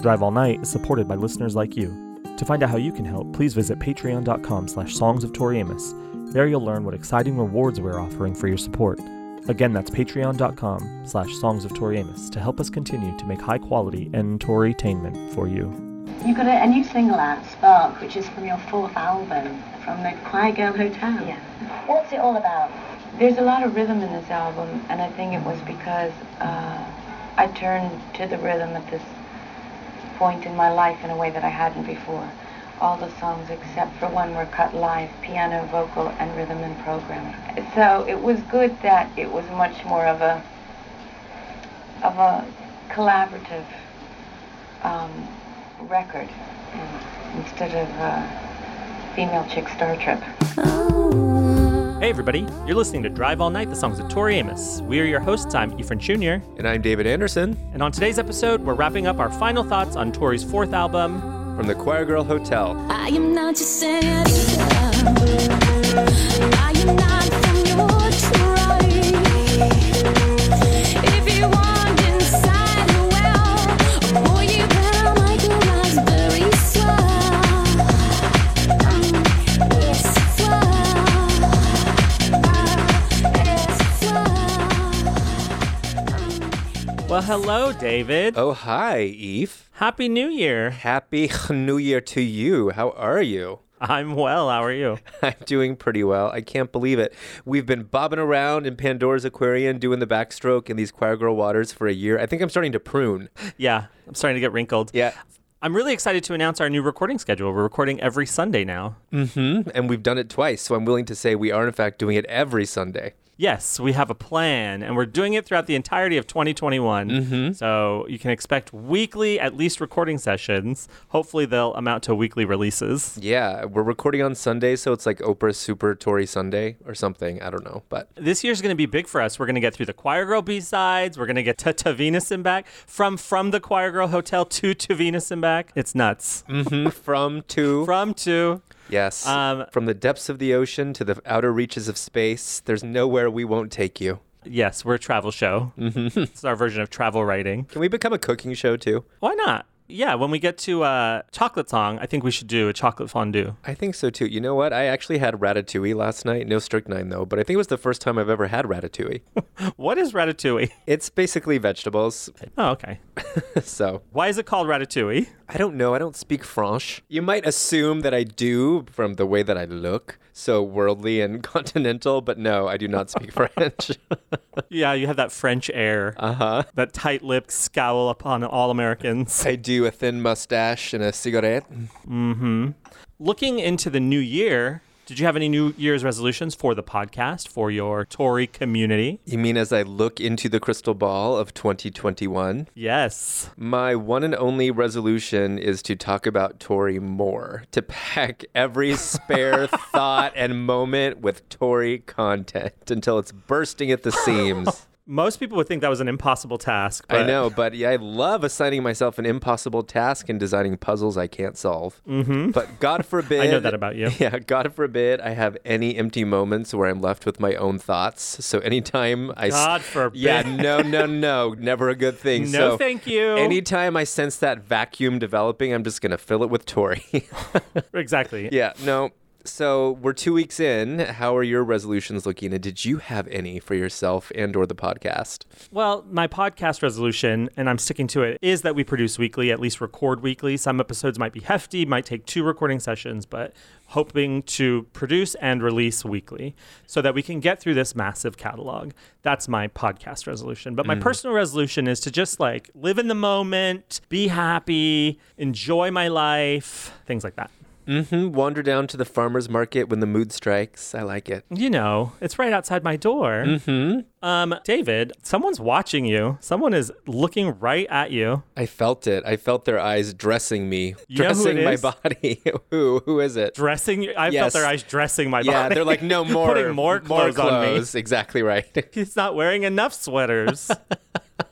Drive All Night is supported by listeners like you. To find out how you can help, please visit patreon.com slash songs of Tori Amos. There you'll learn what exciting rewards we're offering for your support. Again, that's patreon.com slash songs of Tori Amos to help us continue to make high quality and Torytainment for you. You've got a, a new single out, Spark, which is from your fourth album, from the Choir Girl Hotel. Yeah. What's it all about? There's a lot of rhythm in this album, and I think it was because uh, I turned to the rhythm at this point in my life in a way that I hadn't before. All the songs except for one were cut live, piano, vocal, and rhythm and programming. So it was good that it was much more of a of a collaborative um, record instead of uh, female chick Star Trip. Hey everybody, you're listening to Drive All Night, the songs of Tori Amos. We are your hosts, I'm Ephraim Jr., And I'm David Anderson and on today's episode, we're wrapping up our final thoughts on Tori's fourth album, from the Choir Girl Hotel. I am not your senator. I am not Well, hello, David. Oh, hi, Eve. Happy New Year. Happy New Year to you. How are you? I'm well. How are you? I'm doing pretty well. I can't believe it. We've been bobbing around in Pandora's Aquarium doing the backstroke in these Choir Girl waters for a year. I think I'm starting to prune. Yeah, I'm starting to get wrinkled. Yeah. I'm really excited to announce our new recording schedule. We're recording every Sunday now. Mm-hmm. And we've done it twice, so I'm willing to say we are, in fact, doing it every Sunday. Yes, we have a plan, and we're doing it throughout the entirety of 2021. Mm-hmm. So you can expect weekly, at least, recording sessions. Hopefully, they'll amount to weekly releases. Yeah, we're recording on Sunday, so it's like Oprah Super Tori Sunday or something. I don't know. But This year's going to be big for us. We're going to get through the Choir Girl B sides. We're going to get to, Venus and back from from the Choir Girl Hotel to Venus and back. It's nuts. Mhm, from to From to yes, Um, from the depths of the ocean to the outer reaches of space, there's nowhere we won't take you. yes, we're a travel show. Mm-hmm. It's our version of travel writing. Can we become a cooking show too? Why not? Yeah, when we get to uh, chocolate song, I think we should do a chocolate fondue. I think so too. You know what? I actually had ratatouille last night. No strychnine though, but I think it was the first time I've ever had ratatouille. What is ratatouille? it's basically vegetables. Oh, okay. So Why is it called ratatouille? I don't know. I don't speak French. You might assume that I do from the way that I look, so worldly and continental, but no, I do not speak French. Yeah, you have that French air, uh huh. that tight-lipped scowl upon all Americans. I do a thin mustache and a cigarette. Mm hmm. Looking into the new year, did you have any New Year's resolutions for the podcast, for your Tori community? You mean as I look into the crystal ball of 2021? Yes. My one and only resolution is to talk about Tori more, to pack every spare thought and moment with Tori content until it's bursting at the seams. Most people would think that was an impossible task. But I know, but yeah, I love assigning myself an impossible task and designing puzzles I can't solve. Mm-hmm. But God forbid. I know that about you. Yeah, God forbid I have any empty moments where I'm left with my own thoughts. So anytime I. God forbid. Yeah, no, no, no. Never a good thing. No, so thank you. Anytime I sense that vacuum developing, I'm just going to fill it with Tori. Exactly. yeah, no. So we're two weeks in. How are your resolutions looking? And did you have any for yourself and or the podcast? Well, my podcast resolution, and I'm sticking to it, is that we produce weekly, at least record weekly. Some episodes might be hefty, might take two recording sessions, but hoping to produce and release weekly so that we can get through this massive catalog. That's my podcast resolution. But my mm. personal resolution is to just like live in the moment, be happy, enjoy my life, things like that. Mm-hmm. Wander down to the farmer's market when the mood strikes. I like it. You know, it's right outside my door. Mm-hmm. Um, David, someone's watching you. Someone is looking right at you. I felt it. I felt their eyes dressing me, You dressing my is? body. who? Who is it? dressing. I Yes. felt their eyes dressing my yeah, body. Yeah, they're like, no more, Putting more clothes, on me. clothes. Exactly right. He's not wearing enough sweaters.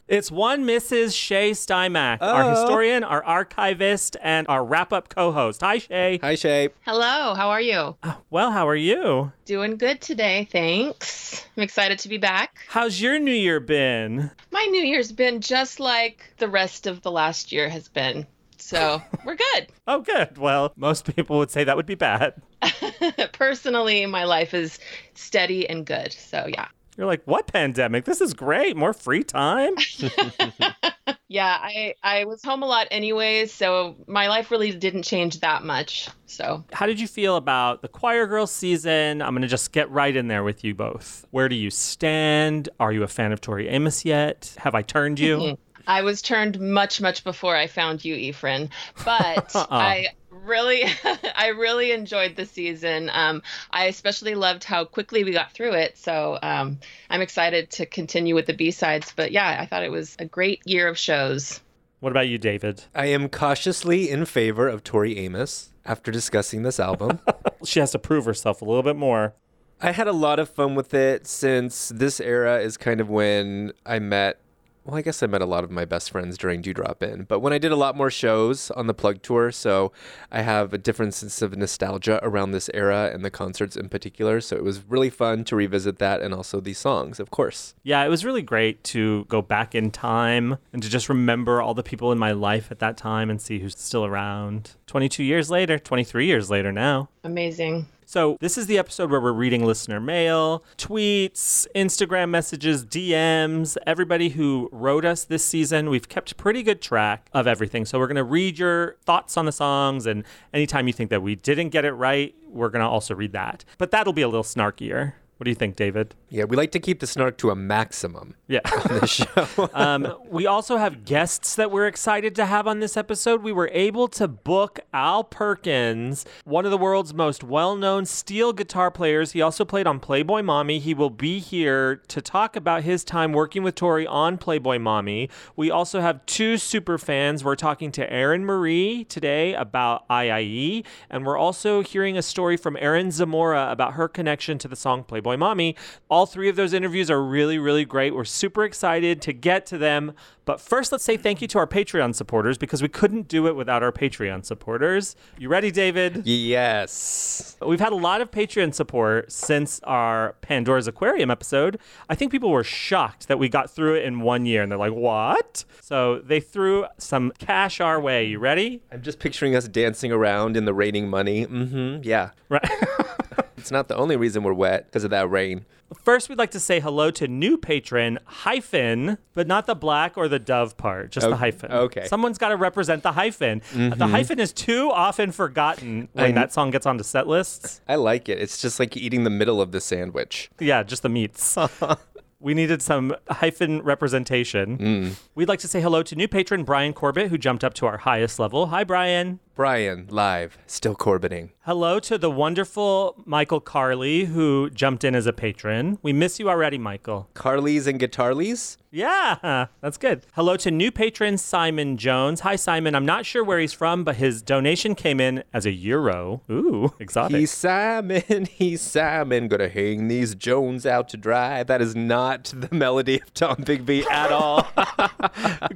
It's one Mrs. Shay Stymack, our Oh. historian, our archivist, and our wrap-up co-host. Hi, Shay. Hi, Shay. Hello, how are you? Uh, well, how are you? Doing good today, thanks. I'm excited to be back. How's your New Year been? My New Year's been just like the rest of the last year has been. So we're good. Oh, good. Well, most people would say that would be bad. Personally, my life is steady and good. So yeah. You're like, what pandemic? This is great. More free time. Yeah, I I was home a lot anyways, so my life really didn't change that much. So How did you feel about the Choir Girls season? I'm going to just get right in there with you both. Where do you stand? Are you a fan of Tori Amos yet? Have I turned you? I was turned much, much before I found you, Ephraim. But uh-uh. I really, I really enjoyed the season. Um, I especially loved how quickly we got through it. So um, I'm excited to continue with the B sides. But yeah, I thought it was a great year of shows. what about you, David? I am cautiously in favor of Tori Amos after discussing this album. She has to prove herself a little bit more. I had a lot of fun with it since this era is kind of when I met. Well, I guess I met a lot of my best friends during Dew Drop Inn, but when I did a lot more shows on the Plug Tour, so I have a different sense of nostalgia around this era and the concerts in particular. So it was really fun to revisit that and also these songs, of course. Yeah, it was really great to go back in time and to just remember all the people in my life at that time and see who's still around. 22 years later, 23 years later now. Amazing. So, this is the episode where we're reading listener mail, tweets, Instagram messages, DMs, everybody who wrote us this season. We've kept pretty good track of everything. So, we're going to read your thoughts on the songs, and anytime you think that we didn't get it right, we're going to also read that. But that'll be a little snarkier. What do you think, David? Yeah, we like to keep the snark to a maximum Yeah. on this show. um, we also have guests that we're excited to have on this episode. We were able to book Al Perkins, one of the world's most well known steel guitar players. He also played on Playboy Mommy. He will be here to talk about his time working with Tori on Playboy Mommy. We also have two super fans. We're talking to Erin Marie today about iieee, and we're also hearing a story from Erin Zamora about her connection to the song Playboy Boy mommy. All three of those interviews are really, really great. We're super excited to get to them. But first, let's say thank you to our Patreon supporters because we couldn't do it without our Patreon supporters. You ready, David? yes. We've had a lot of Patreon support since our Pandora's Aquarium episode. I think people were shocked that we got through it in one year and they're like, what? So they threw some cash our way. You ready? I'm just picturing us dancing around in the raining money. Mm-hmm. Yeah. Right. It's not the only reason we're wet because of that rain. First, we'd like to say hello to new patron hyphen, but not the black or the dove part, just the hyphen. okay. Someone's got to represent the hyphen. Uh, the mm-hmm. hyphen is too often forgotten when I- that song gets onto set lists. I like it. It's just like eating the middle of the sandwich. Yeah, just the meats. we needed some hyphen representation. Mm. We'd like to say hello to new patron Brian Corbett, who jumped up to our highest level. Hi, Brian. Brian, live, still corbiting. Hello to the wonderful Michael Carley, who jumped in as a patron. We miss you already, Michael. Carly's and Guitarly's? Yeah, that's good. Hello to new patron Simon Jones. Hi, Simon. I'm not sure where he's from, but his donation came in as a euro. Ooh, exotic. He's Simon, he's Simon, gonna hang these Jones out to dry. That is not the melody of Tom Bigby at all.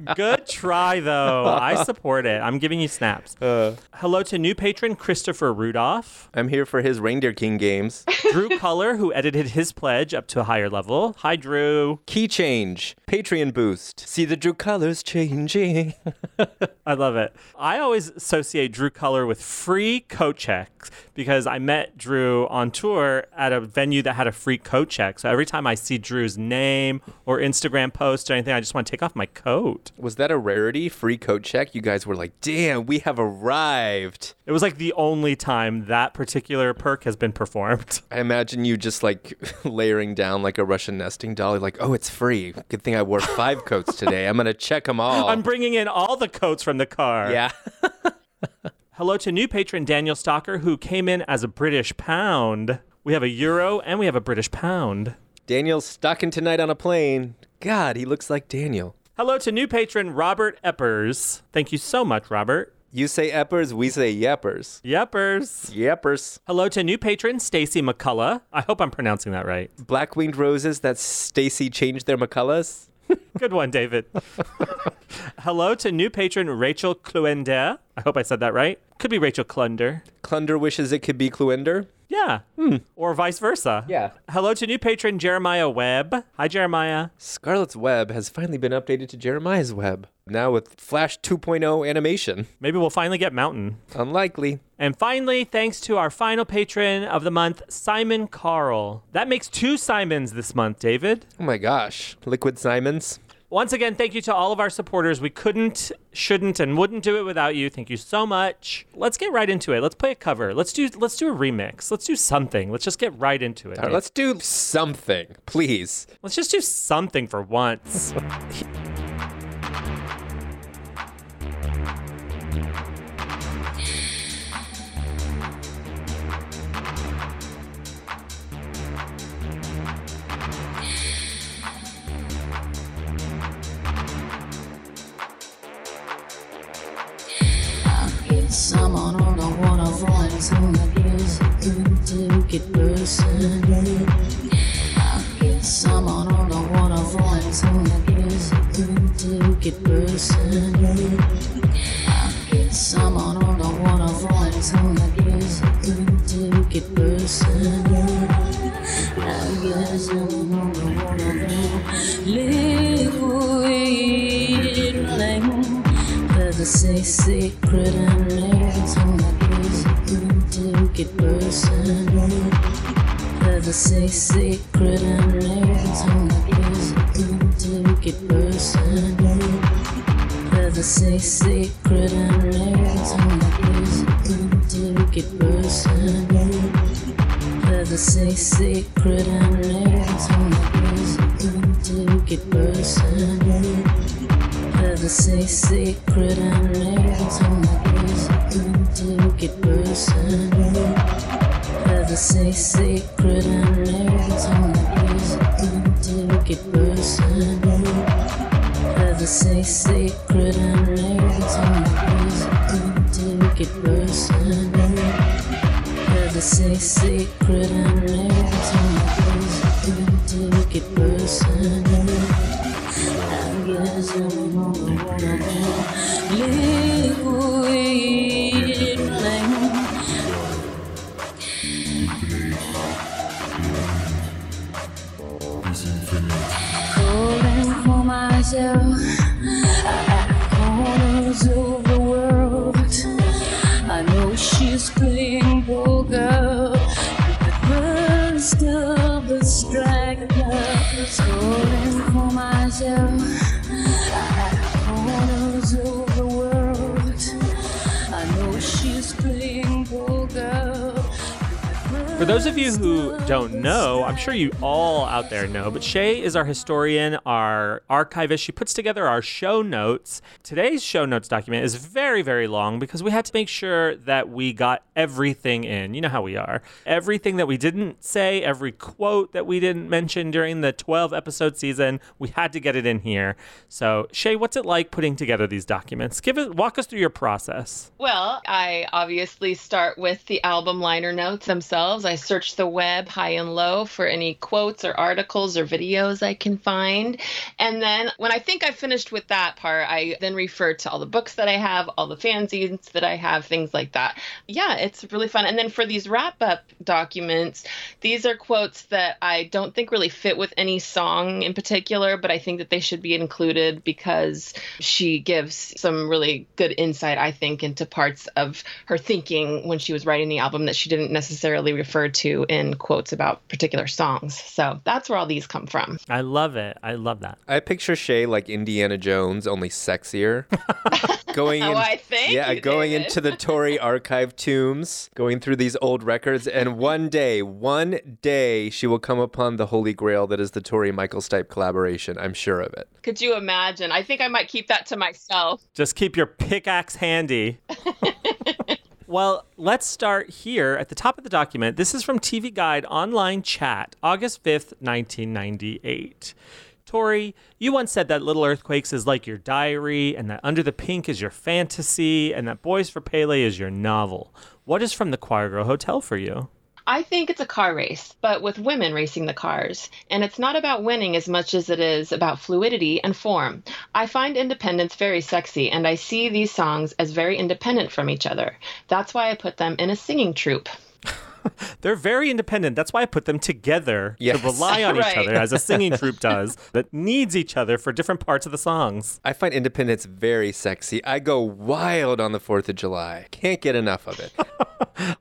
Good try, though. I support it. I'm giving you snaps. Uh, Hello to new patron Christopher Rudolph. I'm here for his Reindeer King games. Drew Culler, who edited his pledge up to a higher level. Hi, Drew. Key change, Patreon boost. See the Drew colors changing. I love it. I always associate Drew Culler with free coat checks because I met Drew on tour at a venue that had a free coat check. So every time I see Drew's name or Instagram post or anything, I just want to take off my coat. Was that a rarity? Free coat check? You guys were like, damn, we have arrived. It was like the only time that particular perk has been performed. I imagine you just like layering down like a Russian nesting doll. Like, oh, it's free. Good thing I wore five coats today. I'm gonna check them all. I'm bringing in all the coats from the car. yeah. Hello to new patron Daniel Stalker, who came in as a British pound. We have a euro and we have a British pound. Daniel's stuck in tonight on a plane. God, he looks like Daniel. Hello to new patron Robert Eppers. Thank you so much, Robert. You say eppers, we say yeppers. Yeppers. Yeppers. Hello to new patron Stacy McCullough. I hope I'm pronouncing that right. Black winged roses that Stacy changed their McCulloughs. Good one, David. Hello to new patron Rachel Cluender. I hope I said that right. Could be Rachel Clunder. Clunder wishes it could be Cluender. Yeah. Hmm. Or vice versa. Yeah. Hello to new patron Jeremiah Webb. Hi, Jeremiah. Scarlet's Web has finally been updated to Jeremiah's Web, now with Flash 2.0 animation. Maybe we'll finally get Mountain. Unlikely. And finally, thanks to our final patron of the month, Simon Carl. That makes two Simons this month, David. Oh my gosh. Liquid Simons. Once again, thank you to all of our supporters. We couldn't, shouldn't, and wouldn't do it without you. Thank you so much. Let's get right into it. Let's play a cover. Let's do let's do a remix. Let's do something. Let's just get right into it. All right, let's do something, please. let's just do something for once. Someone on the waterfront who gives a good to get person. Someone on the waterfront who gives a good to get person. Someone on the waterfront who gives a good to get person. I guess I'm on the waterfront. A say secret and only is a good to get person. There's a say secret and only is a good to get person. There's a say secret and only is a good to get person. There's a say secret and only is a good to get person. A say secret only is a good to get person. There's a say secret only is a good to get person. There's a say secret only is a good to get person. There's a say secret only is a good to get person. I guess I'm on Calling for myself at corners of For those of you who don't know, I'm sure you all out there know, but Shay is our historian, our archivist. She puts together our show notes. Today's show notes document is very, very long because we had to make sure that we got everything in. You know how we are. Everything that we didn't say, every quote that we didn't mention during the 12 episode season, we had to get it in here. So, Shay, what's it like putting together these documents? Give it walk us through your process. Well, I obviously start with the album liner notes themselves. Search the web high and low for any quotes or articles or videos I can find. And then when I think I've finished with that part, I then refer to all the books that I have, all the fanzines that I have, things like that. Yeah, it's really fun. And then for these wrap up documents, these are quotes that I don't think really fit with any song in particular, but I think that they should be included because she gives some really good insight, I think, into parts of her thinking when she was writing the album that she didn't necessarily refer to in quotes about particular songs. So that's where all these come from. I love it. I love that. I picture Shay like Indiana Jones, only sexier. going Oh, in, I thank yeah, you, going David. into the Tori archive tombs, going through these old records, and one day, one day, she will come upon the holy grail that is the Tori Michael Stipe collaboration. I'm sure of it. Could you imagine? I think I might keep that to myself. Just keep your pickaxe handy. well, let's start here at the top of the document. This is from TV Guide Online Chat, August 5th, 1998. Tori, you once said that Little Earthquakes is like your diary, and that Under the Pink is your fantasy, and that Boys for Pele is your novel. What is from the Choir Girl Hotel for you? I think it's a car race, but with women racing the cars. And it's not about winning as much as it is about fluidity and form. I find independence very sexy, and I see these songs as very independent from each other. That's why I put them in a singing troupe. They're very independent. That's why I put them together Yes. to rely on each other, as a singing troupe does, that needs each other for different parts of the songs. I find independence very sexy. I go wild on the 4th of July. Can't get enough of it.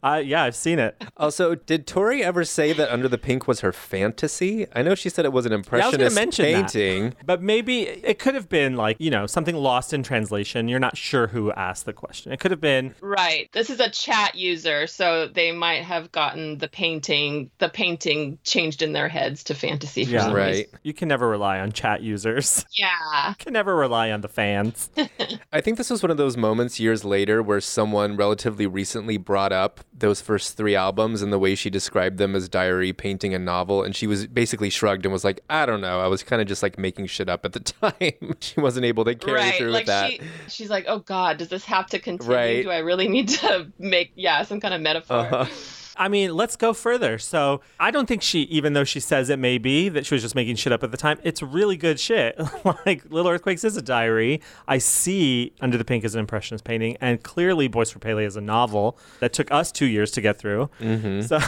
Uh, yeah, I've seen it. also, did Tori ever say that Under the Pink was her fantasy? I know she said it was an Yeah, I was impressionist to painting. that. But maybe it could have been like, you know, something lost in translation. You're not sure who asked the question. It could have been, Right. This is a chat user, so they might have gotten the painting, the painting changed in their heads to fantasy for Yeah. some Right. reason. you can never rely on chat users. Yeah. You can never rely on the fans. I think this was one of those moments years later where someone relatively recently brought up those first three albums and the way she described them as diary, painting, and novel. And she was basically shrugged and was like, I don't know. I was kind of just like making shit up at the time. she wasn't able to carry right. through Like with that. she she's like, "Oh god, does this have to continue? Right. Do I really need to make yeah, some kind of metaphor?" Uh-huh. I mean, let's go further. So I don't think she, even though she says it may be that she was just making shit up at the time, it's really good shit. like Little Earthquakes is a diary. I see Under the Pink as an impressionist painting, and clearly Boys for Pele is a novel that took us two years to get through. Mm-hmm. So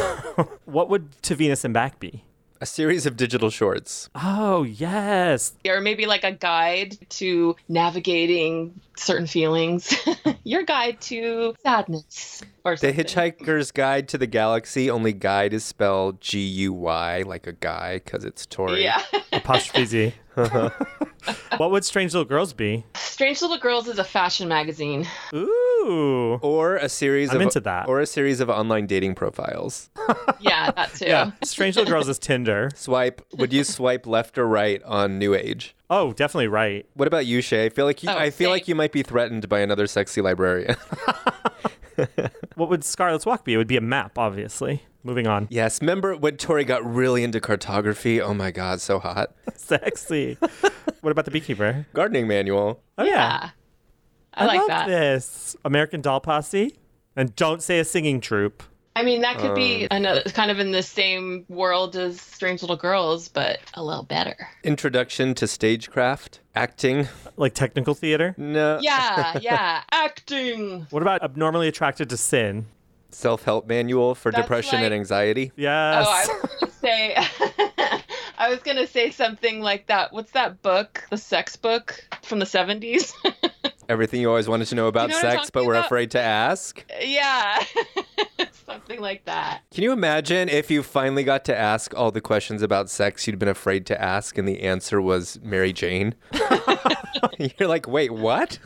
what would To Venus and Back be? A series of digital shorts. Oh yes, Or maybe like a guide to navigating certain feelings. Your guide to sadness or The. Hitchhiker's Guide to the Galaxy, only guide is spelled G U Y, like a guy, because it's Tori. Yeah. apostrophe Z. what would Strange Little Girls be? Strange Little Girls is a fashion magazine. Ooh. Or a series I'm of into that. or a series of online dating profiles. Yeah, that too. Yeah, Strange Little Girls is Tinder. Swipe. Would you swipe left or right on New Age? Oh, definitely right. What about you, Shay? I feel like you, Oh, I feel like you might be threatened by another sexy librarian. What would Scarlet's Walk be? It would be a map, obviously. Moving on. yes. Remember when Tori got really into cartography? Oh my God, so hot. Sexy. what about the beekeeper? Gardening manual. Oh Yeah. I, like love that. this. American Doll Posse. And don't say a singing troupe. I mean, that could Um, be another kind of in the same world as Strange Little Girls, but a little better. Introduction to stagecraft. Acting. Like technical theater. No. Yeah, yeah. Acting. What about Abnormally Attracted to Sin? Self-help manual for That's depression and anxiety. Yes. Oh, I was gonna say I was gonna say something like that. What's that book? The sex book from the seventies? Everything you always wanted to know about know sex, but talking were about? afraid to ask. yeah. something like that. Can you imagine if you finally got to ask all the questions about sex you'd been afraid to ask and the answer was Mary Jane? You're like, wait, what?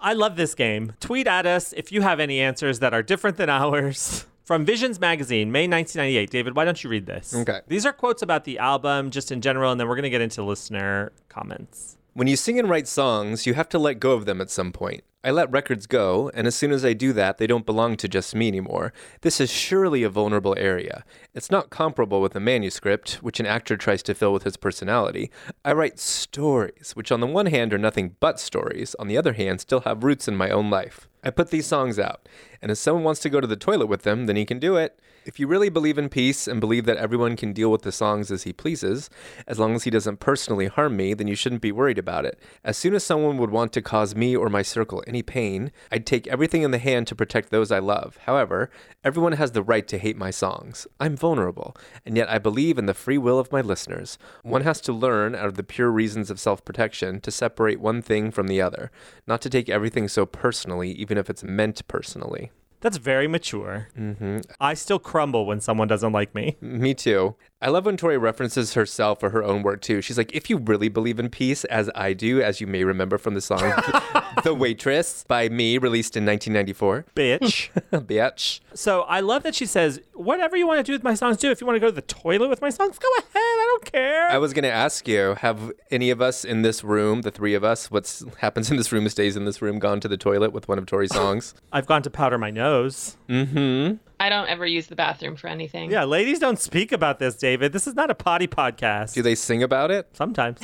I love this game. Tweet at us if you have any answers that are different than ours. From Visions Magazine, May 1998. David, why don't you read this? Okay. These are quotes about the album, just in general, and then we're going to get into listener comments. When you sing and write songs, you have to let go of them at some point. I let records go, and as soon as I do that, they don't belong to just me anymore. This is surely a vulnerable area. It's not comparable with a manuscript, which an actor tries to fill with his personality. I write stories, which on the one hand are nothing but stories, on the other hand, still have roots in my own life. I put these songs out, and if someone wants to go to the toilet with them, then he can do it. If you really believe in peace and believe that everyone can deal with the songs as he pleases, as long as he doesn't personally harm me, then you shouldn't be worried about it. As soon as someone would want to cause me or my circle any pain, I'd take everything in the hand to protect those I love. However, everyone has the right to hate my songs. I'm vulnerable, and yet I believe in the free will of my listeners. One has to learn, out of the pure reasons of self protection, to separate one thing from the other, not to take everything so personally, even if it's meant personally. That's very mature. Mm-hmm. I still crumble when someone doesn't like me. Me too. I love when Tori references herself or her own work too. She's like, if you really believe in peace, as I do, as you may remember from the song The Waitress by me, released in 1994. Bitch. Bitch. so I love that she says, whatever you want to do with my songs, do. If you want to go to the toilet with my songs, go ahead. I don't care. I was going to ask you, have any of us in this room, the three of us, what's happens in this room stays in this room, gone to the toilet with one of Tori's songs? I've gone to powder my nose. mm-hmm. I don't ever use the bathroom for anything. Yeah, ladies don't speak about this, David. This is not a potty podcast. Do they sing about it? Sometimes.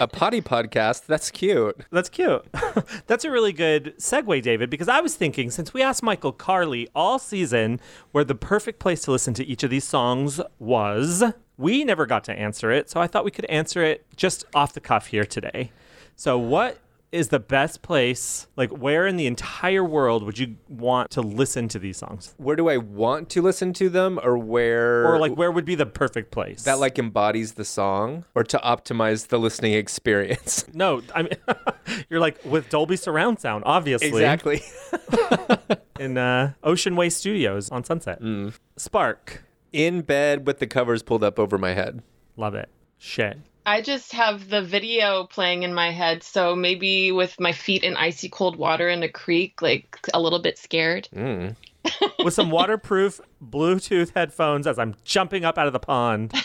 A potty podcast? That's cute. That's cute. That's a really good segue, David, because I was thinking since we asked Michael Carley all season where the perfect place to listen to each of these songs was, we never got to answer it. So I thought we could answer it just off the cuff here today. So, what is the best place? Like, where in the entire world would you want to listen to these songs? Where do I want to listen to them, or where, Or, like, where would be the perfect place? that like embodies the song, or to optimize the listening experience? No, I mean, you're like with Dolby Surround Sound, obviously. exactly. In uh, Ocean Way Studios on Sunset. Mm. Spark. In bed with the covers pulled up over my head. Love it. Shit. I just have the video playing in my head, so maybe with my feet in icy cold water in a creek, like a little bit scared. Mm. With some waterproof Bluetooth headphones as I'm jumping up out of the pond.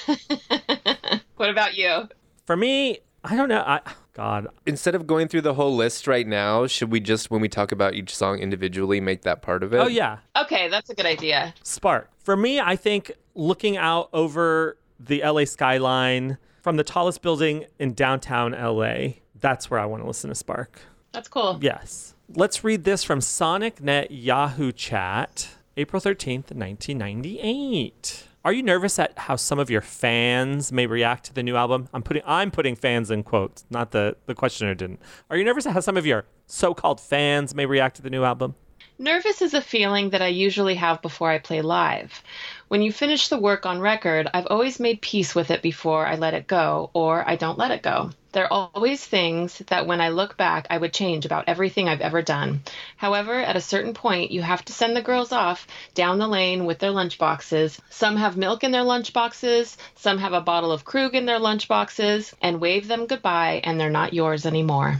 What about you? For me, I don't know. I, God, Instead of going through the whole list right now, should we just, when we talk about each song individually, make that part of it? Oh yeah, Okay, that's a good idea. Spark. For me, I think looking out over the LA skyline from the tallest building in downtown LA, that's where I want to listen to Spark. That's cool. Yes. Let's read this from SonicNet Yahoo Chat, April 13th, 1998. Are you nervous at how some of your fans may react to the new album? I'm putting I'm putting fans in quotes, not the the questioner didn't. Are you nervous at how some of your so-called fans may react to the new album? Nervous is a feeling that I usually have before I play live. When you finish the work on record, I've always made peace with it before I let it go, or I don't let it go. There are always things that when I look back, I would change about everything I've ever done. However, at a certain point, you have to send the girls off down the lane with their lunchboxes. Some have milk in their lunchboxes, some have a bottle of Krug in their lunchboxes, and wave them goodbye, and they're not yours anymore.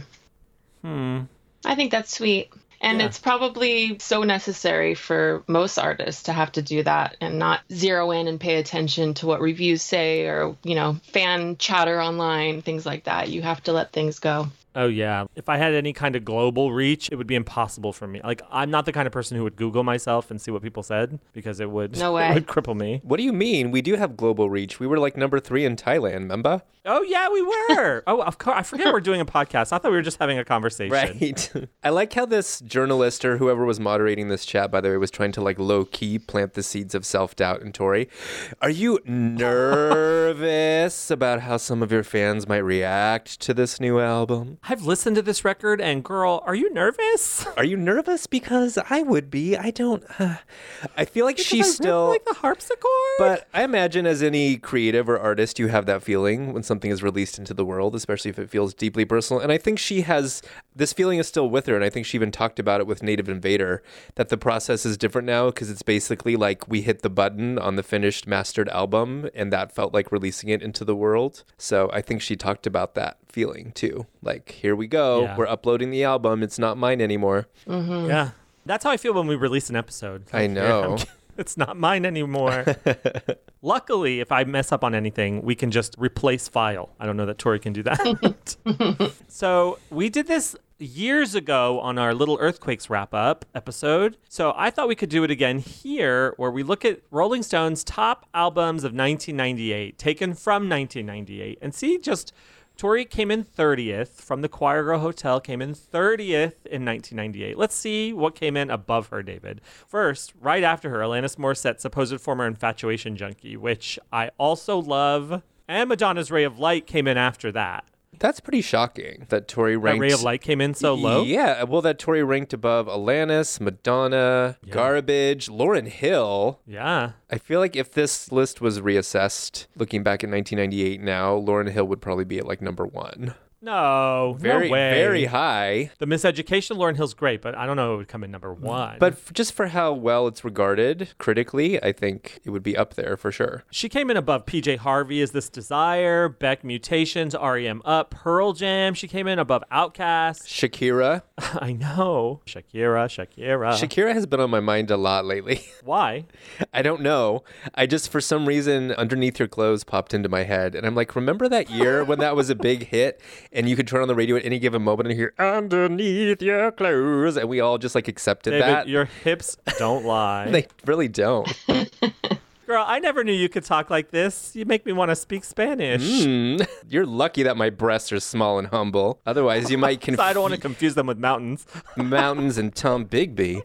Hmm. I think that's sweet. And Yeah. it's probably so necessary for most artists to have to do that and not zero in and pay attention to what reviews say or, you know, fan chatter online, things like that. You have to let things go. Oh yeah. If I had any kind of global reach, it would be impossible for me. Like I'm not the kind of person who would Google myself and see what people said because it would No it way. would cripple me. What do you mean? We do have global reach. We were like number three in Thailand, remember? Oh yeah, we were. oh, of course. I forget we're doing a podcast. I thought we were just having a conversation. Right. I like how this journalist or whoever was moderating this chat, by the way, was trying to like low key plant the seeds of self doubt in Tori. Are you nervous about how some of your fans might react to this new album? I've listened to this record, and girl, are you nervous? Are you nervous? Because I would be. I don't. I feel like Because she's really still. like the harpsichord. But I imagine as any creative or artist, you have that feeling when something is released into the world, especially if it feels deeply personal. And I think she has this feeling is still with her. And I think she even talked about it with Native Invader that the process is different now because it's basically like we hit the button on the finished mastered album and that felt like releasing it into the world. So I think she talked about that feeling too. Like, here we go. Yeah. We're uploading the album. It's not mine anymore. Mm-hmm. yeah, that's how I feel when we release an episode. I know. It's not mine anymore. Luckily, if I mess up on anything, we can just replace file. I don't know that Tori can do that. so we did this years ago on our little earthquakes wrap up episode. So I thought we could do it again here, where we look at Rolling Stone's top albums of 1998, taken from 1998, and see just. Tori came in 30th from the Choir Girl Hotel, came in 30th in 1998. Let's see what came in above her, David. First, right after her, Alanis Morissette, supposed former infatuation junkie, which I also love. And Madonna's Ray of Light came in after that. That's pretty shocking that Tori That. Ray of Light came in so low. Yeah, well, that Tori ranked above Alanis, Madonna, Garbage, Lauryn Hill. Yeah. I feel like if this list was reassessed, looking back at 1998 now, Lauryn Hill would probably be at like number one. No, Very, no way. very high. The Miseducation of Lauryn Hill's great, but I don't know it would come in number one. But f- just for how well it's regarded critically, I think it would be up there for sure. She came in above PJ Harvey Is This Desire, Beck Mutations, REM Up, Pearl Jam. She came in above Outkast. Shakira. I know. Shakira, Shakira. Shakira has been on my mind a lot lately. Why? I don't know. I just, for some reason, underneath your clothes popped into my head. And I'm like, remember that year when that was a big hit? And you could turn on the radio at any given moment and hear, underneath your clothes. And we all just like accepted David, that. your hips don't lie. They really don't. Girl, I never knew you could talk like this. You make me want to speak Spanish. Hmm. You're lucky that my breasts are small and humble. Otherwise, you might So I don't want to confuse confuse them with mountains. mountains and Tom Bigby.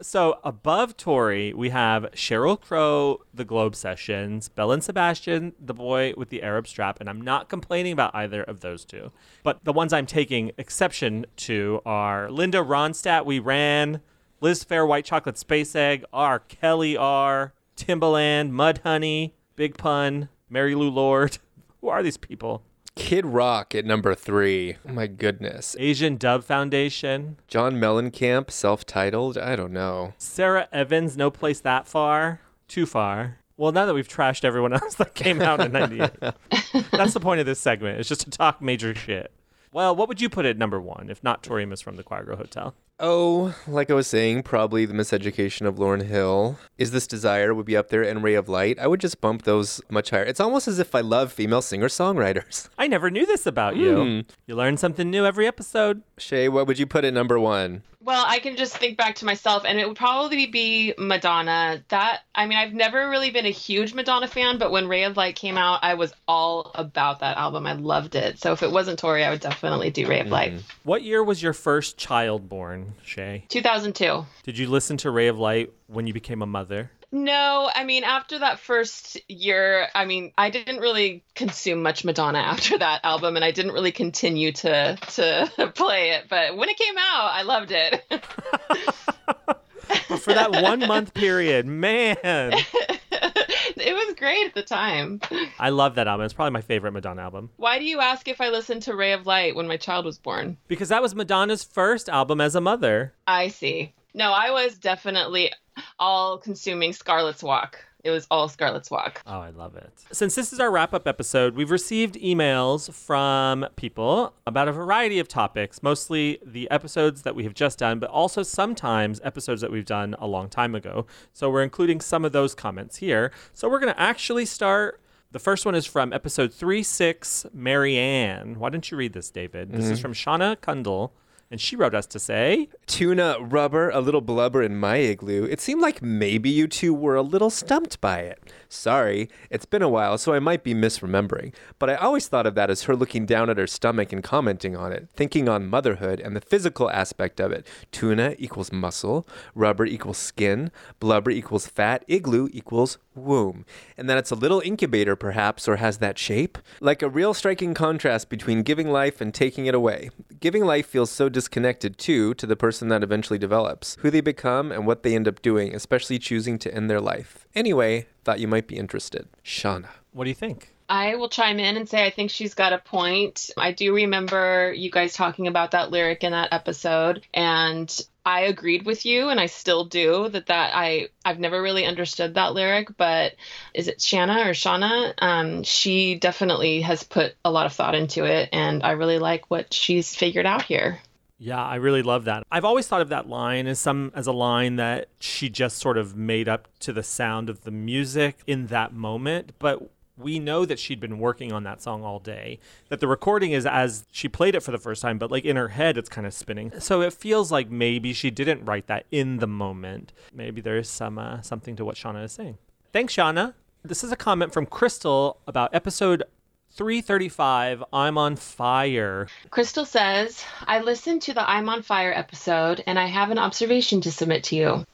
So above Tori, we have Sheryl Crow, The Globe Sessions, Belle and Sebastian, The Boy with the Arab Strap, and I'm not complaining about either of those two. But the ones I'm taking exception to are Linda Ronstadt, We Ran, Liz Phair, White Chocolate Space Egg, R. Kelly R, Timbaland, Mudhoney, Big Pun, Mary Lou Lord. Who are these people? Kid Rock at number three. Oh my goodness. Asian Dub Foundation, John Mellencamp, self-titled. I don't know. Sara Evans, No Place That Far, Too Far. Well, now that we've trashed everyone else that came out in 98, that's the point of this segment. It's just to talk major shit. Well, what would you put at number one, if not Tori Amos from the Choir Girl Hotel? Oh, like I was saying, probably the miseducation of Lauryn Hill. Is This Desire would be up there and Ray of Light. I would just bump those much higher. It's almost as if I love female singer songwriters. I never knew this about you. Hmm. You learn something new every episode. Shay, what would you put at number one? Well, I can just think back to myself, and it would probably be Madonna. That I mean, I've never really been a huge Madonna fan, but when Ray of Light came out, I was all about that album. I loved it. So if it wasn't Tori, I would definitely do Ray of Light. What year was your first child born, Shay? 2002. Did you listen to Ray of Light when you became a mother? No, I mean after that first year, I mean I didn't really consume much Madonna after that album, and I didn't really continue to to play it. But when it came out, I loved it. But for that one month period, man, it was great at the time. I love that album. It's probably my favorite Madonna album Why do you ask if I listened to Ray of Light when my child was born? because that was Madonna's first album as a mother. I see. No, I was definitely all consuming Scarlet's Walk. It was all Scarlet's Walk. Oh, I love it. Since this is our wrap up episode, we've received emails from people about a variety of topics, mostly the episodes that we have just done, but also sometimes episodes that we've done a long time ago. So we're including some of those comments here. So we're going to actually start. The first one is from episode 3 6, Marianne. Why don't you read this, David? This is mm-hmm. from Shauna Kundle, and she wrote us to say, Tuna, rubber, a little blubber in my igloo. It seemed like maybe you two were a little stumped by it. Sorry, it's been a while, so I might be misremembering. But I always thought of that as her looking down at her stomach and commenting on it, thinking on motherhood and the physical aspect of it. Tuna equals muscle, rubber equals skin, blubber equals fat, igloo equals womb. And that it's a little incubator, perhaps, or has that shape? Like a real striking contrast between giving life and taking it away. Giving life feels so disconnected, too, to the person that eventually develops, who they become, and what they end up doing, especially choosing to end their life. Anyway, thought you might be interested. Shauna. What do you think? I will chime in and say I think she's got a point. I do remember you guys talking about that lyric in that episode and I agreed with you and I still do that that I I've never really understood that lyric but is it Shanna or Shauna um she definitely has put a lot of thought into it and I really like what she's figured out here. Yeah, I really love that. I've always thought of that line as some as a line that she just sort of made up to the sound of the music in that moment, but we know that she'd been working on that song all day. That the recording is as she played it for the first time, but like in her head it's kind of spinning. So it feels like maybe she didn't write that in the moment. Maybe there is some uh, something to what Shauna is saying. Thanks, Shauna. This is a comment from Crystal about episode 335 I'm on fire. Crystal says, I listened to the I'm on Fire episode and I have an observation to submit to you.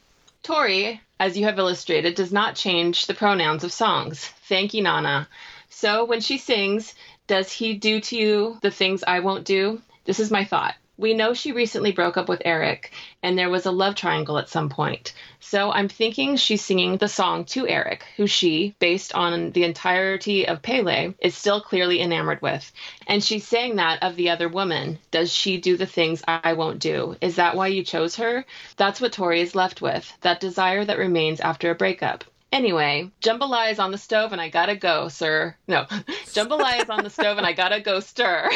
Tori, as you have illustrated, does not change the pronouns of songs. Thank you, Nana. So when she sings, does he do to you the things I won't do? This is my thought. We know she recently broke up with Eric, and there was a love triangle at some point. So I'm thinking she's singing the song to Eric, who she, based on the entirety of Pele, is still clearly enamored with. And she's saying that of the other woman. Does she do the things I won't do? Is that why you chose her? That's what Tori is left with, that desire that remains after a breakup. Anyway, jambalaya is on the stove and I gotta go, sir. No, jambalaya is on the stove and I gotta go stir.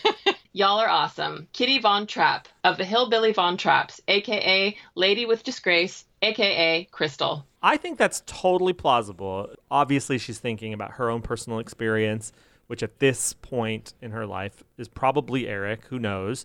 Y'all are awesome. Kitty Von Trapp of the Hillbilly Von Trapps, aka Lady with Disgrace, aka Crystal. I think that's totally plausible. Obviously, she's thinking about her own personal experience, which at this point in her life is probably Eric. Who knows?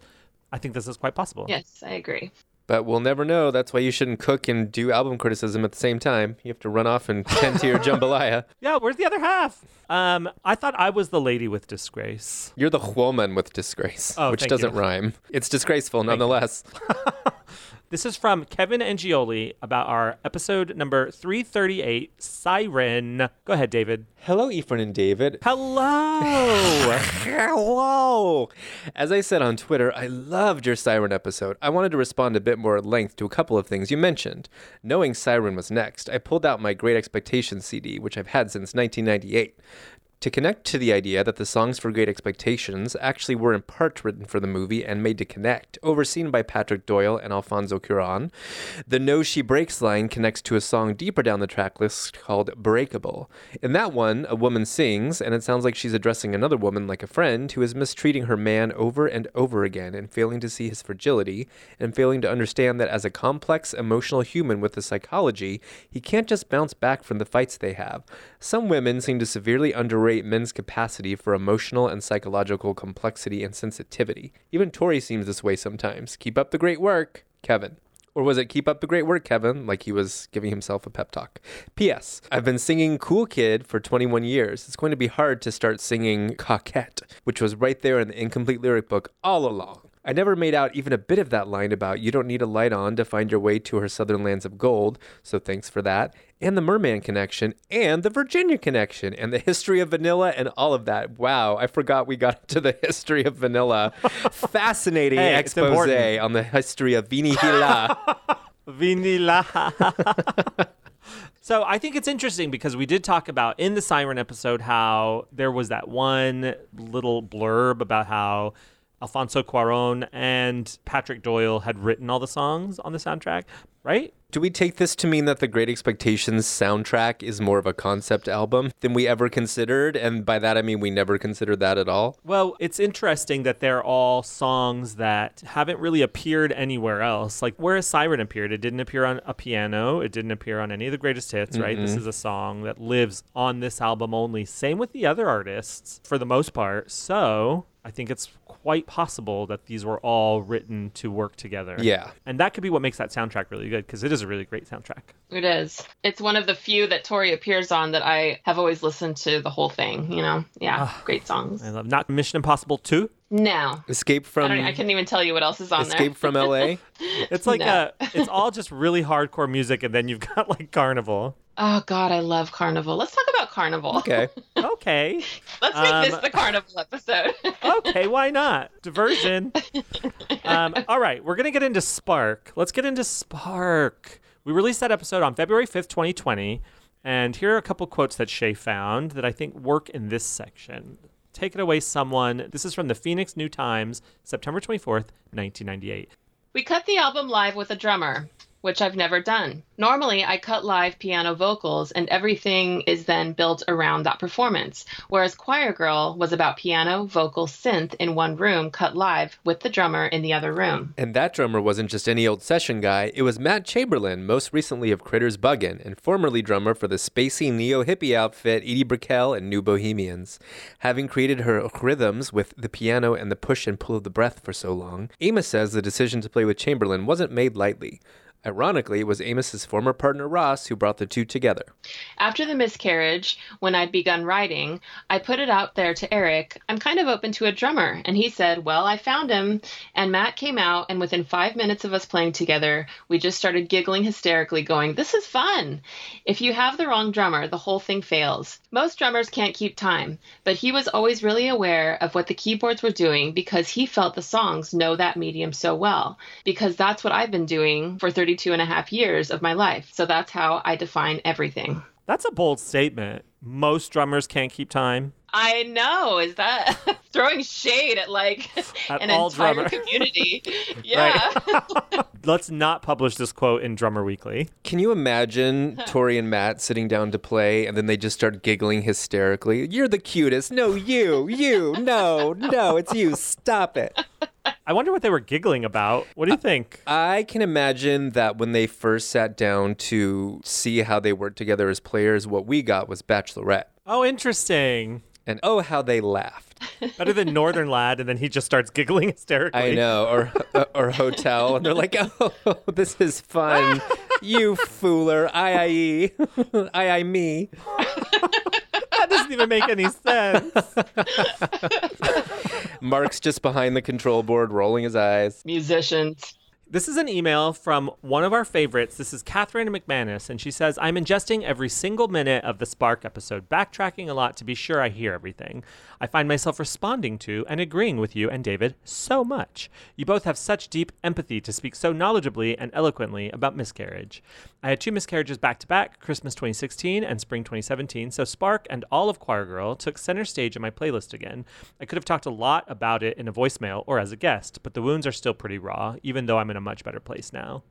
I think this is quite possible. Yes, I agree. But we'll never know. That's why you shouldn't cook and do album criticism at the same time. You have to run off and tend to your jambalaya. Yeah, where's the other half? Um, I thought I was the lady with disgrace. You're the woman with disgrace, Oh, which thank doesn't rhyme. It's disgraceful nonetheless. This is from Kevin Angioli about our episode number 338, Siren. Go ahead, David. Hello, Ephraim and David. Hello. Hello! As I said on Twitter, I loved your Siren episode. I wanted to respond a bit more at length to a couple of things you mentioned. Knowing Siren was next, I pulled out my Great Expectations CD, which I've had since 1998. To connect to the idea that the songs for Great Expectations actually were in part written for the movie and made to connect, overseen by Patrick Doyle and Alfonso Cuaron, the No She Breaks line connects to a song deeper down the track list called Breakable. In that one, a woman sings, and it sounds like she's addressing another woman like a friend who is mistreating her man over and over again and failing to see his fragility and failing to understand that as a complex, emotional human with a psychology, he can't just bounce back from the fights they have. Some women seem to severely underrate men's capacity for emotional and psychological complexity and sensitivity. Even Tori seems this way sometimes. Keep up the great work, Kevin. Or was it keep up the great work, Kevin? Like he was giving himself a pep talk. P.S. I've been singing Cool Kid for 21 years. It's going to be hard to start singing Coquette, which was right there in the incomplete lyric book all along. I never made out even a bit of that line about you don't need a light on to find your way to her southern lands of gold, so thanks for that. And the Merman connection, and the Virginia connection, and the history of vanilla, and all of that. Wow, I forgot we got to the history of vanilla. Fascinating Hey, expose on the history of Vinihila. Vanilla. so I think it's interesting because we did talk about in the Siren episode how there was that one little blurb about how Alfonso Cuaron and Patrick Doyle had written all the songs on the soundtrack, right? Do we take this to mean that the Great Expectations soundtrack is more of a concept album than we ever considered? And by that I mean we never considered that at all? Well, it's interesting that they're all songs that haven't really appeared anywhere else. Like where Siren appeared, it didn't appear on a piano, it didn't appear on any of the greatest hits, right? This is a song that lives on this album only. Same with the other artists for the most part. So, I think it's quite possible that these were all written to work together. Yeah. And that could be what makes that soundtrack really good because it is a really great soundtrack. It is. It's one of the few that Tori appears on that I have always listened to the whole thing. You know, yeah, ah, great songs. I love not Mission Impossible 2. No, Escape from don't, I couldn't even tell you what else is on Escape there. Escape from LA? It's like No. a, it's all just really hardcore music and then you've got like Carnival. Oh God, I love Carnival. Let's talk about Carnival. Okay. Okay. Let's make this Um, the Carnival episode. okay, why not? Diversion. Um, all right, we're going to get into Spark. Let's get into Spark. We released that episode on February 5th, 2020. And here are a couple quotes that Shay found that I think work in this section. Take it away, someone. This is from the Phoenix New Times, September 24th, 1998. We cut the album live with a drummer, which I've never done. Normally, I cut live piano vocals and everything is then built around that performance, whereas Choir Girl was about piano, vocal, synth in one room cut live with the drummer in the other room. And that drummer wasn't just any old session guy, it was Matt Chamberlain, most recently of Critters Buggin', and formerly drummer for the spacey neo hippie outfit Edie Brickell and New Bohemians. Having created her rhythms with the piano and the push and pull of the breath for so long, Amos says the decision to play with Chamberlain wasn't made lightly. Ironically, it was Amos's former partner Rosse who brought the two together. After the miscarriage, when I'd begun writing, I put it out there to Eric. I'm kind of open to a drummer. And he said, Well, I found him. And Matt came out, and within five minutes of us playing together, we just started giggling hysterically, going, This is fun. If you have the wrong drummer, the whole thing fails. Most drummers can't keep time, but he was always really aware of what the keyboards were doing because he felt the songs know that medium so well. Because that's what I've been doing for 32 and a half years of my life. So that's how I define everything. That's a bold statement. Most drummers can't keep time. I know. Is that throwing shade at like At an all entire drummer. community? Yeah. Let's not publish this quote in Drummer Weekly. Can you imagine Tori and Matt sitting down to play and then they just start giggling hysterically? You're the cutest. No, you, you, no, no, it's you. Stop it. I wonder what they were giggling about. What do you think? I can imagine that when they first sat down to see how they worked together as players, what we got was Bachelorette. Oh, interesting. And oh, how they laughed. Better than Northern Lad, and then he just starts giggling hysterically. I know. Or, uh, or Hotel. And they're like, oh, this is fun. You fooler. I, I, e. I, I, me. That doesn't even make any sense. Mark's just behind the control board, rolling his eyes. Musicians. This is an email from one of our favorites. This is Catherine McManus, and she says, I'm ingesting every single minute of the Spark episode, backtracking a lot to be sure I hear everything. I find myself responding to and agreeing with you and David so much. You both have such deep empathy to speak so knowledgeably and eloquently about miscarriage. I had two miscarriages back to back, Christmas 2016 and spring 2017, so Spark and all of Choir Girl took center stage in my playlist again. I could have talked a lot about it in a voicemail or as a guest, but the wounds are still pretty raw, even though I'm in a much better place now.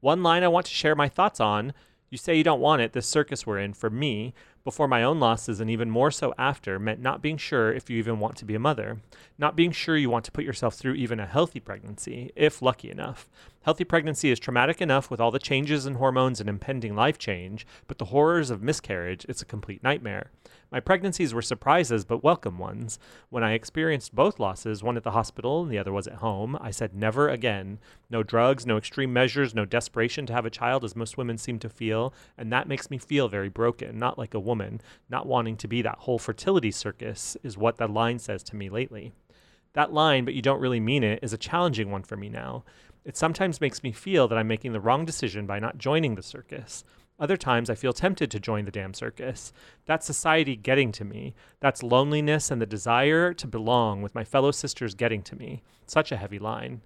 One line I want to share my thoughts on you say you don't want it, this circus we're in, for me, before my own losses and even more so after, meant not being sure if you even want to be a mother. Not being sure you want to put yourself through even a healthy pregnancy, if lucky enough. Healthy pregnancy is traumatic enough with all the changes in hormones and impending life change, but the horrors of miscarriage, it's a complete nightmare. My pregnancies were surprises, but welcome ones. When I experienced both losses, one at the hospital and the other was at home, I said never again. No drugs, no extreme measures, no desperation to have a child, as most women seem to feel, and that makes me feel very broken, not like a woman. Not wanting to be that whole fertility circus is what that line says to me lately. That line, but you don't really mean it, is a challenging one for me now. It sometimes makes me feel that I'm making the wrong decision by not joining the circus. Other times I feel tempted to join the damn circus. That's society getting to me. That's loneliness and the desire to belong with my fellow sisters getting to me. Such a heavy line.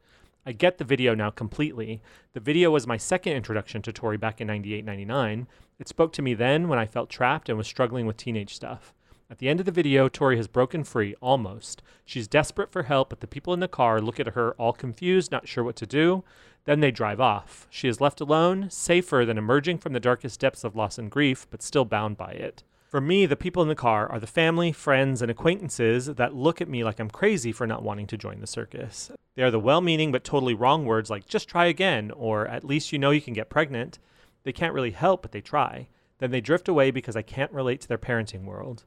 I get the video now completely. The video was my second introduction to Tori back in 98 99. It spoke to me then when I felt trapped and was struggling with teenage stuff. At the end of the video, Tori has broken free, almost. She's desperate for help, but the people in the car look at her all confused, not sure what to do. Then they drive off. She is left alone, safer than emerging from the darkest depths of loss and grief, but still bound by it. For me, the people in the car are the family, friends, and acquaintances that look at me like I'm crazy for not wanting to join the circus. They are the well meaning but totally wrong words like, just try again, or at least you know you can get pregnant. They can't really help, but they try. Then they drift away because I can't relate to their parenting world.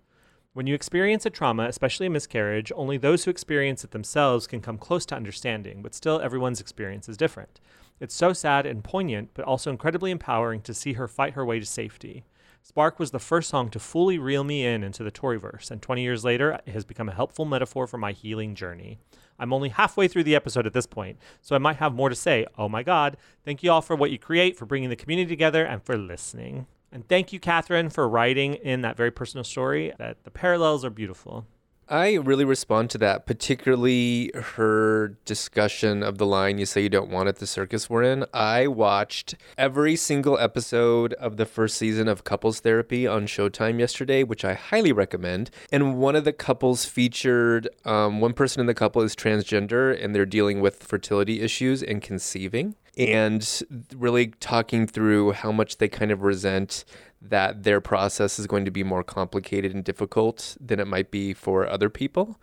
When you experience a trauma, especially a miscarriage, only those who experience it themselves can come close to understanding, but still everyone's experience is different. It's so sad and poignant, but also incredibly empowering to see her fight her way to safety. Spark was the first song to fully reel me in into the Toriverse, and 20 years later, it has become a helpful metaphor for my healing journey. I'm only halfway through the episode at this point, so I might have more to say. Oh my God. Thank you all for what you create, for bringing the community together, and for listening. And thank you, Catherine, for writing in that very personal story that the parallels are beautiful. I really respond to that, particularly her discussion of the line, You say you don't want it, the circus we're in. I watched every single episode of the first season of Couples Therapy on Showtime yesterday, which I highly recommend. And one of the couples featured um, one person in the couple is transgender and they're dealing with fertility issues and conceiving. And really talking through how much they kind of resent that their process is going to be more complicated and difficult than it might be for other people.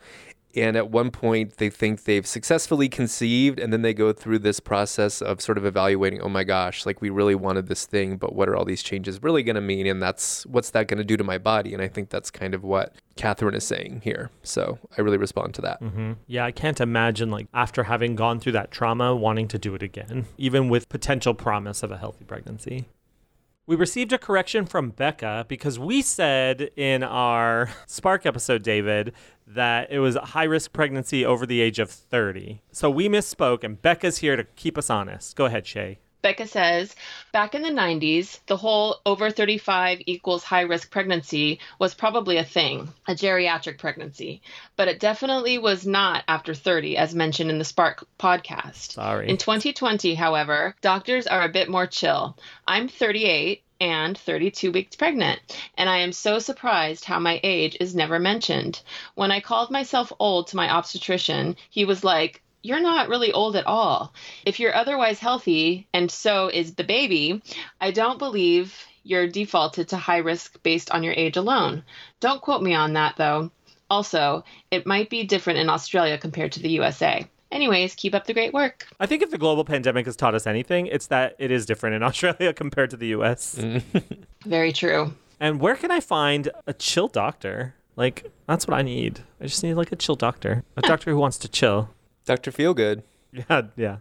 And at one point, they think they've successfully conceived, and then they go through this process of sort of evaluating, oh my gosh, like we really wanted this thing, but what are all these changes really going to mean? And that's what's that going to do to my body? And I think that's kind of what Catherine is saying here. So I really respond to that. hmm Yeah, I can't imagine, like, after having gone through that trauma, wanting to do it again, even with potential promise of a healthy pregnancy. We received a correction from Becca because we said in our Spark episode, David, that it was a high risk pregnancy over the age of 30. So we misspoke, and Becca's here to keep us honest. Go ahead, Shay. Becca says, back in the 90s, the whole over 35 equals high risk pregnancy was probably a thing, a geriatric pregnancy. But it definitely was not after 30, as mentioned in the Spark podcast. Sorry. In 2020, however, doctors are a bit more chill. I'm 38 and 32 weeks pregnant, and I am so surprised how my age is never mentioned. When I called myself old to my obstetrician, he was like, you're not really old at all. If you're otherwise healthy, and so is the baby, I don't believe you're defaulted to high risk based on your age alone. Don't quote me on that, though. Also, it might be different in Australia compared to the USA. Anyways, keep up the great work. I think if the global pandemic has taught us anything, it's that it is different in Australia compared to the US. Very true. And where can I find a chill doctor? Like, that's what I need. I just need, like, a chill doctor. A doctor who wants to chill. Dr. Feelgood. Yeah, yeah.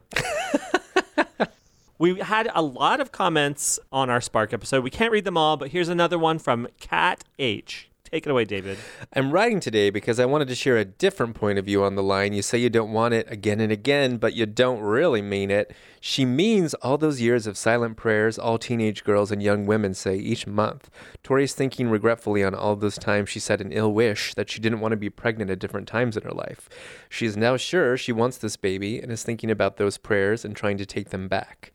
we had a lot of comments on our Spark episode. We can't read them all, but here's another one from Cat H. Take it away, David. I'm writing today because I wanted to share a different point of view on the line. You say you don't want it again and again, but you don't really mean it. She means all those years of silent prayers all teenage girls and young women say each month. Tori's thinking regretfully on all those times she said an ill wish that she didn't want to be pregnant at different times in her life. She is now sure she wants this baby and is thinking about those prayers and trying to take them back.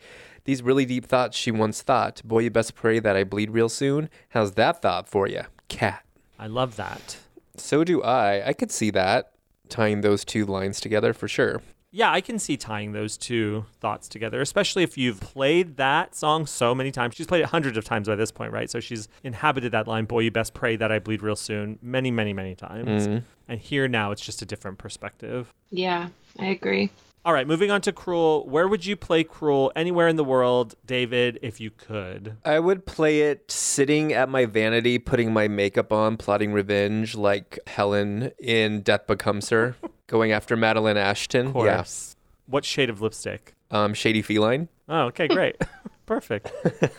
These really deep thoughts she once thought, boy, you best pray that I bleed real soon. How's that thought for you? Cat. I love that. So do I. I could see that tying those two lines together for sure. Yeah, I can see tying those two thoughts together, especially if you've played that song so many times. She's played it hundreds of times by this point, right? So she's inhabited that line, Boy, you best pray that I bleed real soon, many, many, many times. Mm-hmm. And here now it's just a different perspective. Yeah, I agree. All right, moving on to Cruel. Where would you play Cruel anywhere in the world, David, if you could? I would play it sitting at my vanity, putting my makeup on, plotting revenge like Helen in Death Becomes Her, going after Madeline Ashton. Of course. What shade of lipstick? Um, Shady Feline. Oh, okay, great. Perfect.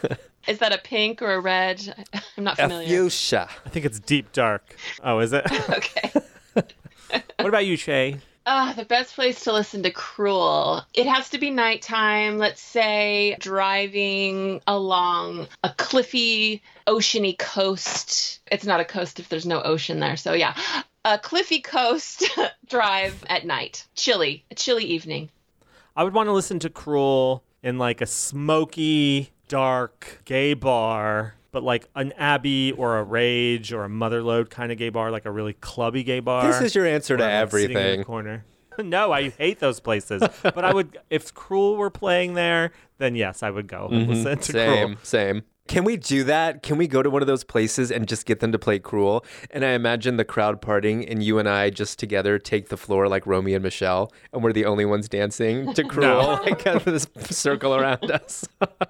Is that a pink or a red? I'm not familiar. Fuchsia. I think it's deep dark. Oh, is it? Okay. what about you, Shay? Ah, the best place to listen to Cruel. It has to be nighttime. Let's say driving along a cliffy, oceany coast. It's not a coast if there's no ocean there. So yeah, a cliffy coast drive at night. Chilly, a chilly evening. I would want to listen to Cruel in like a smoky, dark gay bar, but like an Abbey or a Rage or a Motherlode kind of gay bar, like a really clubby gay bar. This is your answer to I'm, like, sitting in the corner. No, I hate those places. but I would, if Cruel were playing there, then yes, I would go and listen to Cruel. Mm-hmm. Same, same. Can we do that? Can we go to one of those places and just get them to play Cruel? And I imagine the crowd parting and you and I just together take the floor like Romeo and Michelle, and we're the only ones dancing to Cruel, like kind of this circle around us.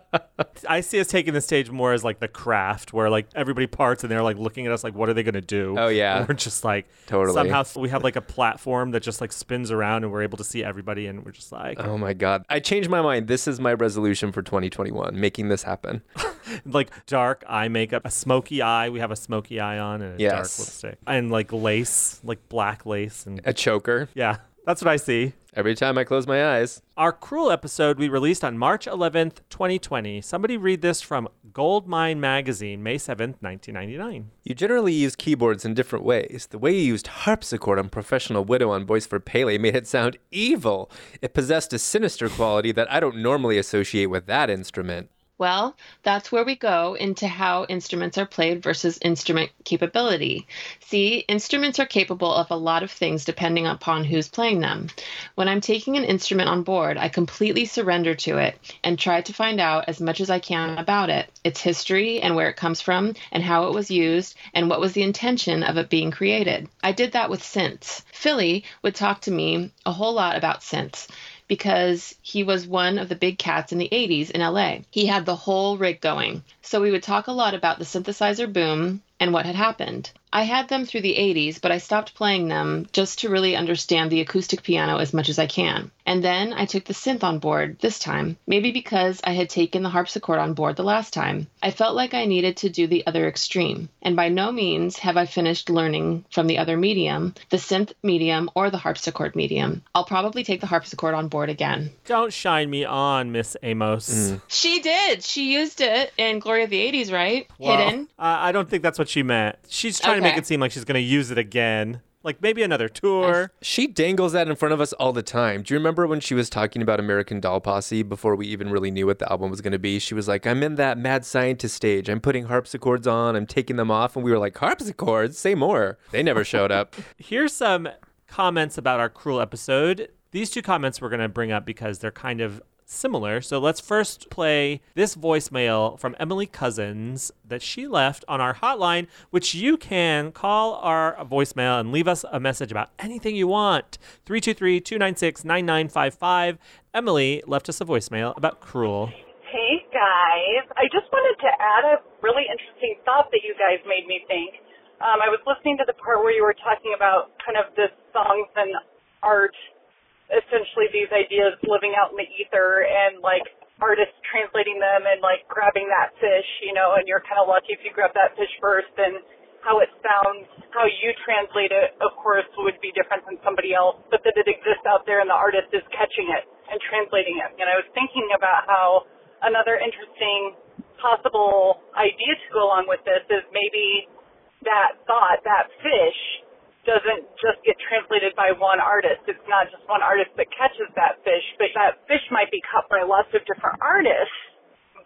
I see us taking the stage more as like the craft, where like everybody parts and they're like looking at us like, what are they gonna do? Oh, yeah. And we're just like Totally. somehow we have like a platform that just like spins around and we're able to see everybody and we're just like Oh my God. I changed my mind. This is my resolution for 2021, making this happen. like dark eye makeup, a smoky eye. We have a smoky eye on and a dark lipstick, and like lace, like black lace, and A choker. yeah, that's what I see. Every time I close my eyes. Our Cruel episode we released on March 11th, 2020. Somebody read this from Goldmine Magazine, May 7th, 1999. You generally use keyboards in different ways. The way you used harpsichord on Professional Widow on Boys for Pele made it sound evil. It possessed a sinister quality that I don't normally associate with that instrument. Well, that's where we go into how instruments are played versus instrument capability. See, instruments are capable of a lot of things depending upon who's playing them. When I'm taking an instrument on board, I completely surrender to it and try to find out as much as I can about it, its history and where it comes from, and how it was used, and what was the intention of it being created. I did that with synths. Philly would talk to me a whole lot about synths because he was one of the big cats in the 80s in LA. He had the whole rig going. So we would talk a lot about the synthesizer boom and what had happened. I had them through the 80s, but I stopped playing them just to really understand the acoustic piano as much as I can. And then I took the synth on board this time, maybe because I had taken the harpsichord on board the last time. I felt like I needed to do the other extreme. And by no means have I finished learning from the other medium, the synth medium or the harpsichord medium. I'll probably take the harpsichord on board again. Don't shine me on, Miss Amos. She did. She used it in Glory of the 80s, right? Well, Hidden. Uh, I don't think that's what she meant. She's trying to make it seem like she's going to use it again. Like maybe another tour. She dangles that in front of us all the time. Do you remember when she was talking about American Doll Posse before we even really knew what the album was going to be? She was like, I'm in that mad scientist stage. I'm putting harpsichords on. I'm taking them off. And we were like, harpsichords? Say more. They never showed up. Here's some comments about our cruel episode. These two comments we're going to bring up because they're kind of similar. So let's first play this voicemail from Emily Cousins that she left on our hotline, which you can call our voicemail and leave us a message about anything you want. 323 296 9955. Emily left us a voicemail about cruel. Hey guys, I just wanted to add a really interesting thought that you guys made me think. Um, I was listening to the part where you were talking about kind of the songs and art, essentially these ideas living out in the ether and like artists translating them and like grabbing that fish, you know, and you're kind of lucky if you grab that fish first and how it sounds, how you translate it, of course, would be different than somebody else, but that it exists out there and the artist is catching it and translating it. And I was thinking about how another interesting possible idea to go along with this is maybe that thought, that fish, doesn't just get translated by one artist. It's not just one artist that catches that fish, but that fish might be caught by lots of different artists,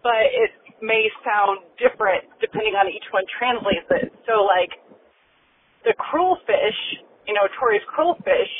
but it may sound different depending on each one translates it. So like the cruel fish, you know, Tori's cruel fish,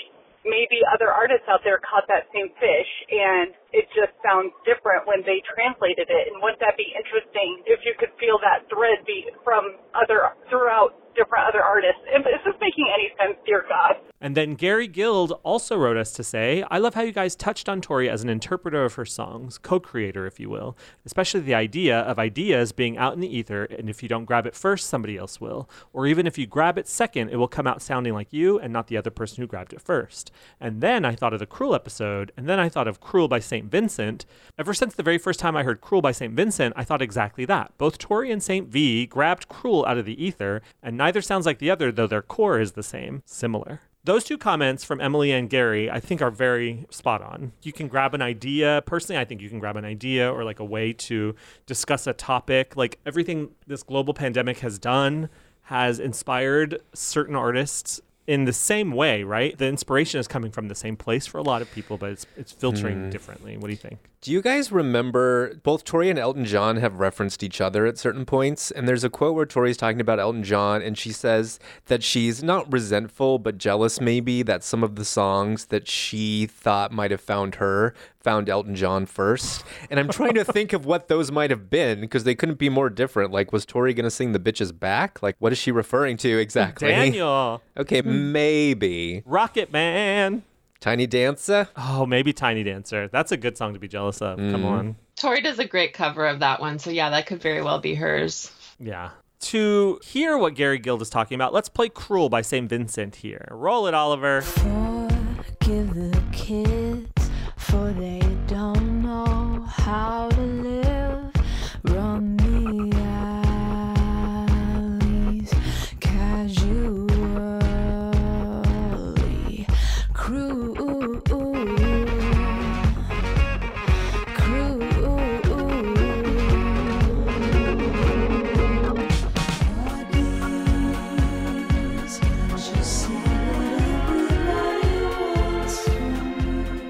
maybe other artists out there caught that same fish and it just sounds different when they translated it. And wouldn't that be interesting if you could feel that thread be from other throughout different other artists? Is this making any sense, dear God? And then Gary Guild also wrote us to say, I love how you guys touched on Tori as an interpreter of her songs, co creator, if you will, especially the idea of ideas being out in the ether, and if you don't grab it first, somebody else will. Or even if you grab it second, it will come out sounding like you and not the other person who grabbed it first. And then I thought of the Cruel episode, and then I thought of Cruel by St. Vincent. Ever since the very first time I heard Cruel by St. Vincent, I thought exactly that. Both Tori and St. V grabbed Cruel out of the ether, and neither sounds like the other, though their core is the same, similar. Those two comments from Emily and Gary, I think, are very spot on. You can grab an idea. Personally, I think you can grab an idea or like a way to discuss a topic. Like everything this global pandemic has done has inspired certain artists in the same way, right? The inspiration is coming from the same place for a lot of people, but it's it's filtering hmm. differently. What do you think? Do you guys remember both Tori and Elton John have referenced each other at certain points? And there's a quote where Tori's talking about Elton John and she says that she's not resentful but jealous maybe that some of the songs that she thought might have found her found Elton John first. And I'm trying to think of what those might have been because they couldn't be more different. Like was Tori going to sing the Bitch Is Back? Like what is she referring to exactly? Daniel, Okay, maybe. Rocket Man. Tiny Dancer? Oh, maybe Tiny Dancer. That's a good song to be jealous of. Come mm. on. Tori does a great cover of that one, so yeah, that could very well be hers. Yeah. To hear what Gary Guild is talking about, let's play Cruel by St. Vincent here. Roll it, Oliver. Forgive the kids, for they don't know how to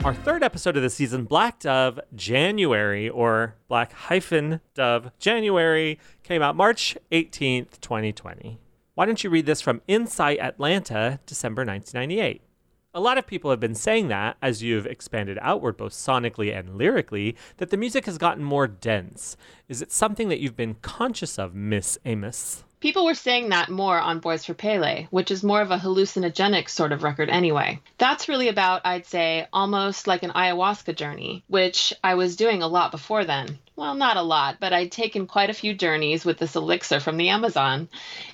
Our third episode of the season, Black Dove January, or Black hyphen Dove January, came out March 18th, 2020. Why don't you read this from Insight Atlanta, December 1998? A lot of people have been saying that, as you've expanded outward both sonically and lyrically, that the music has gotten more dense. Is it something that you've been conscious of, Miss Amos? People were saying that more on Boys for Pele, which is more of a hallucinogenic sort of record anyway. That's really about, I'd say, almost like an ayahuasca journey, which I was doing a lot before then. Well, not a lot, but I'd taken quite a few journeys with this elixir from the Amazon.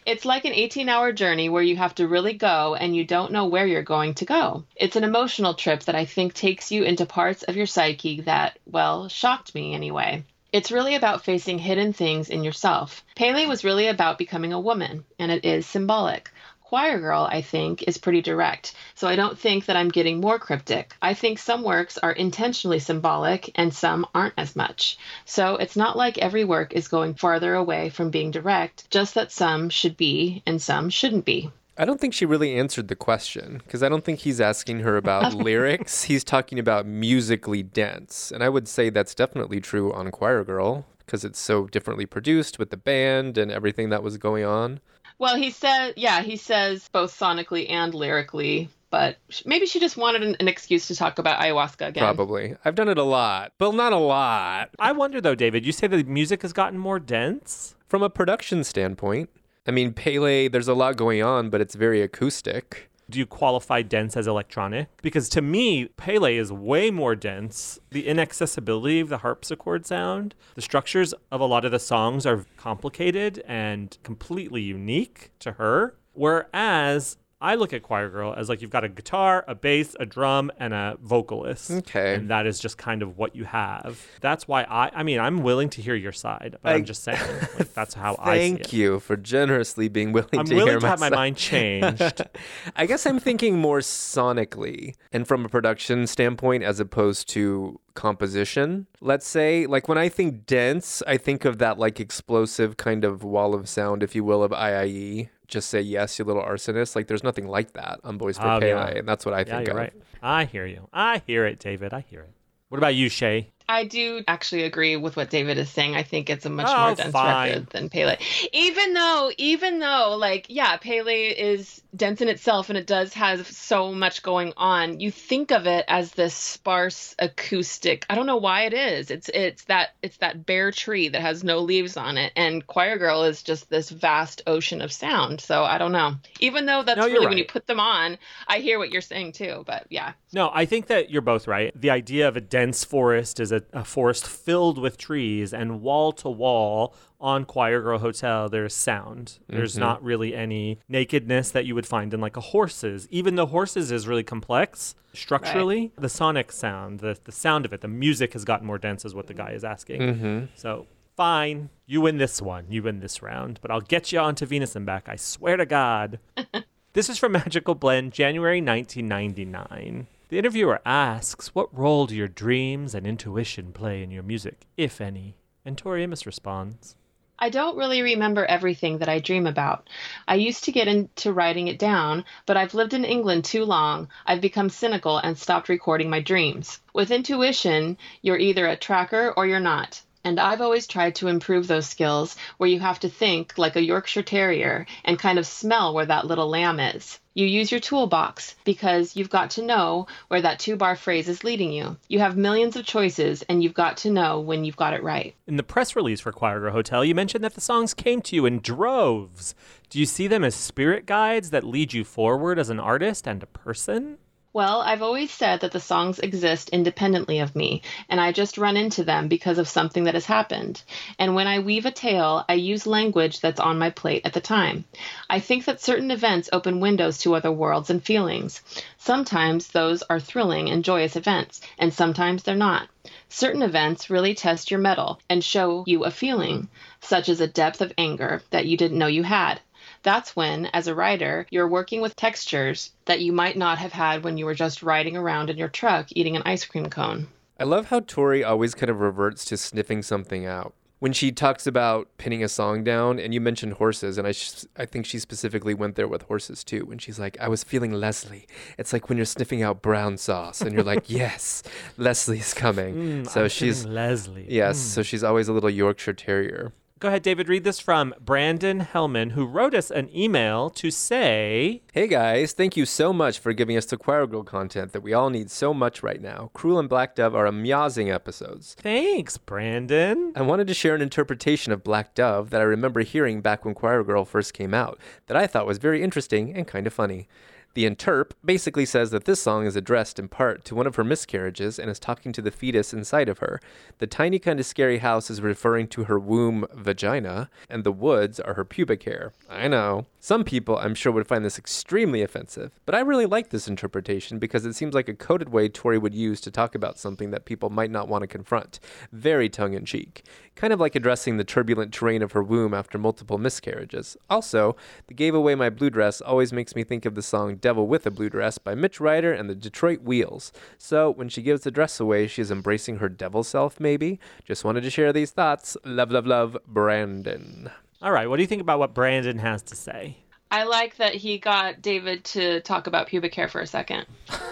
It's like an 18 hour journey where you have to really go and you don't know where you're going to go. It's an emotional trip that I think takes you into parts of your psyche that, well, shocked me anyway. It's really about facing hidden things in yourself. Pele was really about becoming a woman, and it is symbolic. Choir Girl, I think, is pretty direct, so I don't think that I'm getting more cryptic. I think some works are intentionally symbolic and some aren't as much. So it's not like every work is going farther away from being direct, just that some should be and some shouldn't be. I don't think she really answered the question because I don't think he's asking her about lyrics. He's talking about musically dense. And I would say that's definitely true on Choir Girl because it's so differently produced with the band and everything that was going on. Well, he said, yeah, he says both sonically and lyrically, but maybe she just wanted an, an excuse to talk about ayahuasca again. Probably. I've done it a lot, but not a lot. I wonder though, David, you say the music has gotten more dense? From a production standpoint, I mean, Pele, there's a lot going on, but it's very acoustic. Do you qualify dense as electronic? Because to me, Pele is way more dense. The inaccessibility of the harpsichord sound, the structures of a lot of the songs are complicated and completely unique to her. Whereas I look at Choir Girl as like you've got a guitar, a bass, a drum, and a vocalist. Okay. And that is just kind of what you have. That's why I, I mean, I'm willing to hear your side, but I, am just saying, like, that's how I see Thank you for generously being willing to hear I'm to willing hear to have my mind changed. I guess I'm thinking more sonically and from a production standpoint as opposed to composition. Let's say, like when I think dense, I think of that like explosive kind of wall of sound, if you will, of iieee. Just say yes, you little arsonist. Like there's nothing like that on Boys for Oh, Pele, yeah. and that's what I yeah, think of. right. I hear you. I hear it, David. I hear it. What about you, Shay? I do actually agree with what David is saying. I think it's a much Oh, more dense fine. record than Pele. Even though, even though, like, yeah, Pele is dense in itself and it does have so much going on. You think of it as this sparse acoustic. I don't know why it is. It's it's that it's that bare tree that has no leaves on it, and Choir Girl is just this vast ocean of sound. So I don't know. Even though that's No, really when you put them on, I hear what you're saying too. But yeah, No, I think that you're both right. The idea of a dense forest is a, a forest filled with trees, and wall to wall on Choir Girl Hotel, there's sound. There's mm-hmm. not really any nakedness that you would find in like a horse's. Even though horses is really complex structurally, the sonic sound, the, the sound of it, the music has gotten more dense, is what the guy is asking. Mm-hmm. So fine, you win this one, you win this round, but I'll get you onto Venus and back. I swear to God. This is from Magical Blend, January 1999. The interviewer asks, What role do your dreams and intuition play in your music, if any? And Tori Amos responds, I don't really remember everything that I dream about. I used to get into writing it down, but I've lived in England too long. I've become cynical and stopped recording my dreams. With intuition, you're either a tracker or you're not. And I've always tried to improve those skills where you have to think like a Yorkshire Terrier and kind of smell where that little lamb is. You use your toolbox because you've got to know where that two bar phrase is leading you. You have millions of choices and you've got to know when you've got it right. In the press release for Choir Girl Hotel, you mentioned that the songs came to you in droves. Do you see them as spirit guides that lead you forward as an artist and a person? Well, I've always said that the songs exist independently of me, and I just run into them because of something that has happened. And when I weave a tale, I use language that's on my plate at the time. I think that certain events open windows to other worlds and feelings. Sometimes those are thrilling and joyous events, and sometimes they're not. Certain events really test your mettle and show you a feeling, such as a depth of anger that you didn't know you had. That's when, as a writer, you're working with textures that you might not have had when you were just riding around in your truck eating an ice cream cone. I love how Tori always kind of reverts to sniffing something out. When she talks about pinning a song down, and you mentioned horses, and I, sh- I think she specifically went there with horses too. When she's like, I was feeling Leslie. It's like when you're sniffing out brown sauce, and you're like, yes, Leslie's coming. so Mm, I'm she's, Leslie. yes, so she's always a little Yorkshire Terrier. Go ahead, David. Read this from Brandon Hellman, who wrote us an email to say, Hey guys, thank you so much for giving us the Choir Girl content that we all need so much right now. Cruel and Black Dove are amazing episodes. Thanks, Brandon. I wanted to share an interpretation of Black Dove that I remember hearing back when Choir Girl first came out that I thought was very interesting and kind of funny. The interp basically says that this song is addressed in part to one of her miscarriages and is talking to the fetus inside of her. The tiny kind of scary house is referring to her womb vagina, and the woods are her pubic hair. I know. Some people, I'm sure, would find this extremely offensive, but I really like this interpretation because it seems like a coded way Tori would use to talk about something that people might not want to confront. Very tongue in cheek. Kind of like addressing the turbulent terrain of her womb after multiple miscarriages. Also, the Gave Away My Blue Dress always makes me think of the song Devil with a Blue Dress by Mitch Ryder and the Detroit Wheels. So, when she gives the dress away, she is embracing her devil self, maybe? Just wanted to share these thoughts. Love, love, love, Brandon. All right, what do you think about what Brandon has to say? I like that he got David to talk about pubic hair for a second.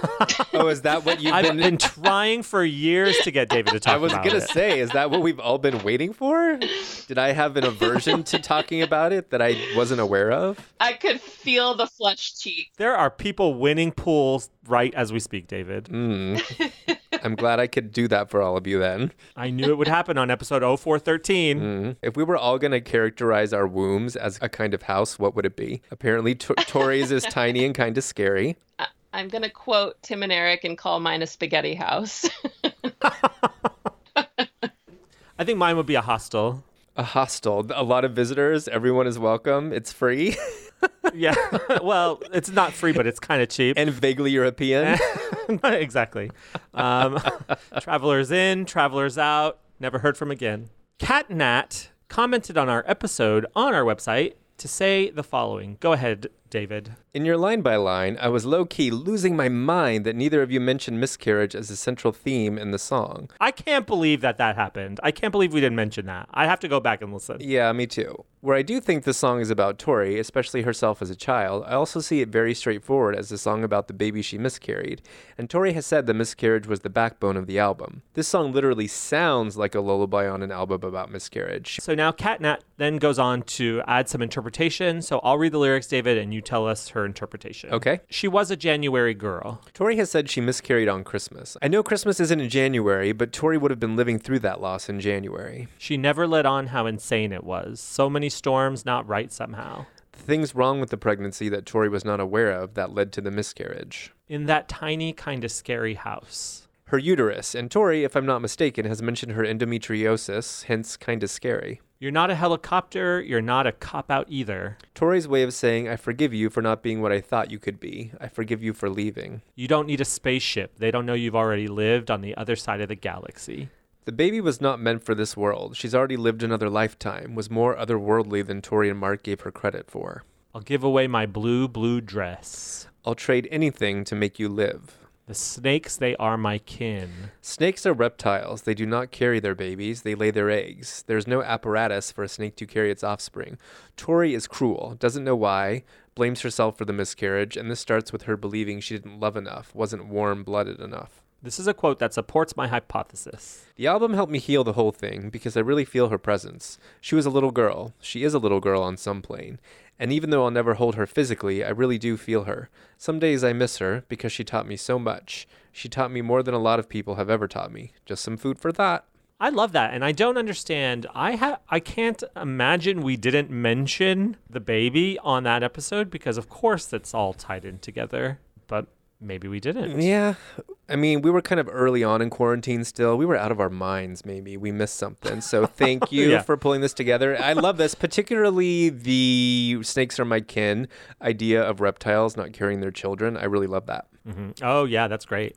Oh, is that what you've I've been... been trying for years to get David to talk about? I was about gonna it. say, is that what we've all been waiting for? Did I have an aversion to talking about it that I wasn't aware of? I could feel the flushed cheek. There are people winning pools right as we speak, David. Mm. I'm glad I could do that for all of you then. I knew it would happen on episode 0413. Mm. If we were all going to characterize our wombs as a kind of house, what would it be? Apparently, Tor- Tori's is tiny and kind of scary. I- I'm going to quote Tim and Eric and call mine a spaghetti house. I think mine would be a hostel. A hostel, a lot of visitors, everyone is welcome, it's free. yeah. well, it's not free, but it's kind of cheap. and vaguely European. exactly. Um, travelers in, travelers out. Never heard from again. Cat Nat commented on our episode on our website to say the following. Go ahead, David. In your line by line, I was low key losing my mind that neither of you mentioned miscarriage as a central theme in the song. I can't believe that that happened. I can't believe we didn't mention that. I have to go back and listen. Yeah, me too. Where I do think the song is about Tori, especially herself as a child, I also see it very straightforward as a song about the baby she miscarried. And Tori has said the miscarriage was the backbone of the album. This song literally sounds like a lullaby on an album about miscarriage. So now Catnat then goes on to add some interpretation. So I'll read the lyrics, David, and you tell us her interpretation. Okay. She was a January girl. Tori has said she miscarried on Christmas. I know Christmas isn't in January, but Tori would have been living through that loss in January. She never let on how insane it was. So many storms, not right somehow. The things wrong with the pregnancy that Tori was not aware of that led to the miscarriage. In that tiny, kind of scary house. Her uterus, and Tori, if I'm not mistaken, has mentioned her endometriosis, hence kinda scary. You're not a helicopter, you're not a cop out either. Tori's way of saying, I forgive you for not being what I thought you could be. I forgive you for leaving. You don't need a spaceship. They don't know you've already lived on the other side of the galaxy. The baby was not meant for this world. She's already lived another lifetime, was more otherworldly than Tori and Mark gave her credit for. I'll give away my blue, blue dress. I'll trade anything to make you live. The snakes, they are my kin. Snakes are reptiles. They do not carry their babies, they lay their eggs. There's no apparatus for a snake to carry its offspring. Tori is cruel, doesn't know why, blames herself for the miscarriage, and this starts with her believing she didn't love enough, wasn't warm blooded enough. This is a quote that supports my hypothesis. The album helped me heal the whole thing because I really feel her presence. She was a little girl. She is a little girl on some plane. And even though I'll never hold her physically, I really do feel her. Some days I miss her because she taught me so much. She taught me more than a lot of people have ever taught me. Just some food for thought. I love that, and I don't understand. I ha- I can't imagine we didn't mention the baby on that episode because, of course, that's all tied in together. But maybe we didn't. Yeah. I mean, we were kind of early on in quarantine still. We were out of our minds, maybe. We missed something. So thank you Yeah. for pulling this together. I love this, particularly the snakes are my kin idea of reptiles not carrying their children. I really love that. Mm-hmm. Oh, yeah, that's great.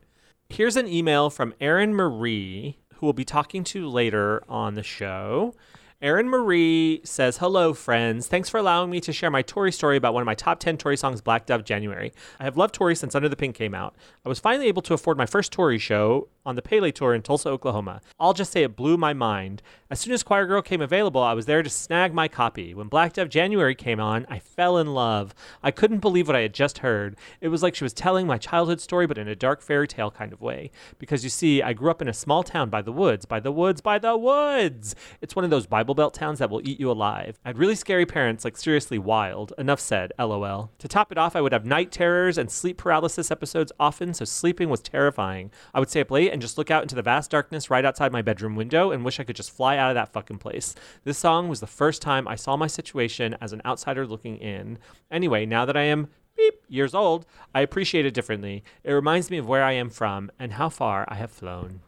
Here's an email from Erin Marie, who we'll be talking to later on the show. Erin Marie says, Hello, friends. Thanks for allowing me to share my Tori story about one of my top 10 Tori songs, Black Dove January. I have loved Tori since Under the Pink came out. I was finally able to afford my first Tori show on the Pele Tour in Tulsa, Oklahoma. I'll just say it blew my mind. As soon as Choir Girl came available, I was there to snag my copy. When Black Dove January came on, I fell in love. I couldn't believe what I had just heard. It was like she was telling my childhood story, but in a dark fairy tale kind of way. Because you see, I grew up in a small town by the woods, by the woods, by the woods. It's one of those Bible Belt towns that will eat you alive. I had really scary parents, like seriously wild. Enough said, lol. To top it off, I would have night terrors and sleep paralysis episodes often, so sleeping was terrifying. I would stay up late and just look out into the vast darkness right outside my bedroom window and wish I could just fly out of that fucking place. This song was the first time I saw my situation as an outsider looking in. Anyway, now that I am beep years old, I appreciate it differently. It reminds me of where I am from and how far I have flown.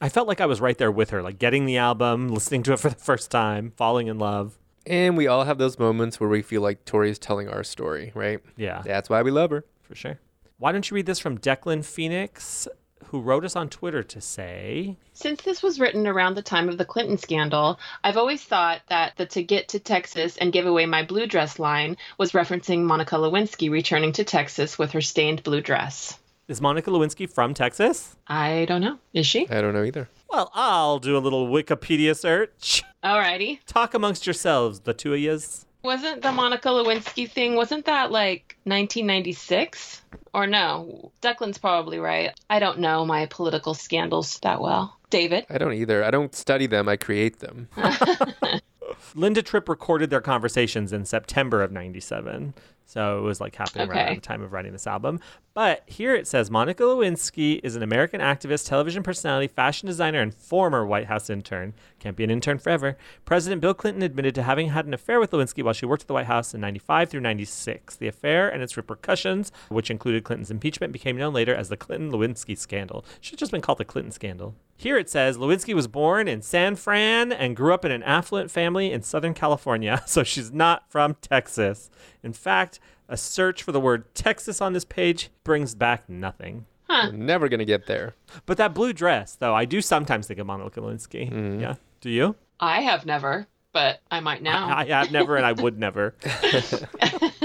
I felt like I was right there with her, like getting the album, listening to it for the first time, falling in love. And we all have those moments where we feel like Tori's telling our story, right? Yeah, That's why we love her. for sure. Why don't you read this from Declan Phoenix, who wrote us on Twitter to say, Since this was written around the time of the Clinton scandal, I've always thought that the To Get to Texas and Give Away My Blue Dress line was referencing Monica Lewinsky returning to Texas with her stained blue dress. Is Monica Lewinsky from Texas? I don't know. Is she? I don't know either. Well, I'll do a little Wikipedia search. Alrighty. Talk amongst yourselves, the two of yous. Wasn't the Monica Lewinsky thing, wasn't that like 1996? Or no? Declan's probably right. I don't know my political scandals that well. David? I don't either. I don't study them, I create them. Linda Tripp recorded their conversations in September of 97. So it was like happening right Okay. around the time of writing this album. But here it says Monica Lewinsky is an American activist, television personality, fashion designer, and former White House intern. Can't be an intern forever. President Bill Clinton admitted to having had an affair with Lewinsky while she worked at the White House in 95 through 96. The affair and its repercussions, which included Clinton's impeachment, became known later as the Clinton Lewinsky scandal. Should have just been called the Clinton scandal. Here it says Lewinsky was born in San Fran and grew up in an affluent family in Southern California, so she's not from Texas. In fact, A search for the word Texas on this page brings back nothing. We're never gonna get there. But that blue dress, though, I do sometimes think of Monica Lewinsky. Mm-hmm. Yeah. Do you? I have never, but I might now. I have never and I would never.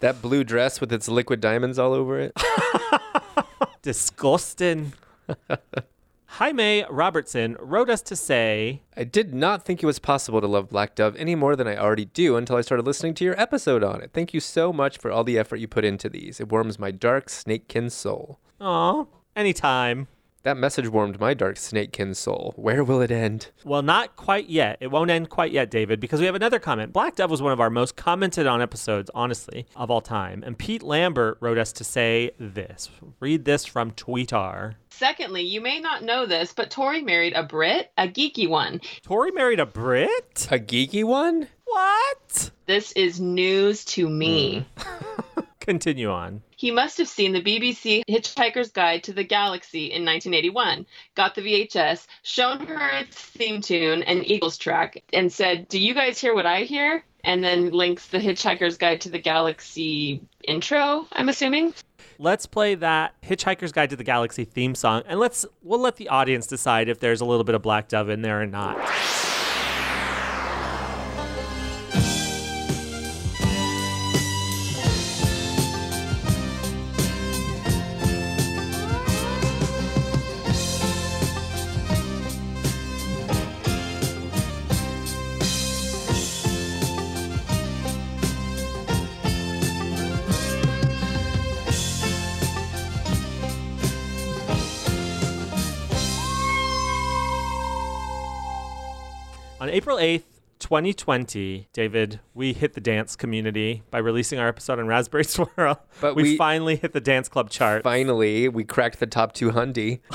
That blue dress with its liquid diamonds all over it. Disgusting. Jaime Robertson wrote us to say, I did not think it was possible to love Black Dove any more than I already do until I started listening to your episode on it. Thank you so much for all the effort you put into these. It warms my dark snakekin soul. Aw, anytime. That message warmed my dark snakekin soul. Where will it end? Well, not quite yet. It won't end quite yet, David, because we have another comment. Black Dove was one of our most commented on episodes, honestly, of all time. And Pete Lambert wrote us to say this. Read this from Tweetar. Secondly, you may not know this, but Tori married a Brit, a geeky one. Tori married a Brit? A geeky one? What? This is news to me. Continue on. He must have seen the BBC Hitchhiker's Guide to the Galaxy in 1981, got the VHS, shown her its theme tune and Eagles track, and said, Do you guys hear what I hear? And then links the Hitchhiker's Guide to the Galaxy intro, I'm assuming. Let's play that Hitchhiker's Guide to the Galaxy theme song, and let's we'll let the audience decide if there's a little bit of Black Dove in there or not. April 8th, 2020, David, we hit the dance community by releasing our episode on Raspberry Swirl. But we, we- finally hit the dance club chart. Finally, we cracked the top 200.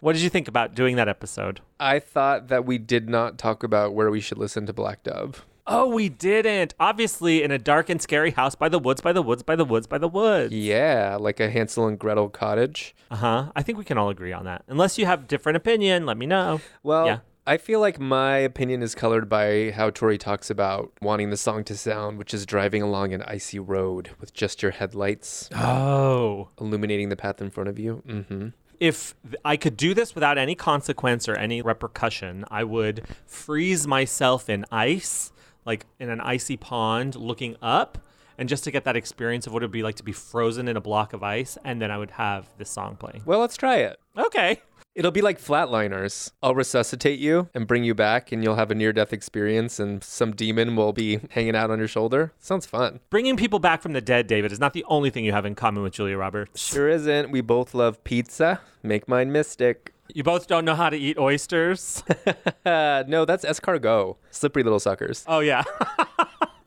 What did you think about doing that episode? I thought that we did not talk about where we should listen to Black Dove. Oh, we didn't. Obviously, in a dark and scary house by the woods, by the woods, by the woods, by the woods. Yeah, like a Hansel and Gretel cottage. Uh huh. I think we can all agree on that. Unless you have different opinion, let me know. Well, Yeah. I feel like my opinion is colored by how Tori talks about wanting the song to sound, which is driving along an icy road with just your headlights Oh. illuminating the path in front of you. Mm-hmm. If I could do this without any consequence or any repercussion, I would freeze myself in ice, like in an icy pond, looking up, and just to get that experience of what it would be like to be frozen in a block of ice, and then I would have this song playing. Well, let's try it. Okay. It'll be like flatliners. I'll resuscitate you and bring you back, and you'll have a near death experience, and some demon will be hanging out on your shoulder. Sounds fun. Bringing people back from the dead, David, is not the only thing you have in common with Julia Roberts. Sure isn't. We both love pizza. Make mine mystic. You both don't know how to eat oysters. No, that's escargot. Slippery little suckers. oh, yeah.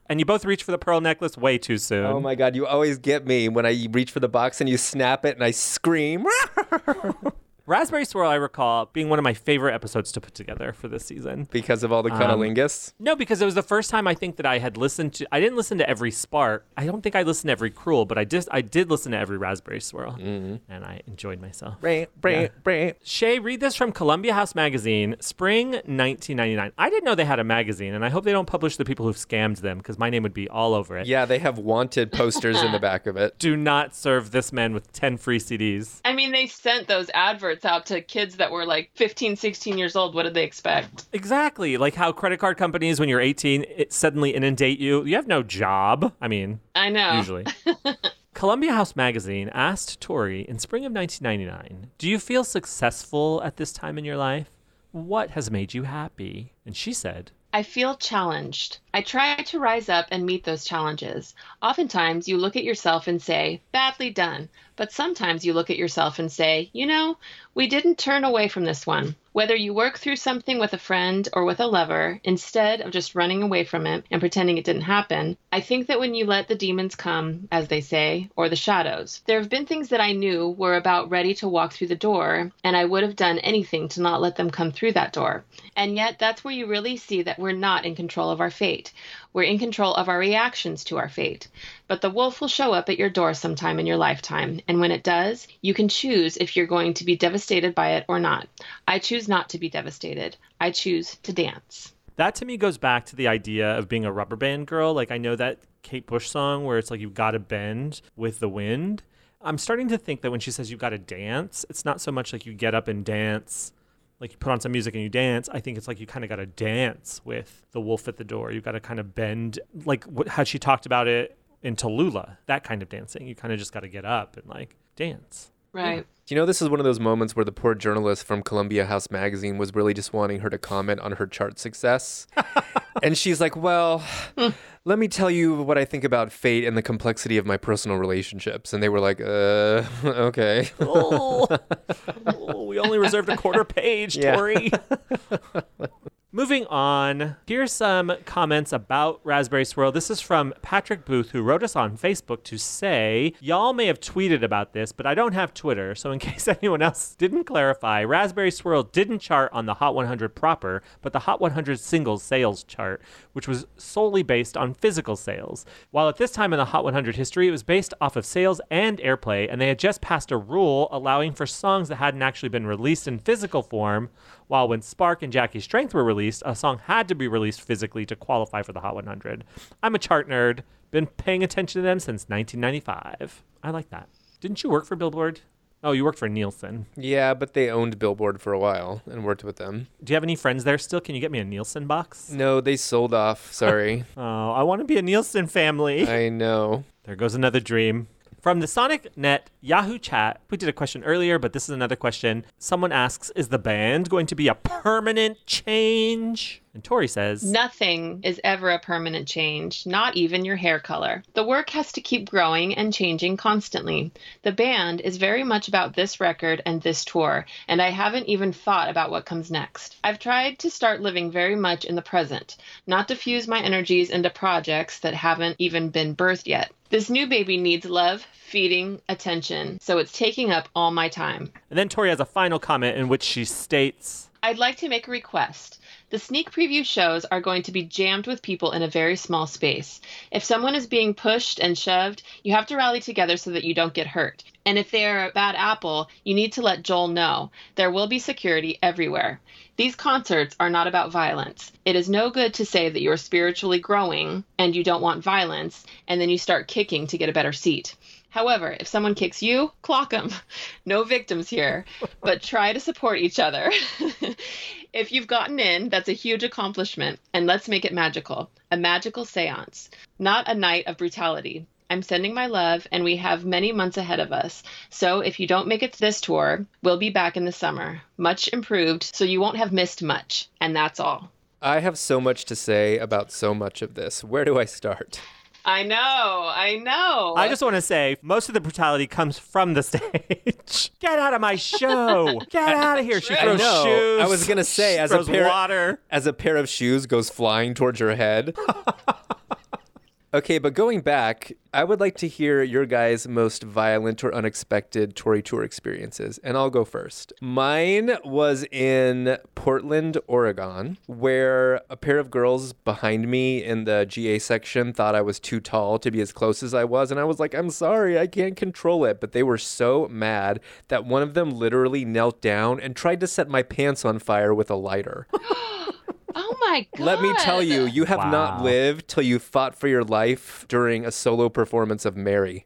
and you both reach for the pearl necklace way too soon. Oh my god, you always get me when I reach for the box and you snap it and I scream. Raspberry Swirl, I recall, being one of my favorite episodes to put together for this season. because of all the Um. No, because it was the first time I think that I had listened to. I didn't listen to every Spark. I don't think I listened to every Cruel, but I just I did listen to every Raspberry Swirl, and I enjoyed myself. Brah, brah, brah. Shay, read this from Columbia House Magazine, spring 1999. I didn't know they had a magazine, and I hope they don't publish the people who've scammed them because my name would be all over it. Yeah, they have wanted posters in the back of it. Do not serve this man with 10 free CDs. I mean, they sent those adverts out to kids that were like 15, 16 years old. What did they expect? Exactly. Like how credit card companies, when you're 18, it suddenly inundate you. You have no job. I mean, I know. usually. Columbia House Magazine asked Tori in spring of 1999, Do you feel successful at this time in your life? What has made you happy? And she said, I feel challenged. I try to rise up and meet those challenges. Oftentimes, you look at yourself and say, badly done. But sometimes you look at yourself and say, you know, we didn't turn away from this one. Whether you work through something with a friend or with a lover, instead of just running away from it and pretending it didn't happen, I think that when you let the demons come, as they say, or the shadows, there have been things that I knew were about ready to walk through the door, and I would have done anything to not let them come through that door. And yet, that's where you really see that we're not in control of our fate. We're in control of our reactions to our fate. But the wolf will show up at your door sometime in your lifetime, and when it does, you can choose if you're going to be devastated by it or not. I choose not to be devastated. I choose to dance. That to me goes back to the idea of being a rubber band girl. Like, I know that Kate Bush song where it's like you've got to bend with the wind. I'm starting to think that when she says you've got to dance, it's not so much like you get up and dance, like you put on some music and you dance. I think it's like you kind of got to dance with the wolf at the door. You got to kind of bend, like what, how she talked about it in Tallulah, that kind of dancing. You kind of just got to get up and like dance. Right. You know, this is one of those moments where the poor journalist from Columbia House Magazine was really just wanting her to comment on her chart success. and she's like, Well, let me tell you what I think about fate and the complexity of my personal relationships. And they were like, Uh, okay. oh, oh, we only reserved a quarter page, Yeah. Tori. Moving on, here's some comments about Raspberry Swirl. This is from Patrick Booth, who wrote us on Facebook to say, Y'all may have tweeted about this, but I don't have Twitter, so in case anyone else didn't clarify, Raspberry Swirl didn't chart on the Hot 100 proper, but the Hot 100 singles sales chart, which was solely based on physical sales. While at this time in the Hot 100 history, it was based off of sales and airplay, and they had just passed a rule allowing for songs that hadn't actually been released in physical form while when Spark and Jackie Strength were released, a song had to be released physically to qualify for the Hot 100. I'm a chart nerd, been paying attention to them since 1995. I like that. Didn't you work for Billboard? Oh, you worked for Nielsen. yeah, but they owned Billboard for a while and worked with them. Do you have any friends there still? Can you get me a Nielsen box? No, they sold off. Sorry. Oh, I want to be a Nielsen family. I know. There goes another dream. From the Sonic Net Yahoo chat, we did a question earlier, but this is another question. Someone asks, Is the band going to be a permanent change? And Tori says, Nothing is ever a permanent change, not even your hair color. The work has to keep growing and changing constantly. The band is very much about this record and this tour, and I haven't even thought about what comes next. I've tried to start living very much in the present, not to fuse my energies into projects that haven't even been birthed yet. This new baby needs love, feeding, attention, so it's taking up all my time. And then Tori has a final comment in which she states, I'd like to make a request. The sneak preview shows are going to be jammed with people in a very small space. If someone is being pushed and shoved, you have to rally together so that you don't get hurt. And if they are a bad apple, you need to let Joel know. There will be security everywhere. These concerts are not about violence. It is no good to say that you are spiritually growing and you don't want violence, and then you start kicking to get a better seat. However, if someone kicks you, clock them. No victims here, but try to support each other. if you've gotten in, that's a huge accomplishment, and let's make it magical. A magical seance, not a night of brutality. I'm sending my love, and we have many months ahead of us. So if you don't make it to this tour, we'll be back in the summer. Much improved, so you won't have missed much. And that's all. I have so much to say about so much of this. Where do I start? I know, I know. I just want to say most of the brutality comes from the stage. Get out of my show. Get out of here. She I throws know. shoes. I was gonna say, as a throws parent- water. As a pair of shoes goes flying towards your head. okay, but going back, I would like to hear your guys' most violent or unexpected Tori Tour experiences, and I'll go first. Mine was in Portland, Oregon, where a pair of girls behind me in the GA section thought I was too tall to be as close as I was, and I was like, I'm sorry, I can't control it. But they were so mad that one of them literally knelt down and tried to set my pants on fire with a lighter. oh my god. Let me tell you, you have not lived till you fought for your life during a solo performance of Mary.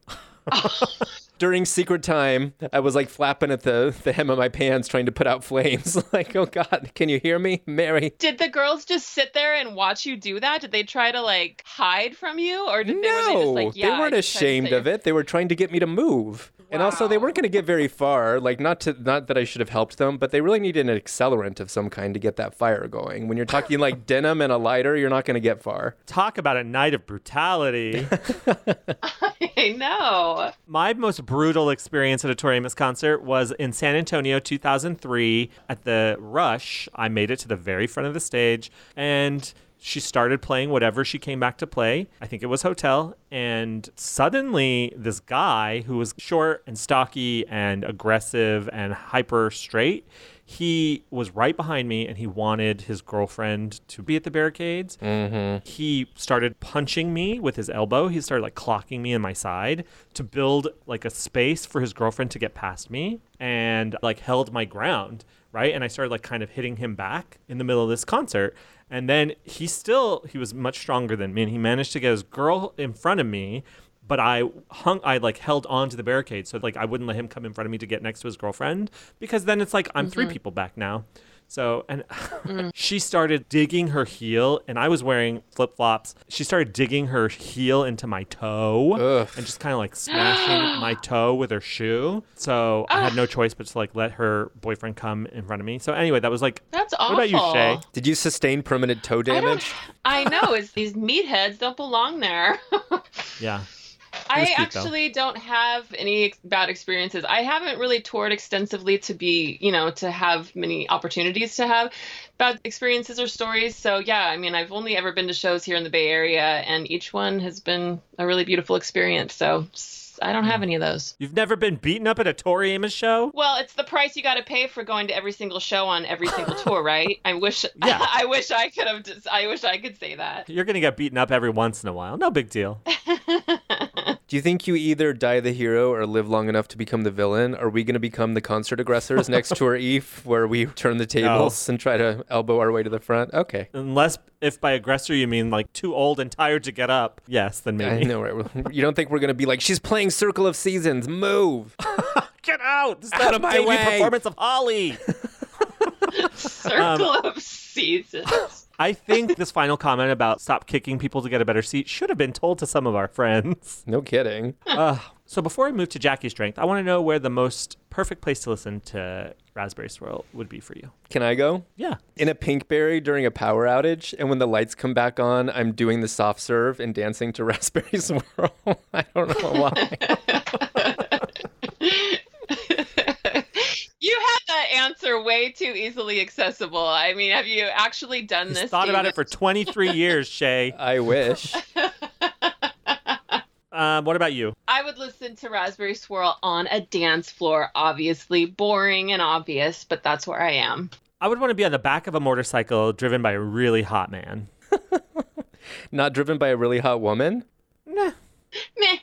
during Secret Time, I was like flapping at the, the hem of my pants trying to put out flames. like, oh God, can you hear me? Mary. Did the girls just sit there and watch you do that? Did they try to like hide from you, or did they, were they just No, like, yeah? they weren't just tried to ashamed of it. They were trying to get me to move. And also, they weren't going to get very far. Like, not to not that I should have helped them, but they really needed an accelerant of some kind to get that fire going. When you're talking like denim and a lighter, you're not going to get far. Talk about a night of brutality. I know. My most brutal experience at a Tori Amos concert was in San Antonio 2003 at the Rush. I made it to the very front of the stage and she started playing whatever she came back to play. I think it was Hotel. And suddenly, this guy who was short and stocky and aggressive and hyper straight, he was right behind me and he wanted his girlfriend to be at the barricades. Mm-hmm. He started punching me with his elbow. He started like clocking me in my side to build like a space for his girlfriend to get past me. and like held my ground, right? And I started like kind of hitting him back in the middle of this concert. And then he still he was much stronger than me and he managed to get his girl in front of me but I hung, I like held on to the barricade, so like I wouldn't let him come in front of me to get next to his girlfriend because then it's like I'm three mm-hmm. people back now. So and mm. she started digging her heel, and I was wearing flip flops. She started digging her heel into my toe Ugh. and just kind of like smashing my toe with her shoe. So I had no choice but to like let her boyfriend come in front of me. So anyway, that was like That's awful. What about you, Shay? Did you sustain permanent toe I damage? I know. It's these meatheads don't belong there. yeah. I was cute, though. actually don't have any bad experiences. I haven't really toured extensively to be, you know, to have many opportunities to have bad experiences or stories. So, yeah, I mean, I've only ever been to shows here in the Bay Area, and each one has been a really beautiful experience. So, I don't have hmm. any of those. You've never been beaten up at a Tori Amos show? Well, it's the price you got to pay for going to every single show on every single tour, right? I wish, Yeah. I wish I could have. Just, I wish I could say that. You're gonna get beaten up every once in a while. No big deal. Do you think you either die the hero or live long enough to become the villain? Are we going to become the concert aggressors next tour Eve, where we turn the tables and try to elbow our way to the front? Okay. Unless if by aggressor you mean like too old and tired to get up. Yes, then maybe. I maybe. know, right? You don't think we're going to be like, she's playing Circle of Seasons, move. Get out! This is Out the of my way. performance of Holly. Circle um, of seasons. I think this final comment about stop kicking people to get a better seat should have been told to some of our friends. No kidding. Uh, so before I move to Jackie's strength, I want to know where the most perfect place to listen to Raspberry Swirl would be for you. Can I go? Yeah. In a Pinkberry during a power outage, and when the lights come back on, I'm doing the soft serve and dancing to Raspberry Swirl. I don't know why. You had that answer way too easily accessible. I mean, have you actually done He's this? thought about it for 23 years, Shay. I wish. Um, what about you? I would listen to Raspberry Swirl on a dance floor. Obviously, boring and obvious, but that's where I am. I would want to be on the back of a motorcycle driven by a really hot man. Not driven by a really hot woman? Nah. Meh.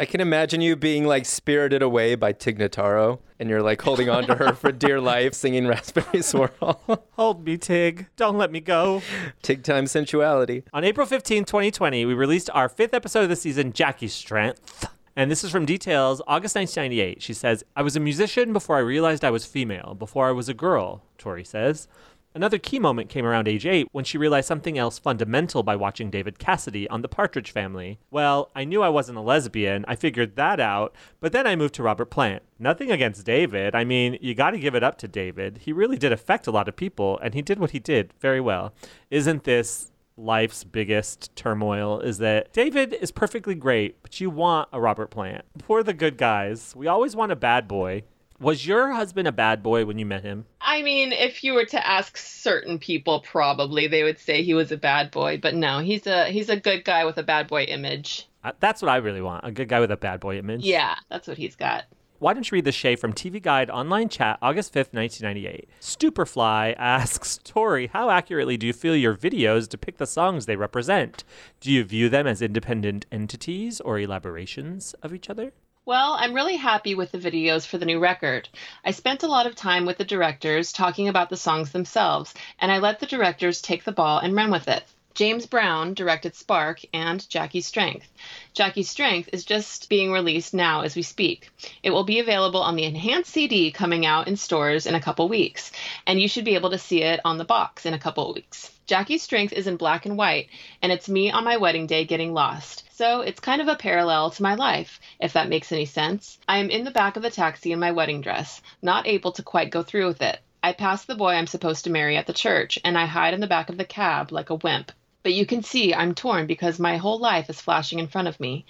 I can imagine you being like spirited away by Tig Notaro, and you're like holding on to her for dear life, singing Raspberry Swirl. Hold me, Tig. Don't let me go. Tig time sensuality. On April 15, 2020, we released our fifth episode of the season, Jackie's Strength. And this is from Details, August 1998. She says, I was a musician before I realized I was female, before I was a girl, Tori says. Another key moment came around age 8 when she realized something else fundamental by watching David Cassidy on The Partridge Family. Well, I knew I wasn't a lesbian, I figured that out, but then I moved to Robert Plant. Nothing against David. I mean, you got to give it up to David. He really did affect a lot of people, and he did what he did very well. Isn't this life's biggest turmoil is that David is perfectly great, but you want a Robert Plant. We're the good guys. We always want a bad boy. Was your husband a bad boy when you met him? I mean, if you were to ask certain people, probably they would say he was a bad boy. But no, he's a he's a good guy with a bad boy image. Uh, That's what I really want a good guy with a bad boy image. Yeah, that's what he's got. Why don't you read the Shay from TV Guide online chat, August 5th, 1998? Stuperfly asks Tori, how accurately do you feel your videos depict the songs they represent? Do you view them as independent entities or elaborations of each other? Well, I'm really happy with the videos for the new record. I spent a lot of time with the directors talking about the songs themselves, and I let the directors take the ball and run with it. James Brown directed Spark and Jackie's Strength. Jackie's Strength is just being released now as we speak. It will be available on the enhanced CD coming out in stores in a couple weeks, and you should be able to see it on the box in a couple weeks. Jackie's Strength is in black and white, and it's me on my wedding day getting lost. So it's kind of a parallel to my life, if that makes any sense. I am in the back of the taxi in my wedding dress, not able to quite go through with it. I pass the boy I'm supposed to marry at the church, and I hide in the back of the cab like a wimp. But you can see I'm torn because my whole life is flashing in front of me,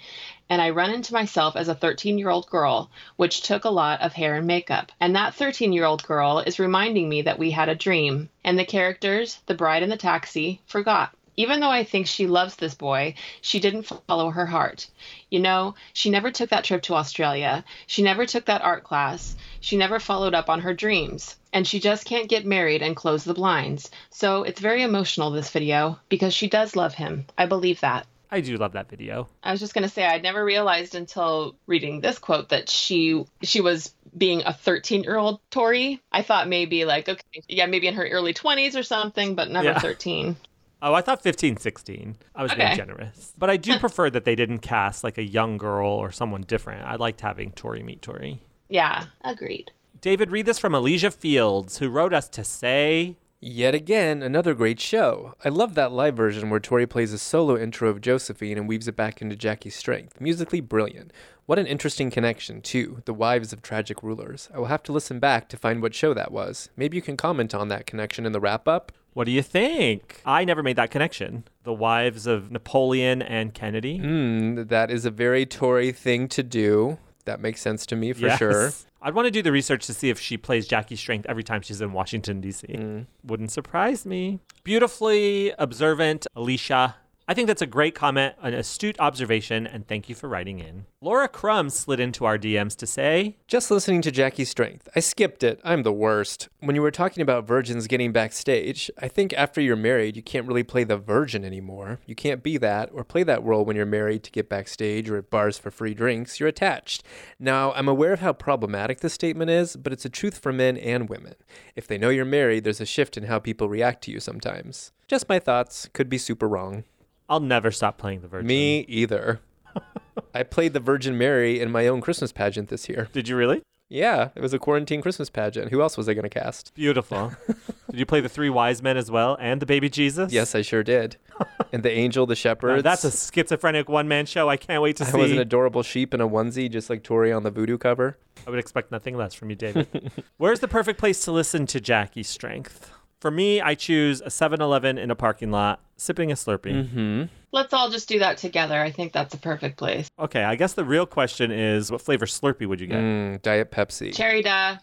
and I run into myself as a 13 year old girl, which took a lot of hair and makeup. And that 13 year old girl is reminding me that we had a dream, and the characters, the bride and the taxi, forgot. Even though I think she loves this boy, she didn't follow her heart. You know, she never took that trip to Australia. She never took that art class. She never followed up on her dreams. And she just can't get married and close the blinds. So it's very emotional, this video, because she does love him. I believe that. I do love that video. I was just gonna say I'd never realized until reading this quote that she she was being a 13 year old Tori. I thought maybe like okay, yeah, maybe in her early 20s or something, but never Yeah. 13. Oh, I thought 15, 16. I was being generous. But I do prefer that they didn't cast like a young girl or someone different. I liked having Tori meet Tori. Yeah, agreed. David, read this from Alicia Fields, who wrote us to say, Yet again, another great show. I love that live version where Tori plays a solo intro of Josephine and weaves it back into Jackie's strength. Musically brilliant. What an interesting connection, too. The wives of tragic rulers. I will have to listen back to find what show that was. Maybe you can comment on that connection in the wrap up. What do you think? I never made that connection. The wives of Napoleon and Kennedy. Hmm, that is a very Tori thing to do. That makes sense to me for Yes. sure. I'd want to do the research to see if she plays Jackie Strength every time she's in Washington, D.C. Mm. Wouldn't surprise me. Beautifully observant, Alicia. I think that's a great comment, an astute observation, and thank you for writing in. Laura Crum slid into our DMs to say, Just listening to Jackie's strength. I skipped it. I'm the worst. When you were talking about virgins getting backstage, I think after you're married, you can't really play the virgin anymore. You can't be that or play that role when you're married to get backstage or at bars for free drinks. You're attached. Now, I'm aware of how problematic this statement is, but it's a truth for men and women. If they know you're married, there's a shift in how people react to you sometimes. Just my thoughts. Could be super wrong. I'll never stop playing the Virgin. Me either. I played the Virgin Mary in my own Christmas pageant this year. Did you really? Yeah, it was a quarantine Christmas pageant. Who else was I going to cast? Beautiful. Did you play the three wise men as well and the baby Jesus? Yes, I sure did. and the angel, the shepherd. that's a schizophrenic one man show. I can't wait to I see. I was an adorable sheep in a onesie, just like Tori on the voodoo cover. I would expect nothing less from you, David. Where's the perfect place to listen to Jackie's strength? For me, I choose a 7 Eleven in a parking lot, sipping a Slurpee. Mm-hmm. Let's all just do that together. I think that's a perfect place. Okay, I guess the real question is what flavor Slurpee would you get? Mm, Diet Pepsi. Cherry da.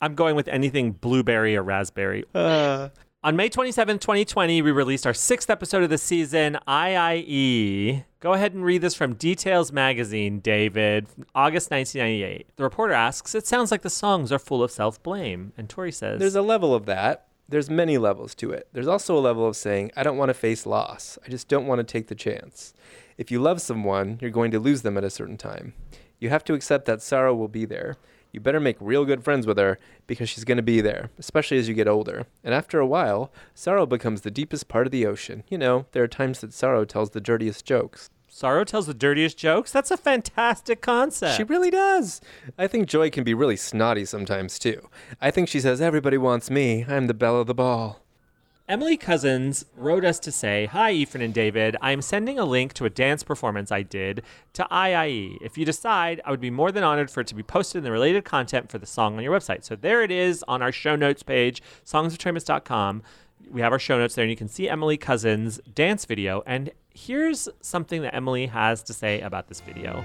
I'm going with anything blueberry or raspberry. Uh, On May 27, 2020, we released our sixth episode of the season, iieee. Go ahead and read this from Details Magazine, David, August 1998. The reporter asks, It sounds like the songs are full of self blame. And Tori says, there's a level of that. There's many levels to it. There's also a level of saying, I don't want to face loss. I just don't want to take the chance. If you love someone, you're going to lose them at a certain time. You have to accept that sorrow will be there. You better make real good friends with her because she's going to be there, especially as you get older. And after a while, sorrow becomes the deepest part of the ocean. You know, there are times that sorrow tells the dirtiest jokes. Sorrow tells the dirtiest jokes? That's a fantastic concept. She really does. I think Joy can be really snotty sometimes, too. I think she says, Everybody wants me. I'm the belle of the ball. Emily Cousins wrote us to say, Hi, Ethan and David. I am sending a link to a dance performance I did to iieee. If you decide, I would be more than honored for it to be posted in the related content for the song on your website. So there it is on our show notes page, songsoftoriamus.com. We have our show notes there, and you can see Emily Cousins' dance video. And here's something that Emily has to say about this video.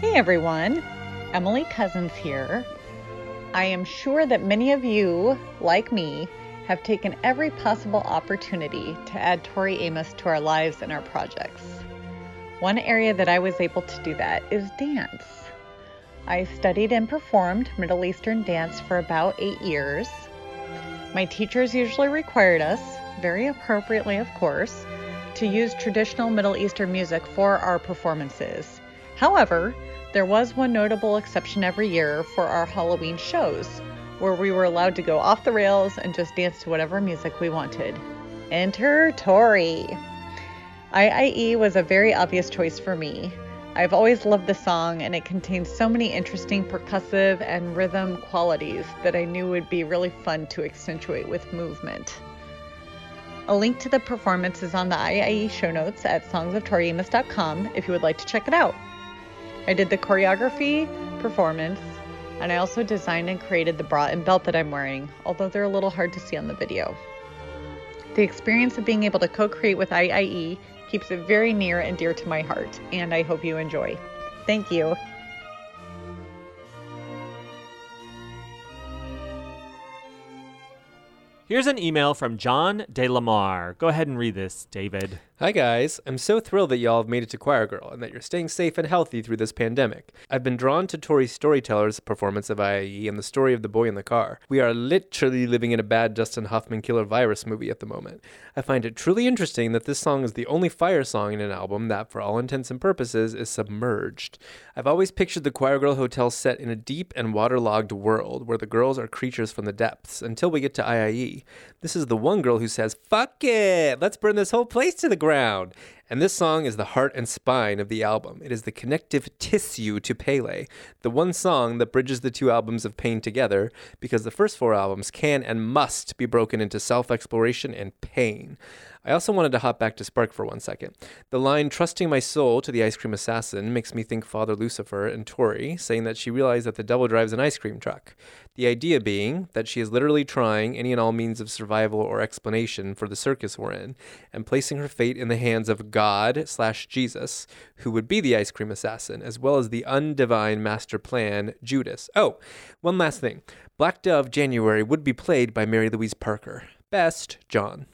Hey everyone, Emily Cousins here. I am sure that many of you, like me, have taken every possible opportunity to add Tori Amos to our lives and our projects. One area that I was able to do that is dance. I studied and performed Middle Eastern dance for about eight years. My teachers usually required us, very appropriately of course, to use traditional Middle Eastern music for our performances. However, there was one notable exception every year for our Halloween shows, where we were allowed to go off the rails and just dance to whatever music we wanted. Enter Tori. iieee was a very obvious choice for me. I've always loved the song, and it contains so many interesting percussive and rhythm qualities that I knew would be really fun to accentuate with movement. A link to the performance is on the iieee show notes at songsoftoriamus.com if you would like to check it out. I did the choreography, performance, and I also designed and created the bra and belt that I'm wearing, although they're a little hard to see on the video. The experience of being able to co create with iieee keeps it very near and dear to my heart, and I hope you enjoy. Thank you. Here's an email from John De Lamar. Go ahead and read this, David. Hi guys, I'm so thrilled that y'all have made it to Choir Girl and that you're staying safe and healthy through this pandemic. I've been drawn to Tori Storyteller's performance of iieee and the story of the boy in the car. We are literally living in a bad Dustin Hoffman killer virus movie at the moment. I find it truly interesting that this song is the only fire song in an album that, for all intents and purposes, is submerged. I've always pictured the Choir Girl Hotel set in a deep and waterlogged world where the girls are creatures from the depths until we get to iieee. This is the one girl who says, Fuck it! Let's burn this whole place to the ground! And this song is the heart and spine of the album. It is the connective tissue to Pele, the one song that bridges the two albums of Pain together, because the first four albums can and must be broken into self exploration and pain. I also wanted to hop back to Spark for one second. The line, trusting my soul to the ice cream assassin, makes me think Father Lucifer and Tori, saying that she realized that the devil drives an ice cream truck. The idea being that she is literally trying any and all means of survival or explanation for the circus we're in, and placing her fate in the hands of God slash Jesus, who would be the ice cream assassin, as well as the undivine master plan, Judas. Oh, one last thing. Black Dove January would be played by Mary Louise Parker. Best, John.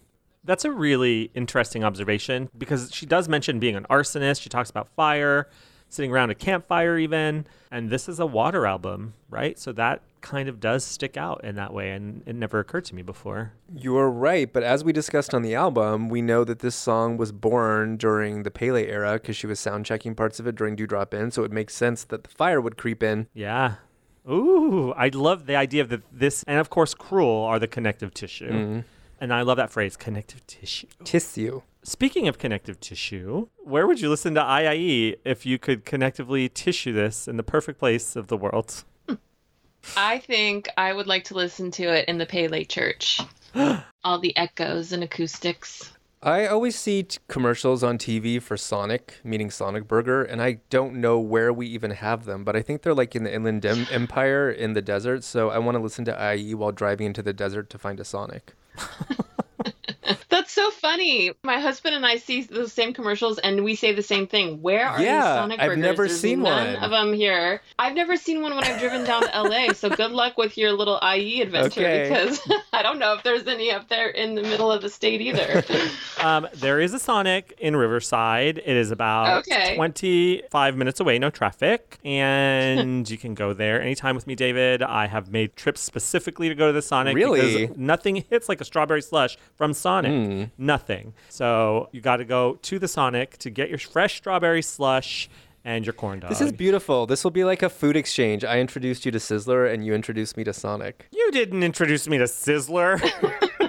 That's a really interesting observation because she does mention being an arsonist. She talks about fire, sitting around a campfire, even. And this is a water album, right? So that kind of does stick out in that way. And it never occurred to me before. You're right, but as we discussed on the album, we know that this song was born during the Pele era because she was sound checking parts of it during Dew Drop Inn, so it makes sense that the fire would creep in. Yeah. Ooh, I love the idea of that this, and of course, cruel are the connective tissue. Mm-hmm. And I love that phrase, connective tissue. Tissue. Speaking of connective tissue, where would you listen to iieee if you could connectively tissue this in the perfect place of the world? I think I would like to listen to it in the Pele Church. All the echoes and acoustics. I always see t- commercials on TV for Sonic, meaning Sonic Burger, and I don't know where we even have them, but I think they're like in the Inland Em- Empire in the desert, so I want to listen to IE while driving into the desert to find a Sonic. That's so funny. My husband and I see those same commercials and we say the same thing. Where are Yeah, these Sonic burgers? I've never There's seen none one. of them here. I've never seen one when I've driven down to LA. So good luck with your little IE adventure Okay. because I don't know if there's any up there in the middle of the state either. Um, there is a Sonic in Riverside. It is about Okay. 25 minutes away, no traffic. And you can go there anytime with me, David. I have made trips specifically to go to the Sonic. Really? Because nothing hits like a strawberry slush from Sonic. Nothing. So you got to go to the Sonic to get your fresh strawberry slush and your corn dog. This is beautiful. This will be like a food exchange. I introduced you to Sizzler, and you introduced me to Sonic. you didn't introduce me to Sizzler.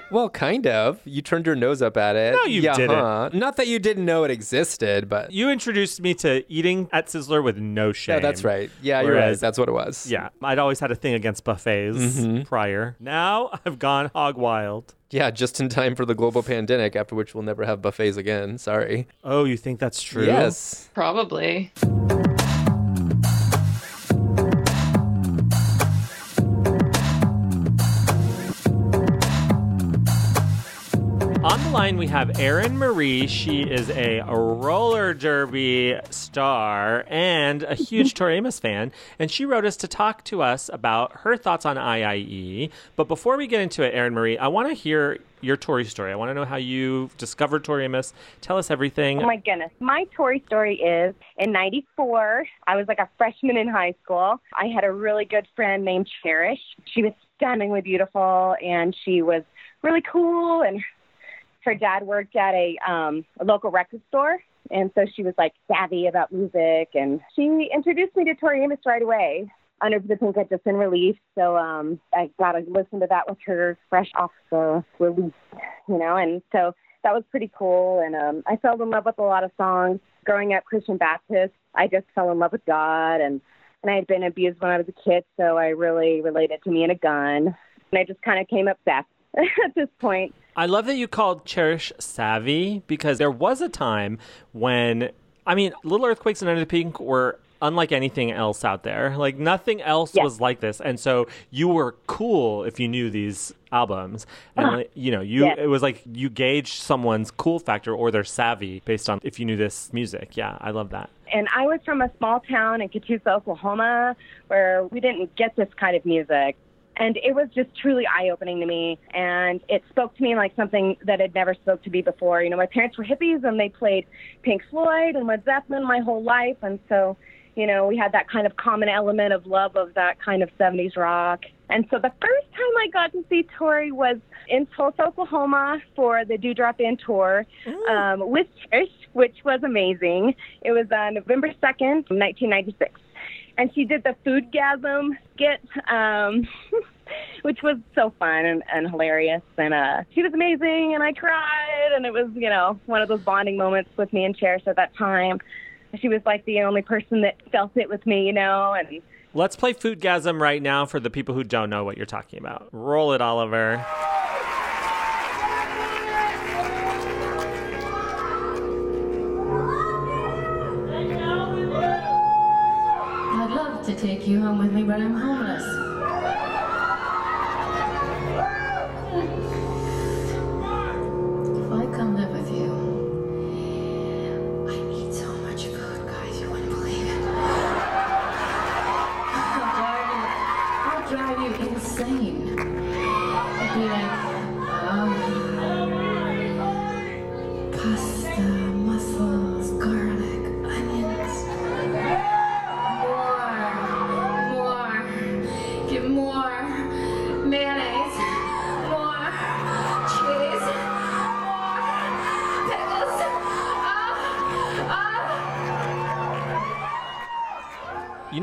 Well, kind of. You turned your nose up at it. No, you yeah, didn't. huh? Not that you didn't know it existed, but you introduced me to eating at Sizzler with no shame. yeah, that's right. Yeah, you're right. That's what it was. Yeah, I'd always had a thing against buffets Mm-hmm. prior. Now I've gone hog wild. Yeah, just in time for the global pandemic, after which we'll never have buffets again. Sorry. Oh, you think that's true? Yes. Probably. On the line, we have Erin Marie. She is a roller derby star and a huge Tori Amos fan. And she wrote us to talk to us about her thoughts on iieee. But before we get into it, Erin Marie, I want to hear your Tori story. I want to know how you discovered Tori Amos. Tell us everything. Oh my goodness. My Tori story is in 94, I was like a freshman in high school. I had a really good friend named Cherish. She was stunningly beautiful and she was really cool and her dad worked at a um a local record store and so she was like savvy about music and she introduced me to Tori Amos right away. Under the Pink had just been released, so um I got to listen to that with her fresh off the release, you know, and so that was pretty cool. And um, I fell in love with a lot of songs. Growing up Christian Baptist, I just fell in love with God, and and I had been abused when I was a kid, so I really related to me and a gun, and I just kind of came up obsessed at this point. I love that you called Cherish savvy because there was a time when, I mean, Little Earthquakes and Under the Pink were unlike anything else out there. Like nothing else Yeah. was like this, and so you were cool if you knew these albums, and uh-huh. like, you know, you Yeah. it was like you gauged someone's cool factor or their savvy based on if you knew this music. Yeah, I love that. And I was from a small town in Catoosa, Oklahoma, where we didn't get this kind of music. And it was just truly eye opening to me. And it spoke to me like something that had never spoke to me before. You know, my parents were hippies and they played Pink Floyd and Led Zeppelin my whole life. And so, you know, we had that kind of common element of love of that kind of 70s rock. And so the first time I got to see Tori was in Tulsa, Oklahoma for the Dew Drop Inn tour um, with Trish, which was amazing. It was uh, November 2nd, 1996 and she did the food foodgasm skit, um, which was so fun and, and hilarious. And uh, she was amazing, and I cried, and it was, you know, one of those bonding moments with me and Cherish at that time. She was like the only person that felt it with me, you know, and Let's play Foodgasm right now for the people who don't know what you're talking about. Roll it, Oliver. To take you home with me, but I'm homeless.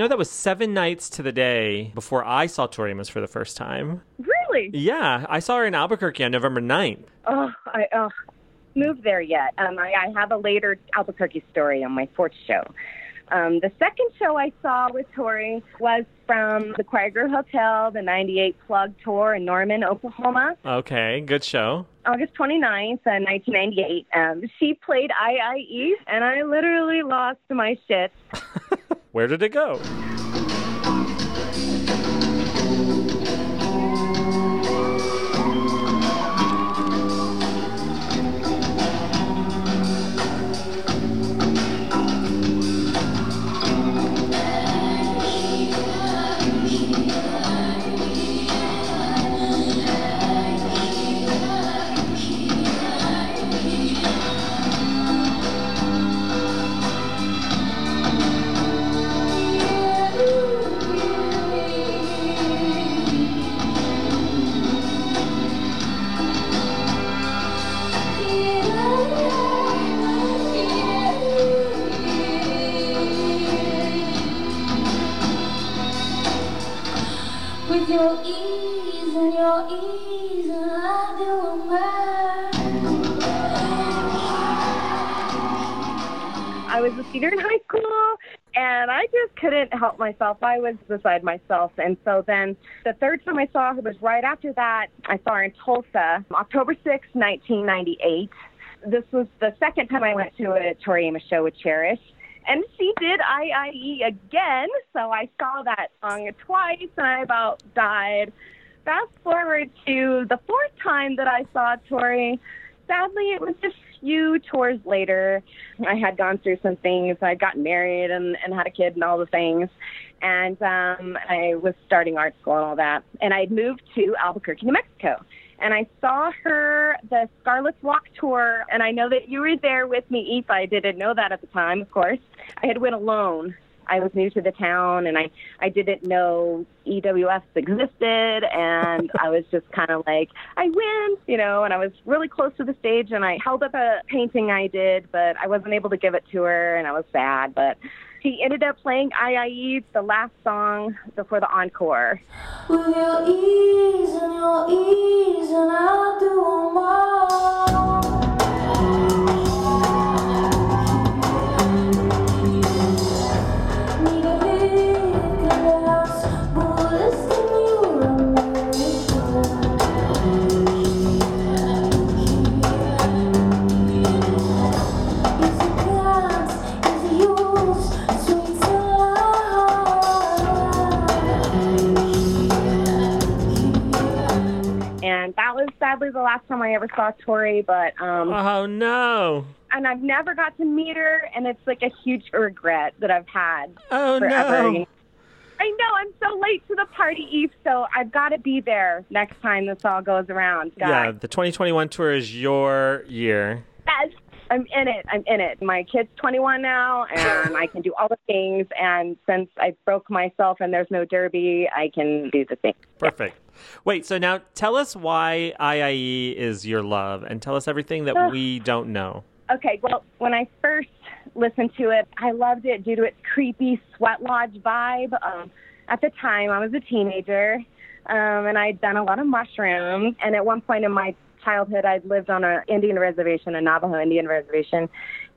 Know, that was seven nights to the day before I saw Tori Amos for the first time. really, Yeah, I saw her in Albuquerque on November 9th. oh, I oh, moved there yet. Um, I, I have a later Albuquerque story on my fourth show. Um, the second show I saw with Tori was from the Girl Hotel, the 98 Plug Tour in Norman, Oklahoma. Okay, good show. August 29th, uh, 1998. Um, she played iieee, and I literally lost my shit. Where did it go? Myself. I was beside myself. And so then the third time I saw her was right after that. I saw her in Tulsa, October sixth, 1998. This was the second time I went to a Tori Amos show with Cherish. And she did iieee again, so I saw that song twice, and I about died. Fast forward to the fourth time that I saw Tori, sadly, it was a few tours later. I had gone through some things. I'd gotten married and, and had a kid and all the things. And um, I was starting art school and all that. And I had moved to Albuquerque, New Mexico. And I saw her the Scarlet's Walk tour. And I know that you were there with me, Eve. I didn't know that at the time, of course. I had went alone. I was new to the town and I, I didn't know EWS existed and I was just kind of like, I win, you know, and I was really close to the stage and I held up a painting I did, but I wasn't able to give it to her and I was sad, but she ended up playing iieee, the last song before the encore. With your ease and your ease, and I'll do 'em all. And that was sadly the last time I ever saw Tori, but um Oh, no. and I've never got to meet her and it's like a huge regret that I've had Oh, forever. no. I know I'm so late to the party, Eve. So I've got to be there next time this all goes around, Yeah, the 2021 tour is your year. Yes, I'm in it. I'm in it. My kid's 21 now, and I can do all the things. And since I broke myself and there's no derby, I can do the thing. Perfect. Wait, so now tell us why iieee is your love and tell us everything that we don't know. Okay, well, when I first listened to it, I loved it due to its creepy sweat lodge vibe. Um, at the time, I was a teenager, um, and I'd done a lot of mushrooms. And at one point in my childhood, I'd lived on an Indian reservation, a Navajo Indian reservation,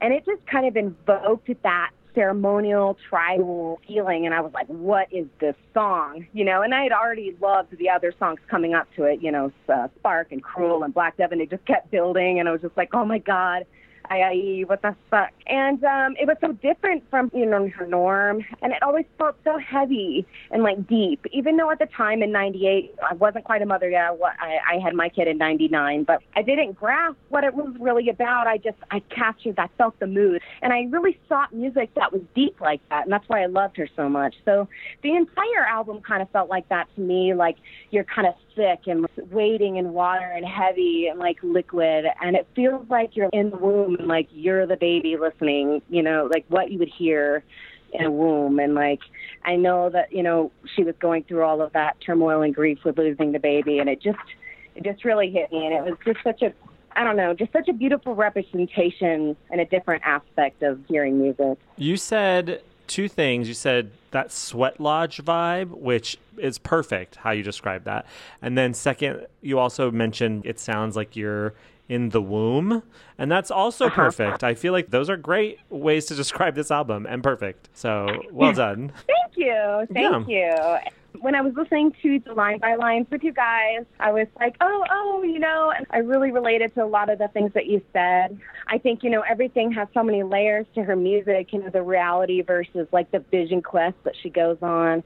and it just kind of invoked that ceremonial tribal feeling and I was like what is this song? You know and I had already loved the other songs coming up to it you know uh, Spark and Cruel and Black Dove and it just kept building and I was just like oh my god iieee, what the fuck? And um, it was so different from, you know, her norm. And it always felt so heavy and like deep. Even though at the time in 98, I wasn't quite a mother yet. I, I had my kid in 99, but I didn't grasp what it was really about. I just, I captured, I felt the mood. And I really sought music that was deep like that. And that's why I loved her so much. So the entire album kind of felt like that to me. Like you're kind of sick and waiting in water and heavy and like liquid. And it feels like you're in the womb and like you're the baby listening, you know, like what you would hear in a womb. And like, I know that, you know, she was going through all of that turmoil and grief with losing the baby. And it just, it just really hit me. And it was just such a, I don't know, just such a beautiful representation and a different aspect of hearing music. You said two things. You said that sweat lodge vibe, which is perfect how you describe that. And then second, you also mentioned it sounds like you're in the womb, and that's also uh-huh. perfect. I feel like those are great ways to describe this album and perfect. So, well done. Thank you. Thank you. When I was listening to the line by lines with you guys, I was like, oh, oh, you know, and I really related to a lot of the things that you said. I think, you know, everything has so many layers to her music, you know, the reality versus like the vision quest that she goes on.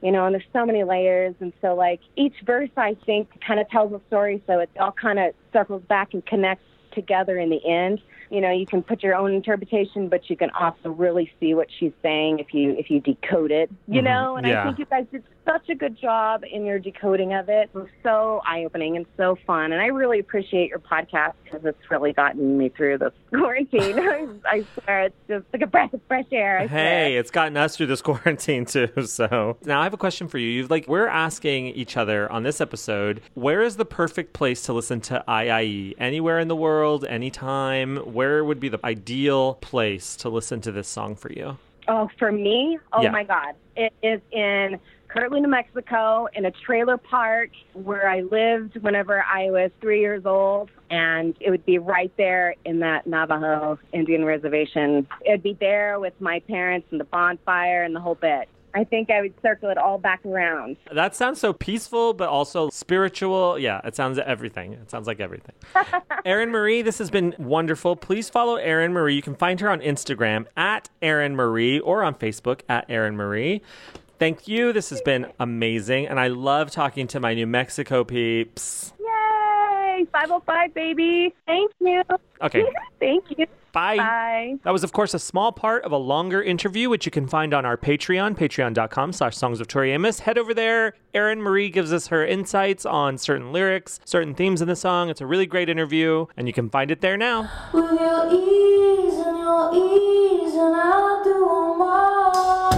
You know, and there's so many layers. And so, like, each verse, I think, kind of tells a story. So it all kind of circles back and connects together in the end. You know, you can put your own interpretation, but you can also really see what she's saying if you if you decode it. You Mhm. know, and Yeah. I think you guys did such a good job in your decoding of it. It was so eye opening and so fun, and I really appreciate your podcast because it's really gotten me through this quarantine. I, swear, it's just like a breath of fresh air. I swear. Hey, it's gotten us through this quarantine too. So now I have a question for you. You've like we're asking each other on this episode, where is the perfect place to listen to iieee? Anywhere in the world, anytime. Where would be the ideal place to listen to this song for you? Oh, for me? Oh Yeah. my God. It is in currently New Mexico, in a trailer park where I lived whenever I was three years old. And it would be right there in that Navajo Indian reservation. It'd be there with my parents and the bonfire and the whole bit. I think I would circle it all back around. That sounds so peaceful, but also spiritual. Yeah, it sounds everything. It sounds like everything. Erin Marie, this has been wonderful. Please follow Erin Marie. You can find her on Instagram at Erin Marie or on Facebook at Erin Marie. Thank you. This has been amazing. And I love talking to my New Mexico peeps. Yay! 505, baby. Thank you. Okay. Thank you. Bye. Bye. That was, of course, a small part of a longer interview, which you can find on our Patreon, patreon.com slash songs of Tori Amos. Head over there. Erin Marie gives us her insights on certain lyrics, certain themes in the song. It's a really great interview, and you can find it there now. With your ease and your ease, and I'll do 'em all.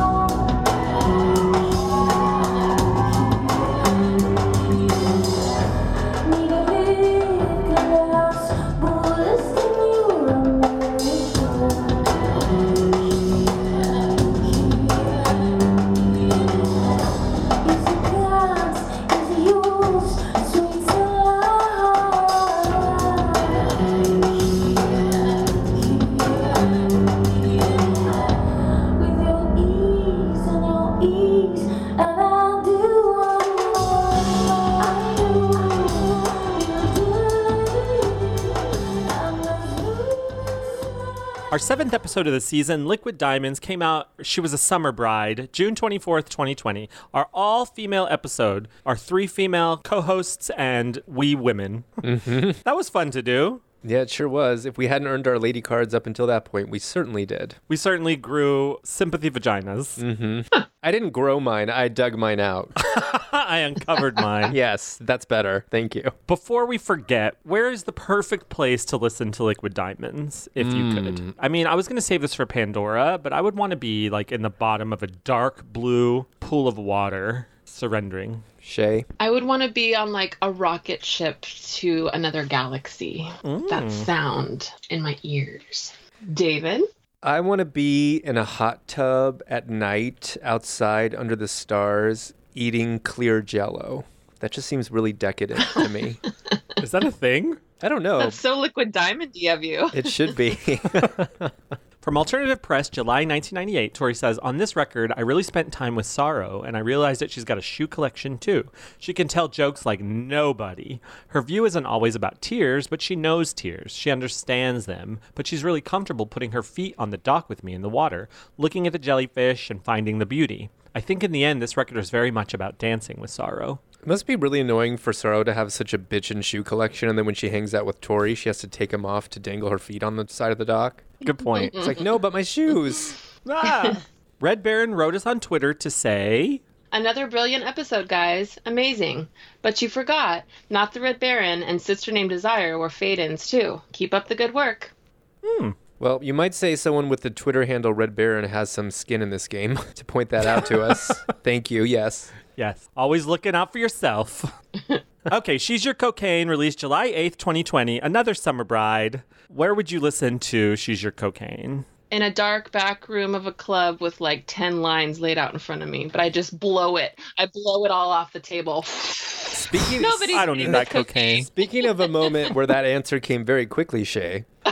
Our seventh episode of the season, Liquid Diamonds, came out. She was a summer bride, June 24th, 2020. Our all female episode, our three female co hosts, and we women. Mm-hmm. That was fun to do. Yeah, it sure was. If we hadn't earned our lady cards up until that point, we certainly did. We certainly grew sympathy vaginas. Mm-hmm. I didn't grow mine. I dug mine out. I uncovered mine. yes, that's better. Thank you. Before we forget, where is the perfect place to listen to Liquid Diamonds if you could? I mean, I was going to save this for Pandora, but I would want to be like in the bottom of a dark blue pool of water, surrendering. Shay. I would want to be on like a rocket ship to another galaxy. That mm. sound in my ears. David? I want to be in a hot tub at night outside under the stars eating clear jello. That just seems really decadent to me. Is that a thing? I don't know. That's so liquid diamondy of you. It should be. From Alternative Press, July 1998, Tori says, On this record, I really spent time with Sorrow, and I realized that she's got a shoe collection too. She can tell jokes like nobody. Her view isn't always about tears, but she knows tears. She understands them, but she's really comfortable putting her feet on the dock with me in the water, looking at the jellyfish and finding the beauty. I think in the end, this record is very much about dancing with Sorrow. It must be really annoying for Sorrow to have such a bitchin' shoe collection, and then when she hangs out with Tori, she has to take them off to dangle her feet on the side of the dock. Good point. It's like, no, but my shoes. ah. Red Baron wrote us on Twitter to say, Another brilliant episode, guys. Amazing. But you forgot, not the Red Baron and Sister Named Desire were fade-ins too. Keep up the good work. Hmm. Well, you might say someone with the Twitter handle Red Baron has some skin in this game to point that out to us. Thank you. Yes. Yes. Always looking out for yourself. okay, She's Your Cocaine, released July 8th, 2020. Another summer bride. Where would you listen to She's Your Cocaine? In a dark back room of a club with like 10 lines laid out in front of me, but I just blow it. I blow it all off the table. Speaking Nobody's I don't need that this cocaine. Speaking of a moment where that answer came very quickly, Shay.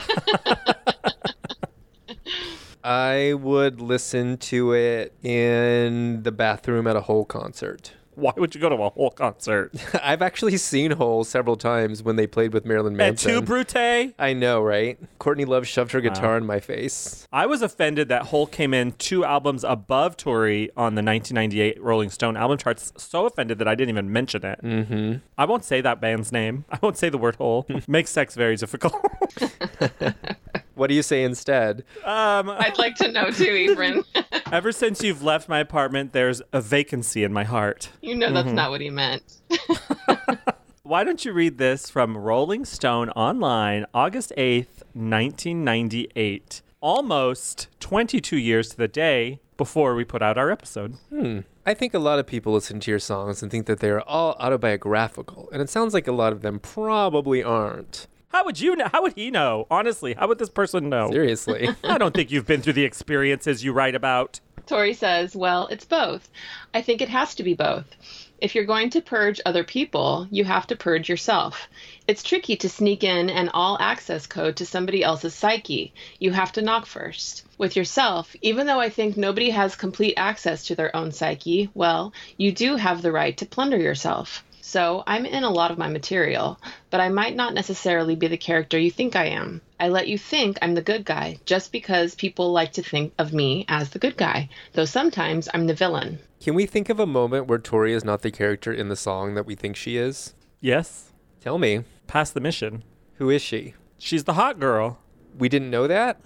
I would listen to it in the bathroom at a whole concert. Why would you go to a whole concert? I've actually seen Hole several times when they played with Marilyn At Manson. two Brute? I know, right? Courtney Love shoved her guitar in my face. I was offended that Hole came in two albums above Tori on the 1998 Rolling Stone album charts. So offended that I didn't even mention it. Mm-hmm. I won't say that band's name. I won't say the word Hole. Makes sex very difficult. What do you say instead? um, I'd like to know too, Efren. ever since you've left my apartment, there's a vacancy in my heart. you know that's not what he meant. Why don't you read this from Rolling Stone online, August 8th, 1998? Almost 22 years to the day before we put out our episode. I think a lot of people listen to your songs and think that they are all autobiographical, and it sounds like a lot of them probably aren't. How would you know? How would he know? Honestly, how would this person know? Seriously. I don't think you've been through the experiences you write about. Tori says, Well, it's both. I think it has to be both. If you're going to purge other people, you have to purge yourself. It's tricky to sneak in an all access code to somebody else's psyche. You have to knock first. With yourself, even though I think nobody has complete access to their own psyche, well, you do have the right to plunder yourself. So I'm in a lot of my material, but I might not necessarily be the character you think I am. I let you think I'm the good guy just because people like to think of me as the good guy, though sometimes I'm the villain. Can we think of a moment where Tori is not the character in the song that we think she is? Yes, Tell me. pass the mission. Who is she? She's the hot girl. We didn't know that?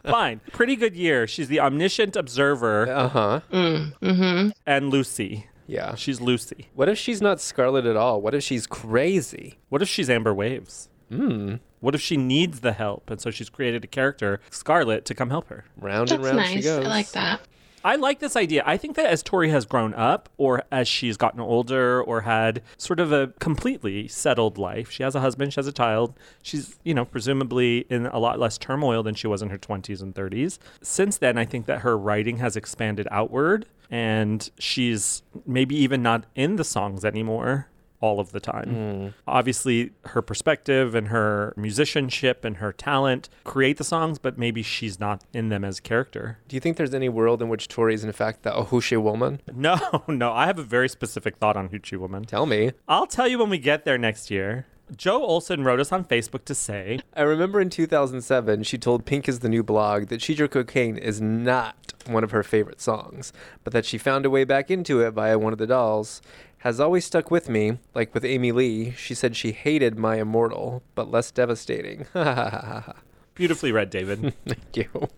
Fine. Pretty good year. She's the omniscient observer uh huh. Mm hmm. and Lucy. Yeah. She's Lucy. What if she's not Scarlet at all? What if she's crazy? What if she's Amber Waves? Hmm. What if she needs the help and so she's created a character, Scarlet, to come help her? Round and That's round she nice. goes. I like that. I like this idea. I think that as Tori has grown up, or as she's gotten older, or had sort of a completely settled life, she has a husband, she has a child. She's, you know, presumably in a lot less turmoil than she was in her 20s and 30s. Since then, I think that her writing has expanded outward, and she's maybe even not in the songs anymore all of the time. Hmm. Obviously, her perspective and her musicianship and her talent create the songs, but maybe she's not in them as a character. Do you think there's any world in which Tori is in fact the Hoochie woman? No, no, I have a very specific thought on Hoochie Woman. Tell me. I'll tell you when we get there next year. Joe Olson wrote us on Facebook to say, I remember in 2007, she told Pink is the New Blog that She's Your Cocaine is not one of her favorite songs, but that she found a way back into it via one of the dolls. Has always stuck with me, like with Amy Lee. She said she hated My Immortal, but less devastating. Beautifully read, David. Thank you.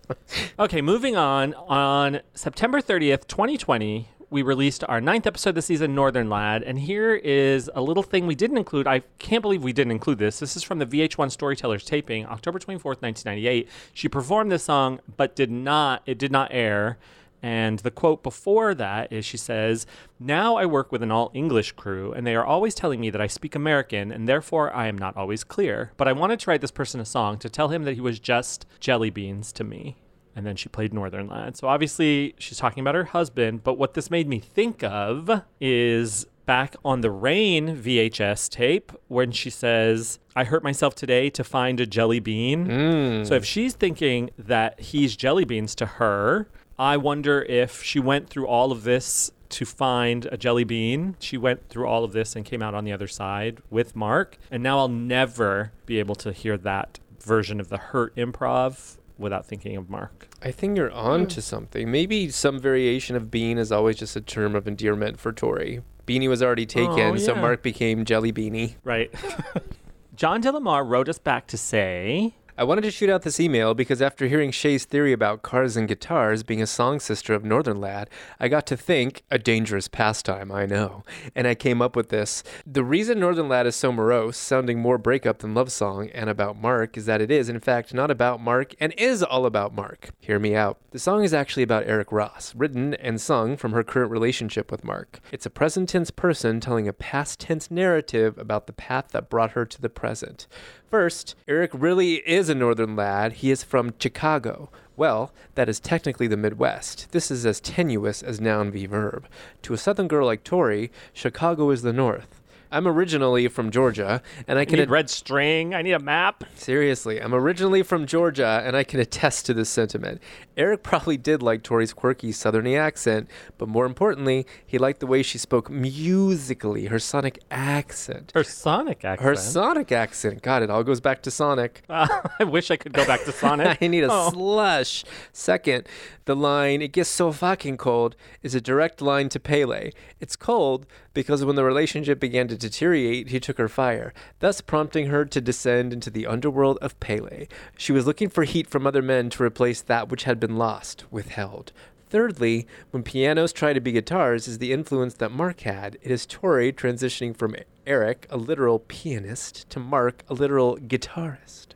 Okay, moving on. On September 30th, 2020, we released our ninth episode this season, Northern Lad. And here is a little thing we didn't include. I can't believe we didn't include this. This is from the VH1 Storytellers taping, October 24th, 1998. She performed this song, but did not, it did not air. And the quote before that is she says, Now I work with an all English crew, and they are always telling me that I speak American, and therefore I am not always clear. But I wanted to write this person a song to tell him that he was just jelly beans to me. And then she played Northern Lad. So obviously she's talking about her husband, but what this made me think of is back on the Rain VHS tape when she says, I hurt myself today to find a jelly bean. Mm. So if she's thinking that he's jelly beans to her, I wonder if she went through all of this to find a jelly bean. She went through all of this and came out on the other side with Mark. And now I'll never be able to hear that version of the Hurt improv without thinking of Mark. I think you're on hmm. to something. Maybe some variation of bean is always just a term of endearment for Tori. Beanie was already oh, taken, Oh, so. Mark became Jelly Beanie. Right. John DeLamar wrote us back to say, I wanted to shoot out this email because after hearing Shay's theory about cars and guitars being a song sister of Northern Lad, I got to think, a dangerous pastime, I know, and I came up with this. The reason Northern Lad is so morose, sounding more breakup than love song, and about Mark, is that it is, in fact, not about Mark and is all about Mark. Hear me out. The song is actually about Eric Rosse, written and sung from her current relationship with Mark. It's a present tense person telling a past tense narrative about the path that brought her to the present. First, Eric really is a northern lad. He is from Chicago. Well, that is technically the Midwest. This is as tenuous as noun v verb. To a southern girl like Tori, Chicago is the North. I'm originally from Georgia, and I can need red string. I need a map. Seriously, I'm originally from Georgia, and I can attest to this sentiment. Eric probably did like Tori's quirky southerny accent, but more importantly, he liked the way she spoke musically, her sonic accent. Her Sonic accent. Her sonic accent. God, it all goes back to Sonic. I wish I could go back to Sonic. I need a Oh. slush. Second, the line, it gets so fucking cold, is a direct line to Pele. It's cold because when the relationship began to deteriorate, he took her fire, thus prompting her to descend into the underworld of Pele. She was looking for heat from other men to replace that which had been lost, withheld. Thirdly, when pianos try to be guitars is the influence that Mark had. It is Tori transitioning from Eric, a literal pianist, to Mark, a literal guitarist.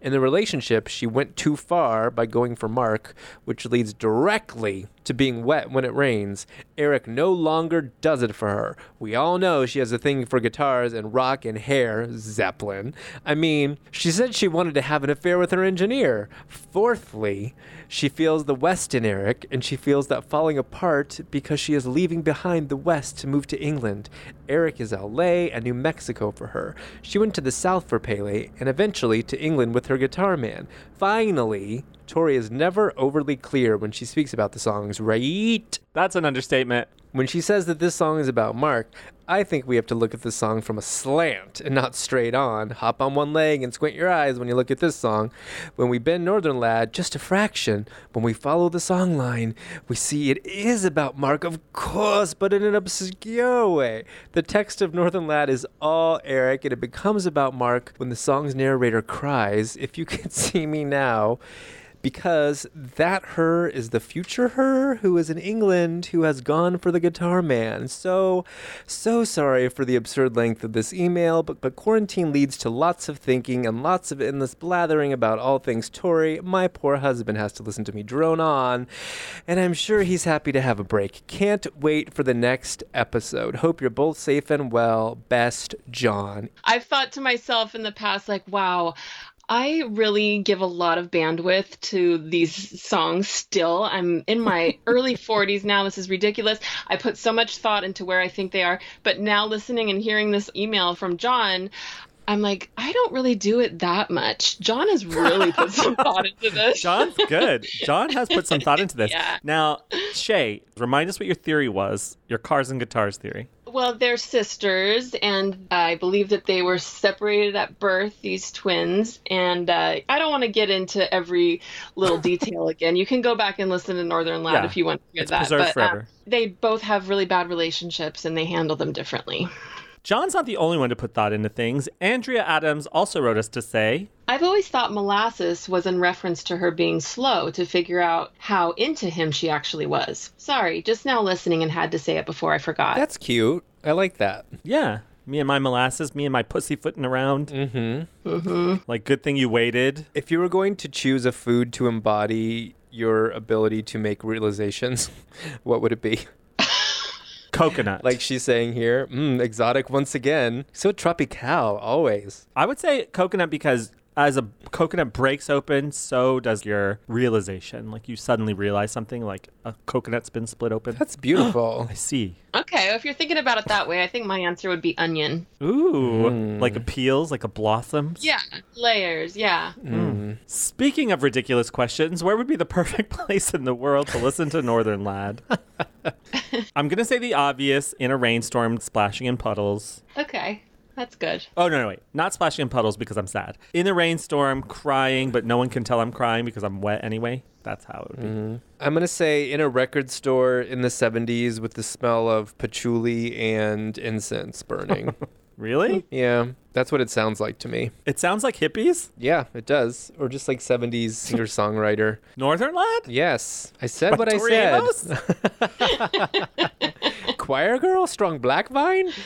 In the relationship, she went too far by going for Mark, which leads directly to being wet when it rains. Eric no longer does it for her. We all know she has a thing for guitars and rock and hair, Zeppelin. I mean, she said she wanted to have an affair with her engineer. Fourthly, she feels the West in Eric, and she feels that falling apart because she is leaving behind the West to move to England. Eric is LA and New Mexico for her. She went to the South for Pele, and eventually to England with her guitar man. Finally, Tori is never overly clear when she speaks about the songs, right? That's an understatement. When she says that this song is about Mark, I think we have to look at this song from a slant and not straight on. Hop on one leg and squint your eyes when you look at this song. When we bend Northern Lad just a fraction, when we follow the song line, we see it is about Mark, of course, but in an obscure way. The text of Northern Lad is all Eric, and it becomes about Mark when the song's narrator cries, If you could see me now because that her is the future her who is in England who has gone for the guitar man. So, so sorry for the absurd length of this email, but, but quarantine leads to lots of thinking and lots of endless blathering about all things Tori. My poor husband has to listen to me drone on, and I'm sure he's happy to have a break. Can't wait for the next episode. Hope you're both safe and well. Best, John. I've thought to myself in the past, like, wow, I really give a lot of bandwidth to these songs still. I'm in my early 40s now. This is ridiculous. I put so much thought into where I think they are. But now, listening and hearing this email from John, I'm like, I don't really do it that much. John has really put some thought into this. John's good. John has put some thought into this. Yeah. Now, Shay, remind us what your theory was, your cars and guitars theory. Well, they're sisters, and I believe that they were separated at birth, these twins. And uh, I don't want to get into every little detail again. You can go back and listen to Northern Lad Yeah, if you want to hear it's that. preserved but um, forever. they both have really bad relationships, and they handle them differently. John's not the only one to put thought into things. Andrea Adams also wrote us to say, I've always thought molasses was in reference to her being slow to figure out how into him she actually was. Sorry, just now listening and had to say it before I forgot. That's cute. I like that. Yeah, me and my molasses, me and my pussy pussyfooting around. Mm-hmm. mm-hmm. Like, good thing you waited. If you were going to choose a food to embody your ability to make realizations, what would it be? Coconut. Like she's saying here, mm, exotic once again. So tropical, always. I would say coconut because as a coconut breaks open, so does your realization. Like you suddenly realize something, like a coconut's been split open. That's beautiful. I see. Okay, well, if you're thinking about it that way, I think my answer would be onion. Ooh, Mm. like a peels, like a blossoms. Yeah, layers, yeah. Mm. Speaking of ridiculous questions, where would be the perfect place in the world to listen to Northern Lad? I'm gonna say the obvious: in a rainstorm, splashing in puddles. Okay, that's good. Oh no, no, wait, not splashing in puddles because I'm sad. In a rainstorm, crying, but no one can tell I'm crying because I'm wet anyway. That's how it would be. Mhm. I'm gonna say in a record store in the 70s with the smell of patchouli and incense burning. Really? Mm, yeah, that's what it sounds like to me. It sounds like hippies. Yeah, it does. Or just like 70s singer songwriter. Northern Lad. Yes, I said By what I said. Choir girl, strong black vine.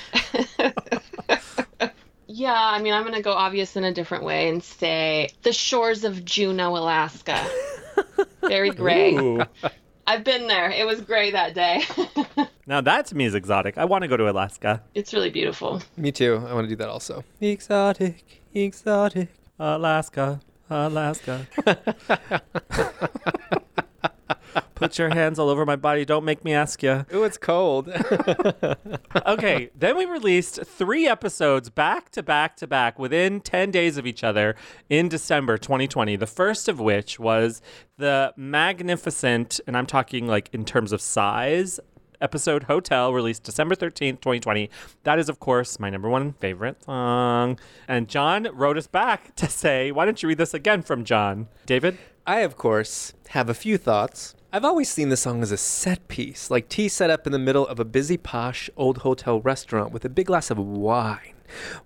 Yeah, I mean, I'm going to go obvious in a different way and say the shores of Juneau, Alaska. Very gray. Ooh. I've been there. It was gray that day. Now that to me is exotic. I want to go to Alaska. it's really beautiful. Me too. I want to do that also. Exotic, exotic. Alaska, Alaska. Put your hands all over my body. Don't make me ask you. Ooh, it's cold. Okay, then we released three episodes back to back to back within 10 days of each other in December 2020. The first of which was the magnificent, and I'm talking like in terms of size, episode Hotel, released December 13th, 2020. That is, of course, my number one favorite song. And John wrote us back to say, why don't you read this again from John? David? I, of course, have a few thoughts. I've always seen the song as a set piece, like tea set up in the middle of a busy, posh old hotel restaurant with a big glass of wine,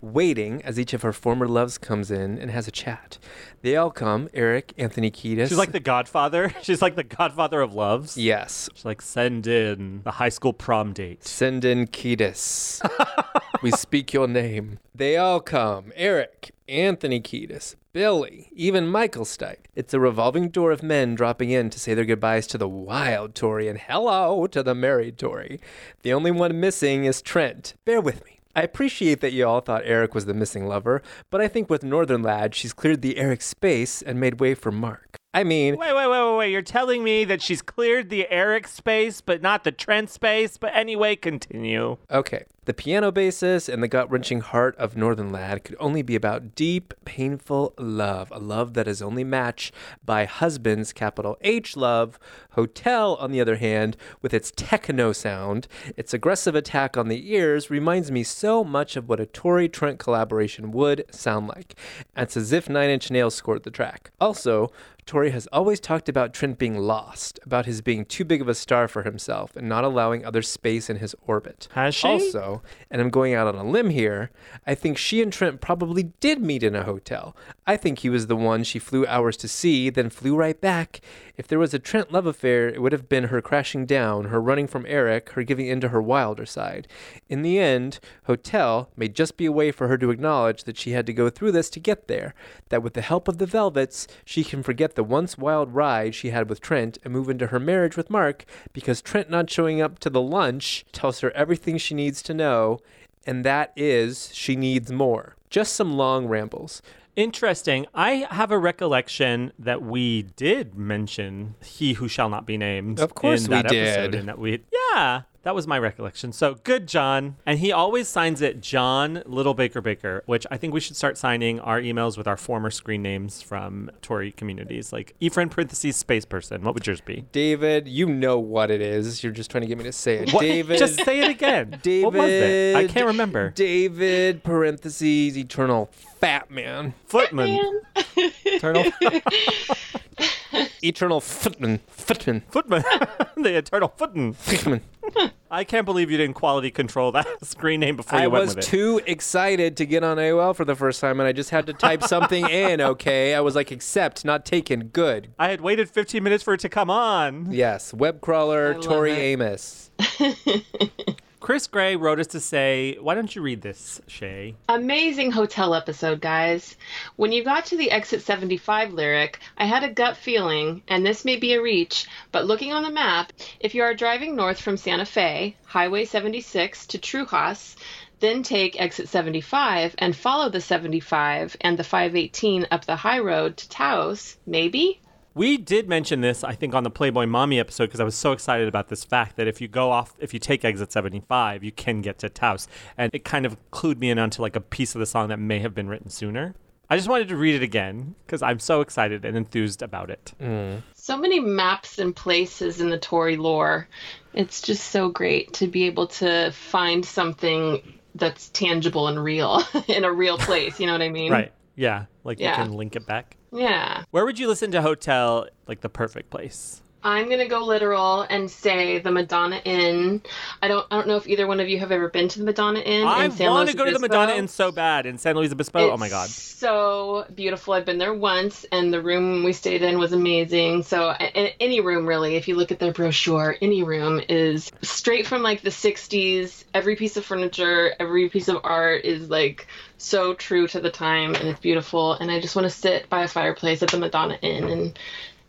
waiting as each of her former loves comes in and has a chat. They all come Eric, Anthony Kiedis. She's like the godfather. She's like the godfather of loves. Yes. She's like, send in the high school prom date. Send in Kiedis. we speak your name. They all come Eric, Anthony Kiedis, Billy, even Michael Stipe. It's a revolving door of men dropping in to say their goodbyes to the wild Tori and hello to the married Tori. The only one missing is Trent. Bear with me. I appreciate that you all thought Eric was the missing lover, but I think with Northern Lad, she's cleared the Eric space and made way for Mark. I mean, Wait, wait, wait, wait, wait. You're telling me that she's cleared the Eric space, but not the Trent space? But anyway, continue. Okay. The piano basis and the gut wrenching heart of Northern Lad could only be about deep, painful love. A love that is only matched by husband's capital H love. Hotel, on the other hand, with its techno sound, its aggressive attack on the ears, reminds me so much of what a Tori Trent collaboration would sound like. It's as if Nine Inch Nails scored the track. Also, Tori has always talked about Trent being lost, about his being too big of a star for himself and not allowing other space in his orbit. Has she? Also, and I'm going out on a limb here, I think she and Trent probably did meet in a hotel. I think he was the one she flew hours to see, then flew right back. If there was a Trent love affair, it would have been her crashing down, her running from Eric, her giving in to her wilder side. In the end, Hotel may just be a way for her to acknowledge that she had to go through this to get there, that with the help of the Velvets, she can forget the once wild ride she had with Trent and move into her marriage with Mark because Trent not showing up to the lunch tells her everything she needs to know, and that is she needs more. Just some long rambles. Interesting. I have a recollection that we did mention "He Who Shall Not Be Named." Of course in we that episode, did. and that we, yeah, that was my recollection. So good, John. And he always signs it John Little Baker Baker, which I think we should start signing our emails with our former screen names from Tori communities, like Efren parentheses space person. What would yours be? David, you know what it is. You're just trying to get me to say it. What? David. Just say it again. David. What was it? I can't remember. David, parentheses, eternal fat man. Footman. Eternal Eternal footman. Footman. Footman. the eternal Footman. Footman. I can't believe you didn't quality control that screen name before you I went was with it. too excited to get on AOL for the first time, and I just had to type something in. Okay, I was like, accept, not taken. Good. I had waited 15 minutes for it to come on. Yes, web crawler love Tori it. Amos. Chris Gray wrote us to say, why don't you read this, Shay? Amazing hotel episode, guys. When you got to the Exit 75 lyric, I had a gut feeling, and this may be a reach, but looking on the map, if you are driving north from Santa Fe, Highway 76 to Truchas, then take exit 75 and follow the 75 and the 518 up the high road to Taos, maybe? We did mention this, I think, on the Playboy Mommy episode because I was so excited about this fact that if you go off, if you take exit 75, you can get to Taos. And it kind of clued me in onto like a piece of the song that may have been written sooner. I just wanted to read it again because I'm so excited and enthused about it. Mm. So many maps and places in the Tori lore. It's just so great to be able to find something that's tangible and real in a real place. You know what I mean? Right. Yeah. Like Yeah. you can link it back. Yeah. Where would you listen to Hotel, like the perfect place? I'm gonna go literal and say the Madonna Inn. I don't. I don't know if either one of you have ever been to the Madonna Inn. I in San want Luis to go to the. Madonna Inn so bad in San Luis Obispo. oh my God. So beautiful. I've been there once, and the room we stayed in was amazing. So, any room really, if you look at their brochure, any room is straight from like the 60s. Every piece of furniture, every piece of art is like so true to the time, and it's beautiful. And I just want to sit by a fireplace at the Madonna Inn and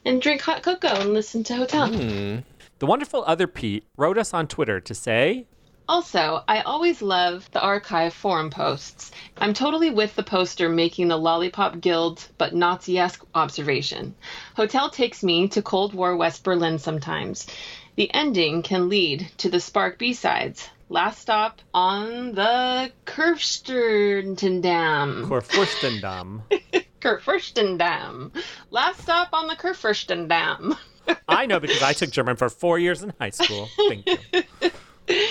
and drink hot cocoa and listen to Hotel. Hmm. The wonderful other Pete wrote us on Twitter to say, Also, I always love the archive forum posts. I'm totally with the poster making the Lollipop Guild but Nazi esque observation. Hotel takes me to Cold War West Berlin sometimes. The ending can lead to the Spark B sides. Last stop on the Kurfürstendamm. Kurfürstendamm. Kurfürstendamm. Last stop on the Kurfürstendamm. I know because I took German for four years in high school. Thank you.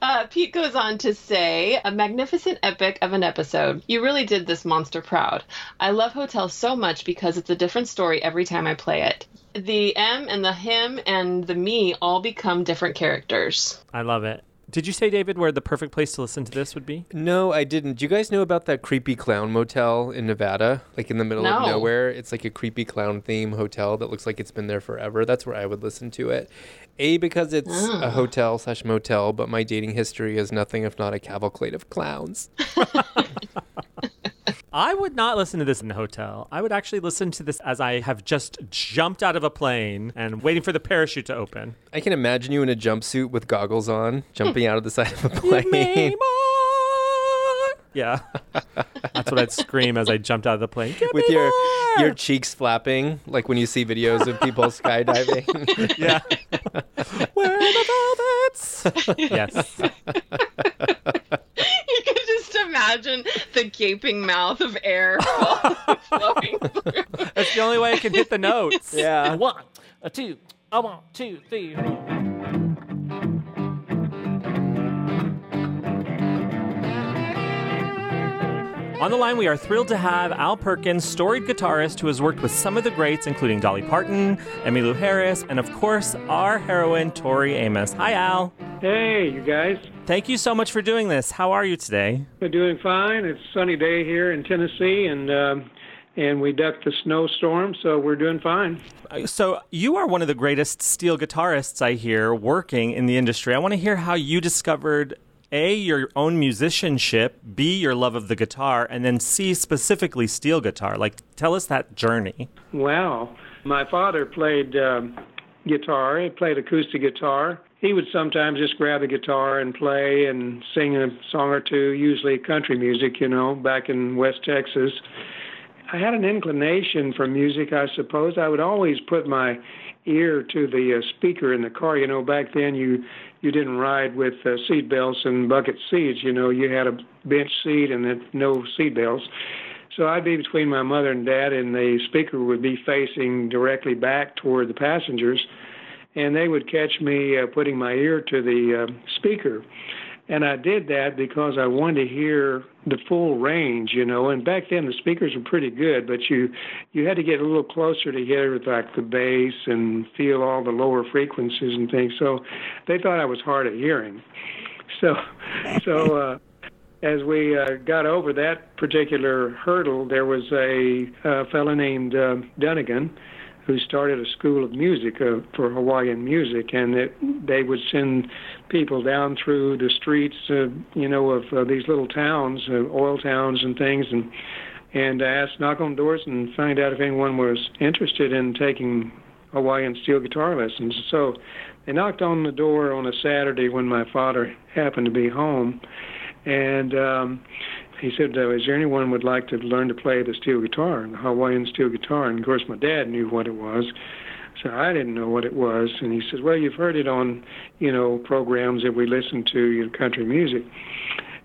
Uh, Pete goes on to say, a magnificent epic of an episode. You really did this monster proud. I love Hotel so much because it's a different story every time I play it. The M and the him and the me all become different characters. I love it. Did you say, David, where the perfect place to listen to this would be? No, I didn't. Do you guys know about that creepy clown motel in Nevada? Like in the middle of nowhere? It's like a creepy clown theme hotel that looks like it's been there forever. That's where I would listen to it. A, because it's ah. a hotel slash motel, but my dating history is nothing if not a cavalcade of clowns. I would not listen to this in the hotel. I would actually listen to this as I have just jumped out of a plane and waiting for the parachute to open. I can imagine you in a jumpsuit with goggles on, jumping out of the side of a plane. Yeah. That's what I'd scream as I jumped out of the plane. With your your cheeks flapping, like when you see videos of people skydiving. Yeah. Where are the velvets? yes. You can just imagine the gaping mouth of air flowing through. That's the only way I can hit the notes. yeah. One, a two, a one, two, three. On the line, we are thrilled to have Al Perkins, storied guitarist who has worked with some of the greats, including Dolly Parton, Emmylou Harris, and of course, our heroine, Tori Amos. Hi, Al. Hey, you guys. Thank you so much for doing this. How are you today? We're doing fine. It's a sunny day here in Tennessee, and um, and we ducked the snowstorm, so we're doing fine. So, you are one of the greatest steel guitarists I hear working in the industry. I want to hear how you discovered A, your own musicianship, B, your love of the guitar, and then C, specifically steel guitar. Like, tell us that journey. Wow. My father played um, guitar. He played acoustic guitar. He would sometimes just grab the guitar and play and sing a song or two, usually country music, you know, back in West Texas. I had an inclination for music, I suppose. I would always put my ear to the uh, speaker in the car. You know, back then you you didn't ride with uh, seat belts and bucket seats. You know, you had a bench seat and then no seat belts. So I'd be between my mother and dad, and the speaker would be facing directly back toward the passengers, and they would catch me uh, putting my ear to the uh, speaker. And I did that because I wanted to hear the full range, you know. And back then the speakers were pretty good, but you you had to get a little closer to hear like the bass and feel all the lower frequencies and things. So they thought I was hard of hearing. So so uh as we uh, got over that particular hurdle, there was a uh, fellow named uh, Dunnigan who started a school of music uh, for Hawaiian music, and it, they would send people down through the streets, uh, you know, of uh, these little towns, uh, oil towns and things, and and ask, knock on doors, and find out if anyone was interested in taking Hawaiian steel guitar lessons. So they knocked on the door on a Saturday when my father happened to be home, and um, he said, uh, "Is there anyone would like to learn to play the steel guitar, the Hawaiian steel guitar?" And of course, my dad knew what it was, so I didn't know what it was. And he says, "Well, you've heard it on, you know, programs that we listen to, you know, country music."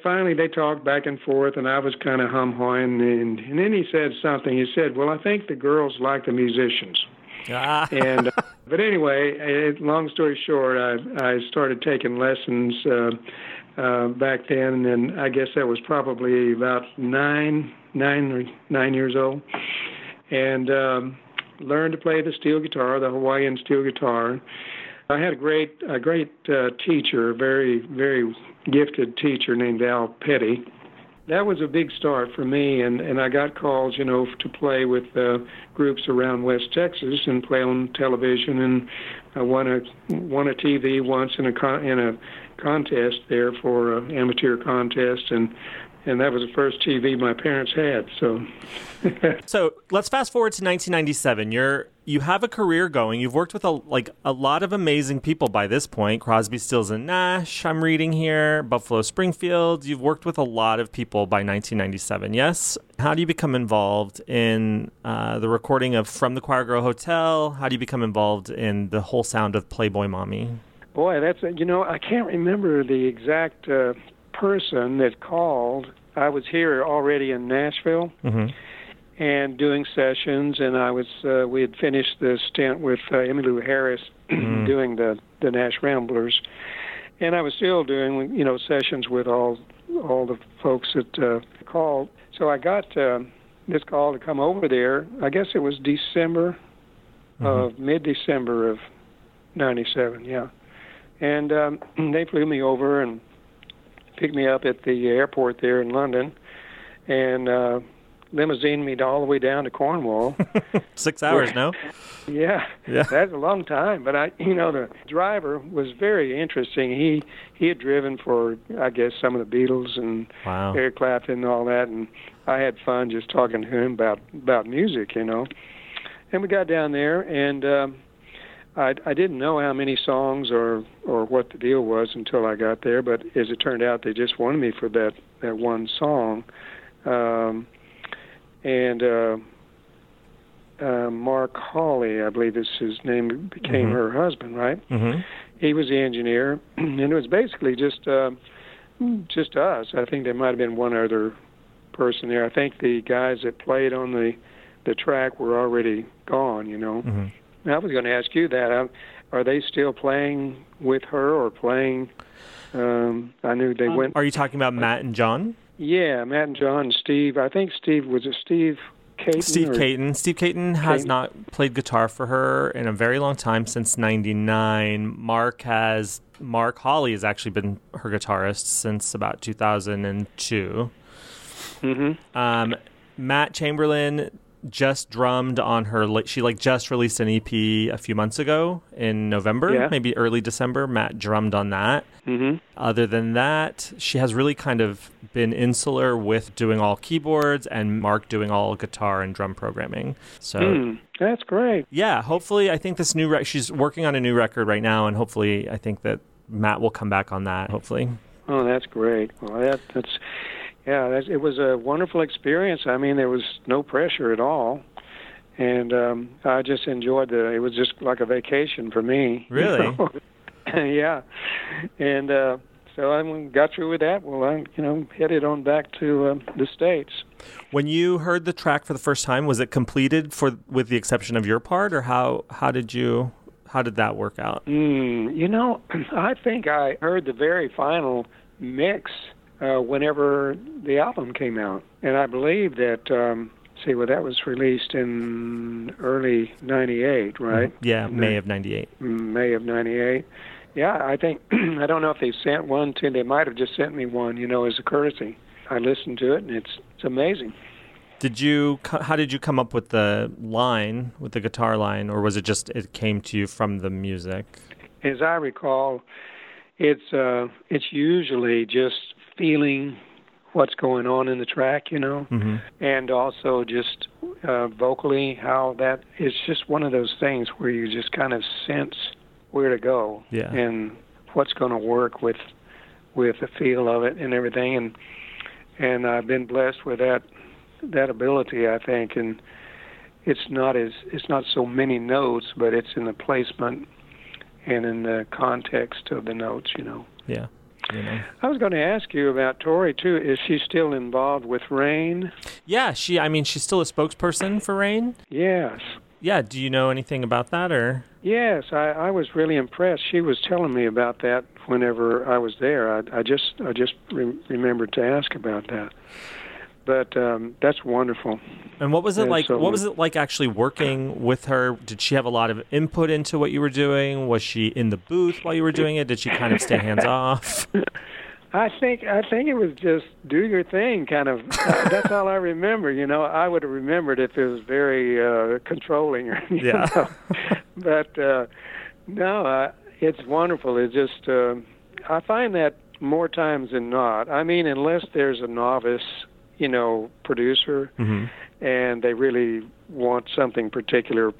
Finally, they talked back and forth, and I was kind of hum hawing. And, and then he said something. He said, "Well, I think the girls like the musicians." Ah. and uh, but anyway, uh, long story short, I I started taking lessons uh, uh, back then, and I guess that was probably about nine nine or nine years old, and um, learned to play the steel guitar, the Hawaiian steel guitar. I had a great a great uh, teacher, a very very gifted teacher named Al Petty that was a big start for me and and I got calls you know to play with uh, groups around West Texas and play on television and I won a won a TV once in a in a contest there for an amateur contest and and that was the first TV my parents had so So let's fast forward to 1997. You're you have a career going. You've worked with a like a lot of amazing people by this point. Crosby, Stills, and Nash. I'm reading here. Buffalo Springfield. You've worked with a lot of people by 1997. Yes. How do you become involved in uh, the recording of From the Choir Girl Hotel? How do you become involved in the whole sound of Playboy Mommy? Boy, that's a, you know I can't remember the exact uh, person that called. I was here already in Nashville Mm-hmm. and doing sessions, and I was uh, we had finished the stint with uh, Emmylou Harris Mm. doing the the Nash Ramblers, and I was still doing you know sessions with all all the folks that uh, called. So I got uh, this call to come over there. I guess it was December of mid December of '97, yeah. And um, they flew me over and picked me up at the airport there in London, and uh, limousine me all the way down to Cornwall. Six hours, no? Yeah, Yeah. that's a long time. But I, you know, the driver was very interesting. He he had driven for I guess some of the Beatles and Wow. Eric Clapton and all that, and I had fun just talking to him about about music, you know. And we got down there, and um, I I didn't know how many songs or or what the deal was until I got there. But as it turned out, they just wanted me for that that one song. Um, and uh, uh, Mark Hawley, I believe is his name, became Mhm. her husband, right? Mm-hmm. He was the engineer, and it was basically just uh, just us. I think there might have been one other person there. I think the guys that played on the the track were already gone. You know. Mm-hmm. I was going to ask you that. Um, are they still playing with her or playing? Um, I knew they went. Are you talking about Matt and John? Yeah, Matt and John Steve. I think Steve was it Steve Caton? Steve or- Caton. Steve Caton has Caton. not played guitar for her in a very long time since '99. Mark has. Mark Hawley has actually been her guitarist since about 2002. Mm-hmm. Um, Matt Chamberlain just drummed on her. She like just released an EP a few months ago in November, Yeah. maybe early December. Matt drummed on that. Mm-hmm. Other than that, she has really kind of been insular with doing all keyboards and Mark doing all guitar and drum programming. So Hmm, that's great. yeah, hopefully, I think this new rec- she's working on a new record right now, and hopefully, I think that Matt will come back on that. Hopefully, Oh, that's great. Well, that, that's yeah. It was a wonderful experience. I mean, there was no pressure at all, and um, I just enjoyed the. It was just like a vacation for me. you Really? know? yeah, and uh, so I got through with that. Well, I you know headed on back to um, the states. when you heard the track for the first time, was it completed for with the exception of your part, or how how did you how did that work out? Mm, you know, I think I heard the very final mix uh, whenever the album came out, and I believe that. Um, see, well, that was released in early '98, right? Yeah, May of '98. May of '98. Yeah, I think I don't know if they sent one to. They might have just sent me one, you know, as a courtesy. I listened to it, and it's it's amazing. Did you? How did you come up with the line, with the guitar line, or was it just it came to you from the music? As I recall, it's uh, it's usually just feeling what's going on in the track, you know, Mm-hmm. and also just uh, vocally how that it's just one of those things where you just kind of sense where to go Yeah. and what's going to work with with the feel of it and everything and and I've been blessed with that that ability I think and it's not as it's not so many notes but it's in the placement and in the context of the notes you know Yeah. You know. I was going to ask you about Tori too is she still involved with RAINN Yeah, she. I mean, she's still a spokesperson for RAINN. yes Yeah. Do you know anything about that, or? Yes, I, I was really impressed. She was telling me about that whenever I was there. I, I just I just re- remembered to ask about that. But um, that's wonderful. And what was it And like? so- what was it like actually working with her? Did she have a lot of input into what you were doing? Was she in the booth while you were doing it? Did she kind of stay hands off? I think I think it was just do your thing, kind of. Uh, that's all I remember. You know, I would have remembered if it was very uh, controlling. Or, Yeah. know. but uh, no, uh, it's wonderful. It's just uh, I find that more times than not. I mean, unless there's a novice, you know, producer, mm-hmm. and they really want something particular,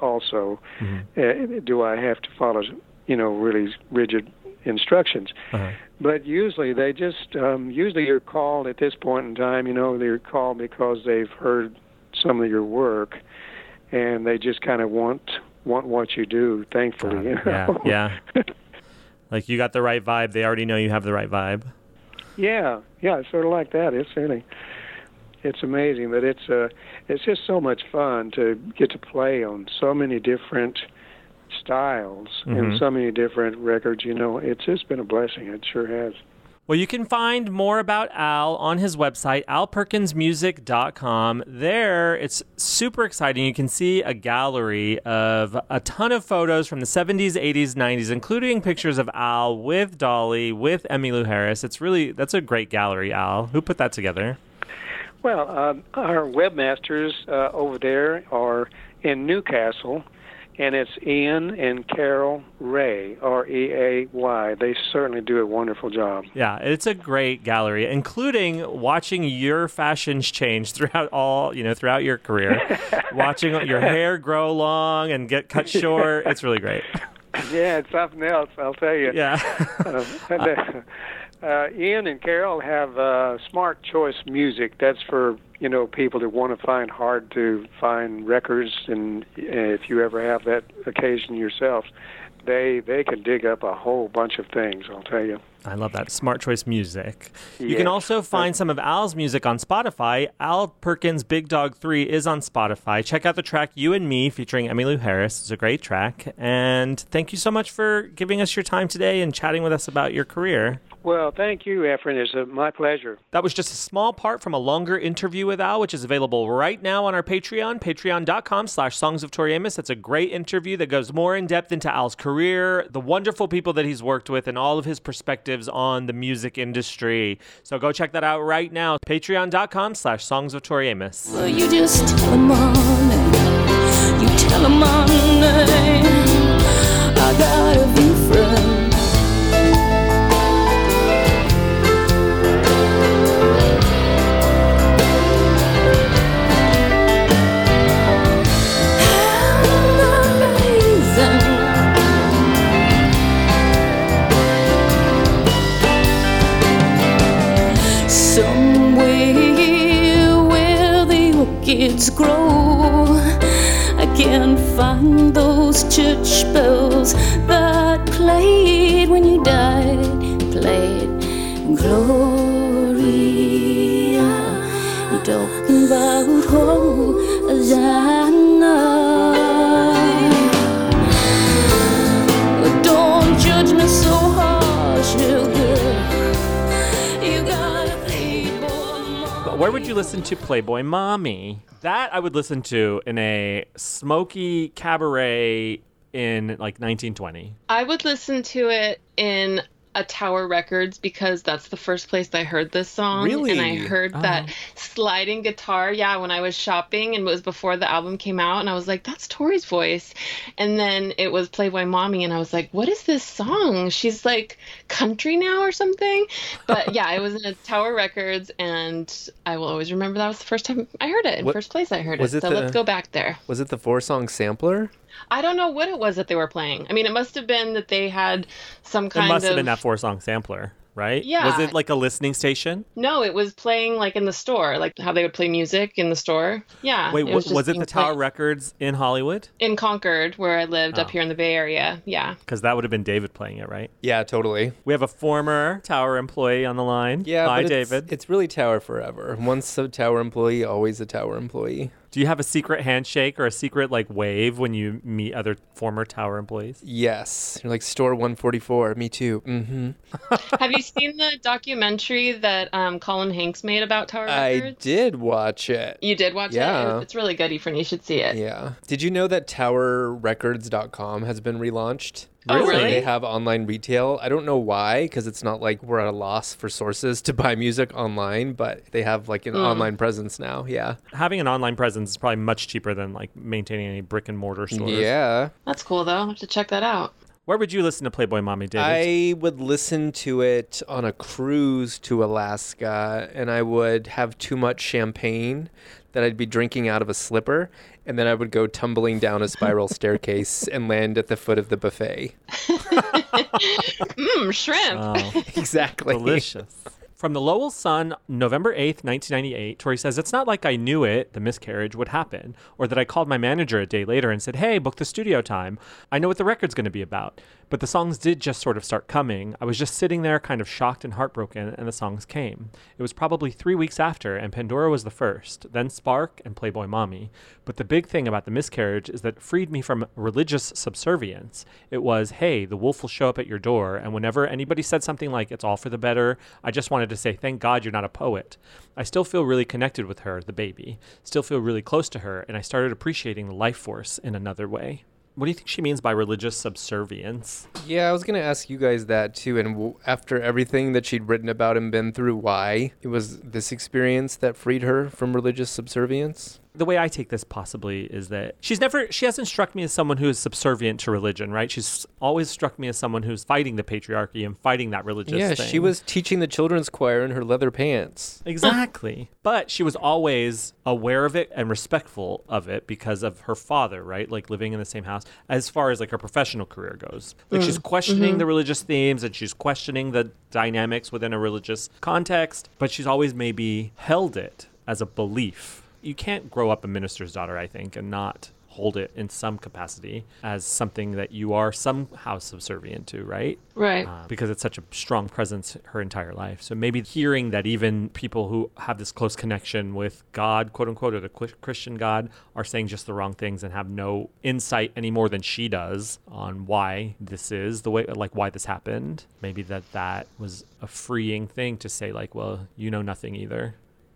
also, Mm-hmm. uh, do I have to follow, you know, really rigid instructions? Uh-huh. But usually they just um, usually you're called at this point in time. You know, they're called because they've heard some of your work, and they just kind of want want what you do. Thankfully, you know? Yeah. Yeah. like you got the right vibe. They already know you have the right vibe. Yeah, yeah. It's sort of like that. It's really, it's amazing, but it's uh, it's just so much fun to get to play on so many different styles Mhm. and so many different records. You know, it's just been a blessing. It sure has. Well, you can find more about Al on his website, alperkinsmusic.com. There, it's super exciting. You can see a gallery of a ton of photos from the 70s, 80s, 90s, including pictures of Al with Dolly, with Emmylou Harris. It's really, that's a great gallery, Al. Who put that together? Well, um, our webmasters uh, over there are in Newcastle, and it's Ian and Carol Ray, R E A Y. They certainly do a wonderful job. Yeah, it's a great gallery, including watching your fashions change throughout all, you know, throughout your career. watching your hair grow long and get cut short. It's really great. Yeah, it's something else, I'll tell you. Yeah. Um, and, uh, uh, Ian and Carol have uh, Smart Choice Music. That's for you know people that want to find hard to find records, and uh, if you ever have that occasion yourself, they they can dig up a whole bunch of things. I'll tell you. I love that. Smart Choice Music. You can also find some of Al's music on Spotify. Al Perkins' Big Dog 3 is on Spotify. Check out the track You and Me featuring Emmylou Harris. It's a great track. And thank you so much for giving us your time today and chatting with us about your career. Well, thank you, Efren. It's uh, my pleasure. That was just a small part from a longer interview with Al, which is available right now on our Patreon, patreon.com slash songs of Tori Amos. It's a great interview that goes more in depth into Al's career, the wonderful people that he's worked with, and all of his perspectives on the music industry. So go check that out right now, patreon.com slash songs of Tori Amos. Well, you just tell them my. You tell them my. I got a few orchids grow, I can't find those church bells that played when you died, played Gloria, you listen to Playboy Mommy? That I would listen to in a smoky cabaret in like 1920. I would listen to it in a Tower Records because that's the first place I heard this song. Really? And I heard oh. that Oh. sliding guitar, yeah, when I was shopping and it was before the album came out. And I was like, that's Tori's voice. And then it was Playboy Mommy. And I was like, what is this song? She's like country now or something. But yeah, it was in a Tower Records. And I will always remember that was the first time I heard it, in What- first place I heard it. it so the- let's go back there. Was it the four song sampler? I don't know what it was that they were playing. I mean, it must have been that they had some kind. Of It must of. have been that four song sampler, right? Yeah. Was it like a listening station? No, it was playing like in the store, like how they would play music in the store. Yeah. Wait, was, just was it the Tower played Records in Hollywood? in Concord, where I lived Oh. up here in the Bay Area? Yeah. Because that would have been David playing it, right? Yeah, totally. We have a former Tower employee on the line. Yeah, Hi, but it's, David. It's really Tower forever. Once a Tower employee, always a Tower employee. Do you have a secret handshake or a secret like wave when you meet other former Tower employees? Yes, you're like store 144. Me too. Mm-hmm. Have you seen the documentary that um, Colin Hanks made about Tower Records? I did watch it. You did watch it? Yeah. it? It's really good, Efren. You should see it. Yeah. Did you know that TowerRecords.com has been relaunched? Oh, really? They have online retail. I don't know why, because it's not like we're at a loss for sources to buy music online, but they have like an Mm. online presence now. Yeah. Having an online presence is probably much cheaper than like maintaining any brick and mortar stores. Yeah. That's cool, though. I'll have to check that out. Where would you listen to Playboy Mommy, David? I would listen to it on a cruise to Alaska, and I would have too much champagne that I'd be drinking out of a slipper, and then I would go tumbling down a spiral staircase and land at the foot of the buffet. Mmm, shrimp. Oh, Exactly. delicious. From the Lowell Sun, November 8th, 1998, Tori says, It's not like I knew it, the miscarriage, would happen, or that I called my manager a day later and said, Hey, book the studio time. I know what the record's going to be about. But the songs did just sort of start coming. I was just sitting there, kind of shocked and heartbroken, and the songs came. It was probably three weeks after, and Pandora was the first, then Spark and Playboy Mommy. But the big thing about the miscarriage is that it freed me from religious subservience. It was, hey, the wolf will show up at your door, and whenever anybody said something like, it's all for the better, I just wanted to say, thank God you're not a poet. I still feel really connected with her, the baby, still feel really close to her, and I started appreciating the life force in another way. What do you think she means by religious subservience? Yeah, I was going to ask you guys that too. And w- after everything that she'd written about and been through, why it was this experience that freed her from religious subservience? The way I take this possibly is that she's never she hasn't struck me as someone who is subservient to religion, right? She's always struck me as someone who's fighting the patriarchy and fighting that religious yeah, thing. she was teaching the children's choir in her leather pants. Exactly. but she was always aware of it and respectful of it because of her father, right? Like living in the same house as far as like her professional career goes. Like she's mm, questioning mm-hmm. the religious themes and she's questioning the dynamics within a religious context, but she's always maybe held it as a belief. You can't grow up a minister's daughter, I think, and not hold it in some capacity as something that you are somehow subservient to, right? Right. uh, because it's such a strong presence her entire life. So maybe hearing that even people who have this close connection with God, quote unquote, or the Christian God, are saying just the wrong things and have no insight any more than she does on why this is the way, like why this happened. Maybe that that was a freeing thing to say, like, well, you know nothing either.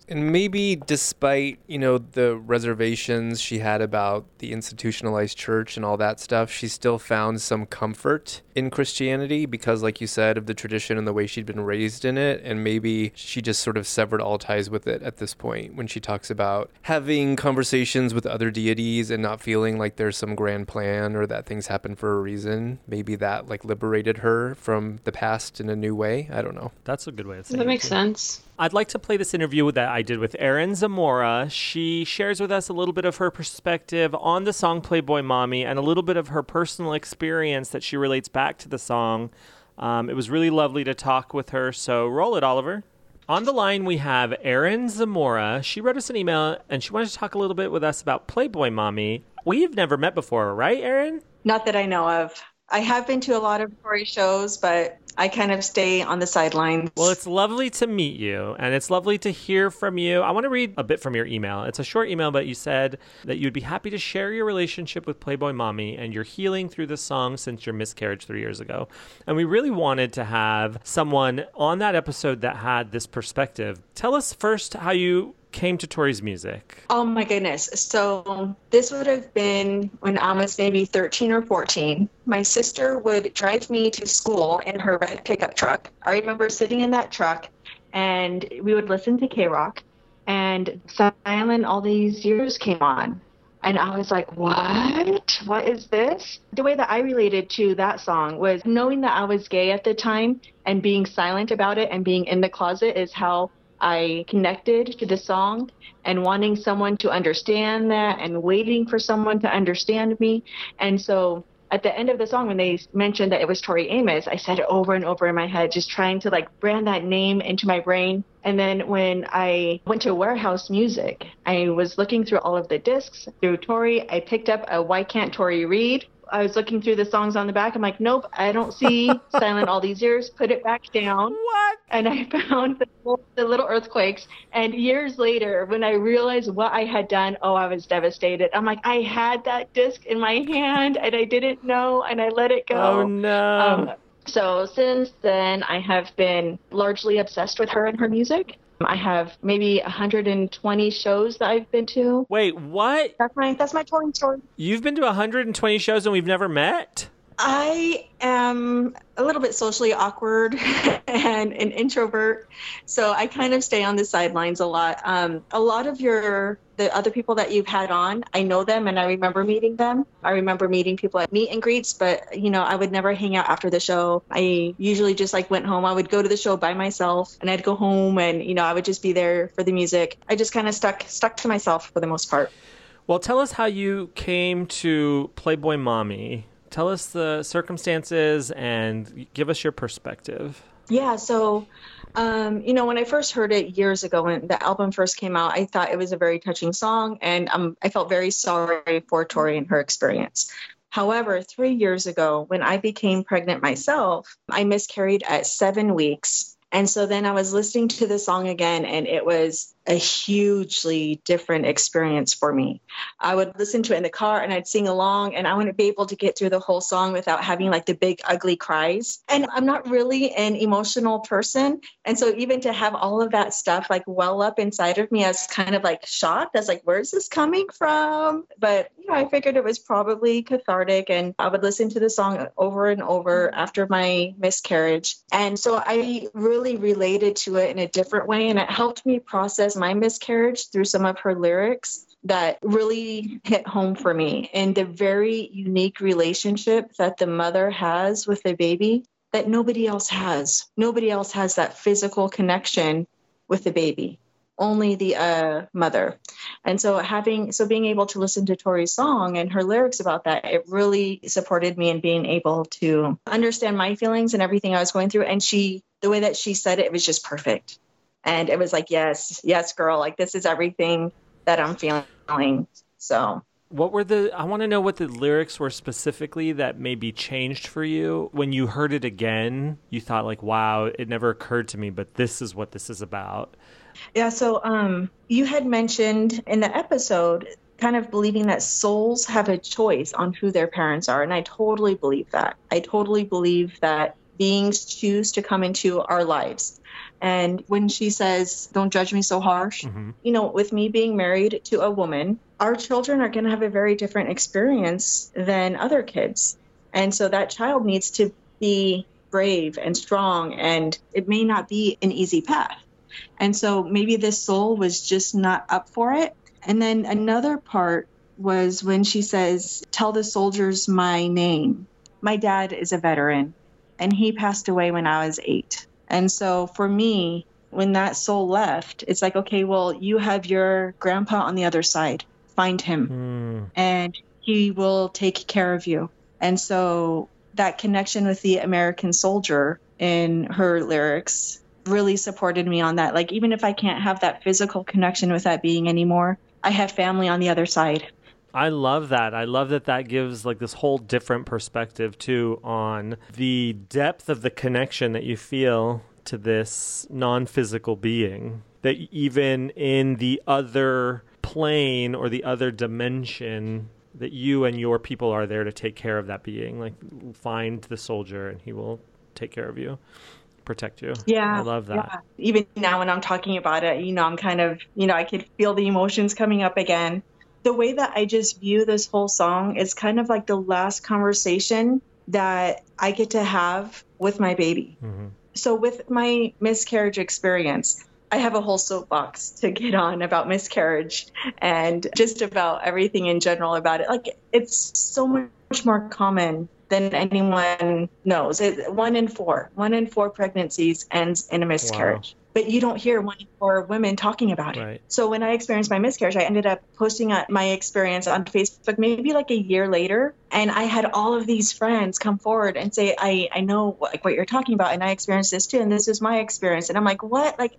And maybe despite, you know, the reservations she had about the institutionalized church and all that stuff, she still found some comfort in Christianity because, like you said, of the tradition and the way she'd been raised in it. And maybe she just sort of severed all ties with it at this point when she talks about having conversations with other deities and not feeling like there's some grand plan or that things happen for a reason. Maybe that like liberated her from the past in a new way. I don't know. That's a good way of saying That it, makes too. sense. I'd like to play this interview that I did with Erin Zamora. She shares with us a little bit of her perspective on the song Playboy Mommy and a little bit of her personal experience that she relates back to the song. Um, it was really lovely to talk with her, so roll it, Oliver. On the line, we have Erin Zamora. She wrote us an email and she wanted to talk a little bit with us about Playboy Mommy. We've never met before, right, Erin? Not that I know of. I have been to a lot of Tori shows, but I kind of stay on the sidelines. Well, it's lovely to meet you, and it's lovely to hear from you. I want to read a bit from your email. It's a short email, but you said that you'd be happy to share your relationship with Playboy Mommy and your healing through the song since your miscarriage three years ago. And we really wanted to have someone on that episode that had this perspective. Tell us first how you came to Tori's music? Oh my goodness. So this would have been when I was maybe 13 or 14. My sister would drive me to school in her red pickup truck. I remember sitting in that truck and we would listen to K Rock and Silent All These Years came on. And I was like, what? What is this? The way that I related to that song was knowing that I was gay at the time and being silent about it and being in the closet is how I connected to the song and wanting someone to understand that and waiting for someone to understand me. And so at the end of the song, when they mentioned that it was Tori Amos, I said it over and over in my head, just trying to like brand that name into my brain. And then when I went to Warehouse Music, I was looking through all of the discs through Tori. I picked up a Why Can't Tori Read? I was looking through the songs on the back. I'm like, nope, I don't see Silent All These Years. Put it back down. What? And I found the, little- the little earthquakes. And years later, when I realized what I had done, oh, I was devastated. I'm like, I had that disc in my hand and I didn't know and I let it go. Oh, no. Um, so since then, I have been largely obsessed with her and her music. I have maybe 120 shows that I've been to. Wait, what? That's my that's my touring story. You've been to 120 shows and we've never met? I am a little bit socially awkward and an introvert, so I kind of stay on the sidelines a lot. Um, a lot of your the other people that you've had on, I know them and I remember meeting them. I remember meeting people at meet and greets, but you know, I would never hang out after the show. I usually just like went home. I would go to the show by myself and I'd go home and you know, I would just be there for the music. I just kind of stuck stuck to myself for the most part. Well, tell us how you came to Playboy Mommy. Tell us the circumstances and give us your perspective. Yeah, so um, you know, when I first heard it years ago when the album first came out, I thought it was a very touching song and um, I felt very sorry for Tori and her experience. However, three years ago, when I became pregnant myself, I miscarried at seven weeks. And so then I was listening to the song again, and it was a hugely different experience for me. I would listen to it in the car and I'd sing along, and I wouldn't be able to get through the whole song without having like the big, ugly cries. And I'm not really an emotional person. And so even to have all of that stuff like well up inside of me, I was kind of like shocked. I was like, where's this coming from? But, you know, I figured it was probably cathartic, and I would listen to the song over and over after my miscarriage. And so I really related to it in a different way, and it helped me process my miscarriage through some of her lyrics that really hit home for me and the very unique relationship that the mother has with the baby that nobody else has. Nobody else has that physical connection with the baby. Only the uh, mother. And so having so being able to listen to Tori's song and her lyrics about that, it really supported me in being able to understand my feelings and everything I was going through. And she the way that she said it, it was just perfect. And it was like, yes, yes, girl, like this is everything that I'm feeling. So What were the I want to know what the lyrics were specifically that maybe changed for you when you heard it again. You thought like, "Wow, it never occurred to me, but this is what this is about." Yeah, so um, you had mentioned in the episode kind of believing that souls have a choice on who their parents are. And I totally believe that. I totally believe that beings choose to come into our lives. And when she says, Don't judge me so harsh, mm-hmm. you know, with me being married to a woman, our children are going to have a very different experience than other kids. And so that child needs to be brave and strong, and it may not be an easy path. And so maybe this soul was just not up for it. And then another part was when she says, Tell the soldiers my name. My dad is a veteran, and he passed away when I was eight. And so for me, when that soul left, it's like, okay, well, you have your grandpa on the other side. Find him, hmm. and he will take care of you. And so that connection with the American soldier in her lyrics really supported me on that. Like, even if I can't have that physical connection with that being anymore, I have family on the other side. I love that. I love that that gives like this whole different perspective too on the depth of the connection that you feel to this non-physical being. That even in the other plane or the other dimension that you and your people are there to take care of that being. Like find the soldier and he will take care of you. protect you. Yeah. I love that. yeah. Even now when I'm talking about it, you know, I'm kind of, you know, I could feel the emotions coming up again. The way that I just view this whole song is kind of like the last conversation that I get to have with my baby. Mm-hmm. So with my miscarriage experience, I have a whole soapbox to get on about miscarriage and just about everything in general about it. Like it's so much more common than anyone knows. It, one in four, one in four pregnancies ends in a miscarriage. But you don't hear one in four women talking about it. Right. So when I experienced my miscarriage, I ended up posting my experience on Facebook maybe like a year later, and I had all of these friends come forward and say, "I I know what, like what you're talking about, and I experienced this too, and this is my experience." And I'm like, "What? Like,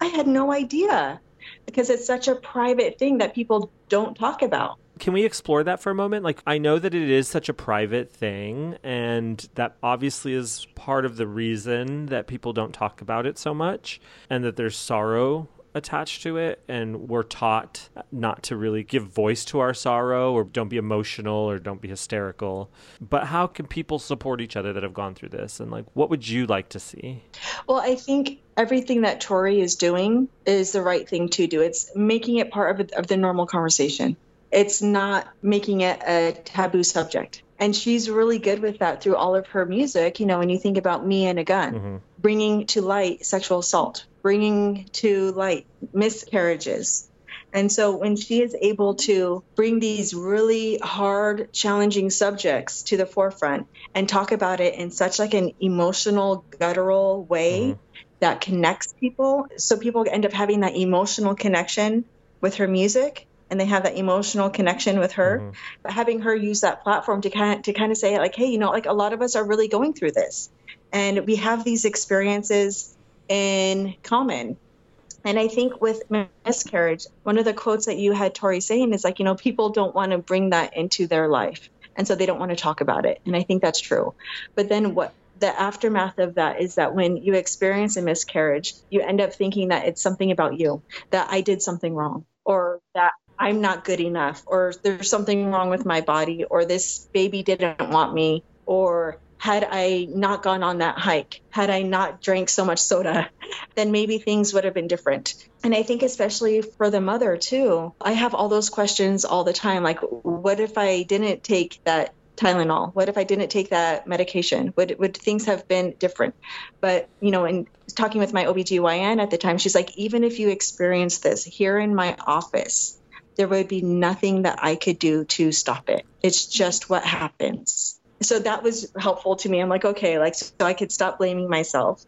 I had no idea." Because it's such a private thing that people don't talk about. Can we explore that for a moment? Like, I know that it is such a private thing, and that obviously is part of the reason that people don't talk about it so much, and that there's sorrow attached to it, and we're taught not to really give voice to our sorrow, or don't be emotional, or don't be hysterical. But how can people support each other that have gone through this? And, like, what would you like to see? Well, I think everything that Tori is doing is the right thing to do. It's making it part of, of the normal conversation. It's not making it a taboo subject. And she's really good with that through all of her music. You know, when you think about Me and a Gun, mm-hmm. bringing to light sexual assault, bringing to light miscarriages. And so when she is able to bring these really hard, challenging subjects to the forefront and talk about it in such like an emotional, guttural way mm-hmm. that connects people, so people end up having that emotional connection with her music and they have that emotional connection with her. Mm-hmm. But having her use that platform to kind of, to kind of say like, hey, you know, like a lot of us are really going through this, and we have these experiences in common. And I think with miscarriage, one of the quotes that you had Tori saying is like, you know, people don't want to bring that into their life. And so they don't want to talk about it. And I think that's true. But then what the aftermath of that is that when you experience a miscarriage, you end up thinking that it's something about you, that I did something wrong, or that I'm not good enough, or there's something wrong with my body, or this baby didn't want me, or had I not gone on that hike, had I not drank so much soda, then maybe things would have been different. And I think, especially for the mother, too, I have all those questions all the time. Like, what if I didn't take that Tylenol? What if I didn't take that medication? Would, would things have been different? But, you know, in talking with my OBGYN at the time, she's like, even if you experience this here in my office, there would be nothing that I could do to stop it. It's mm-hmm. just what happens so that was helpful to me. I'm like, okay, like, so I could stop blaming myself.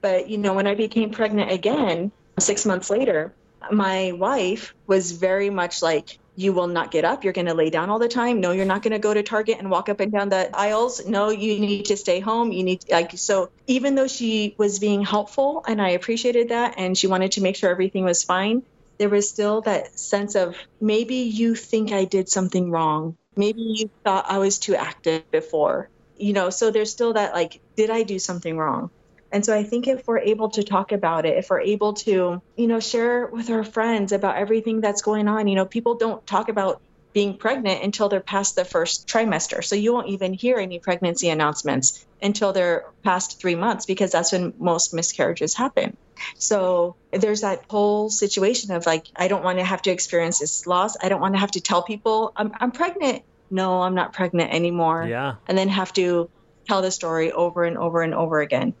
But, you know, when I became pregnant again, six months later, my wife was very much like, you will not get up. You're going to lay down all the time. No, you're not going to go to Target and walk up and down the aisles. No, you need to stay home. You need, like, so even though she was being helpful and I appreciated that and she wanted to make sure everything was fine, there was still that sense of maybe you think I did something wrong maybe you thought I was too active before, you know, so there's still that like, did I do something wrong? And so I think if we're able to talk about it, if we're able to, you know, share with our friends about everything that's going on, you know, people don't talk about being pregnant until they're past the first trimester. So you won't even hear any pregnancy announcements until they're past three months because that's when most miscarriages happen. So there's that whole situation of like, I don't want to have to experience this loss. I don't want to have to tell people I'm, I'm pregnant. No, I'm not pregnant anymore. Yeah. And then have to tell the story over and over and over again.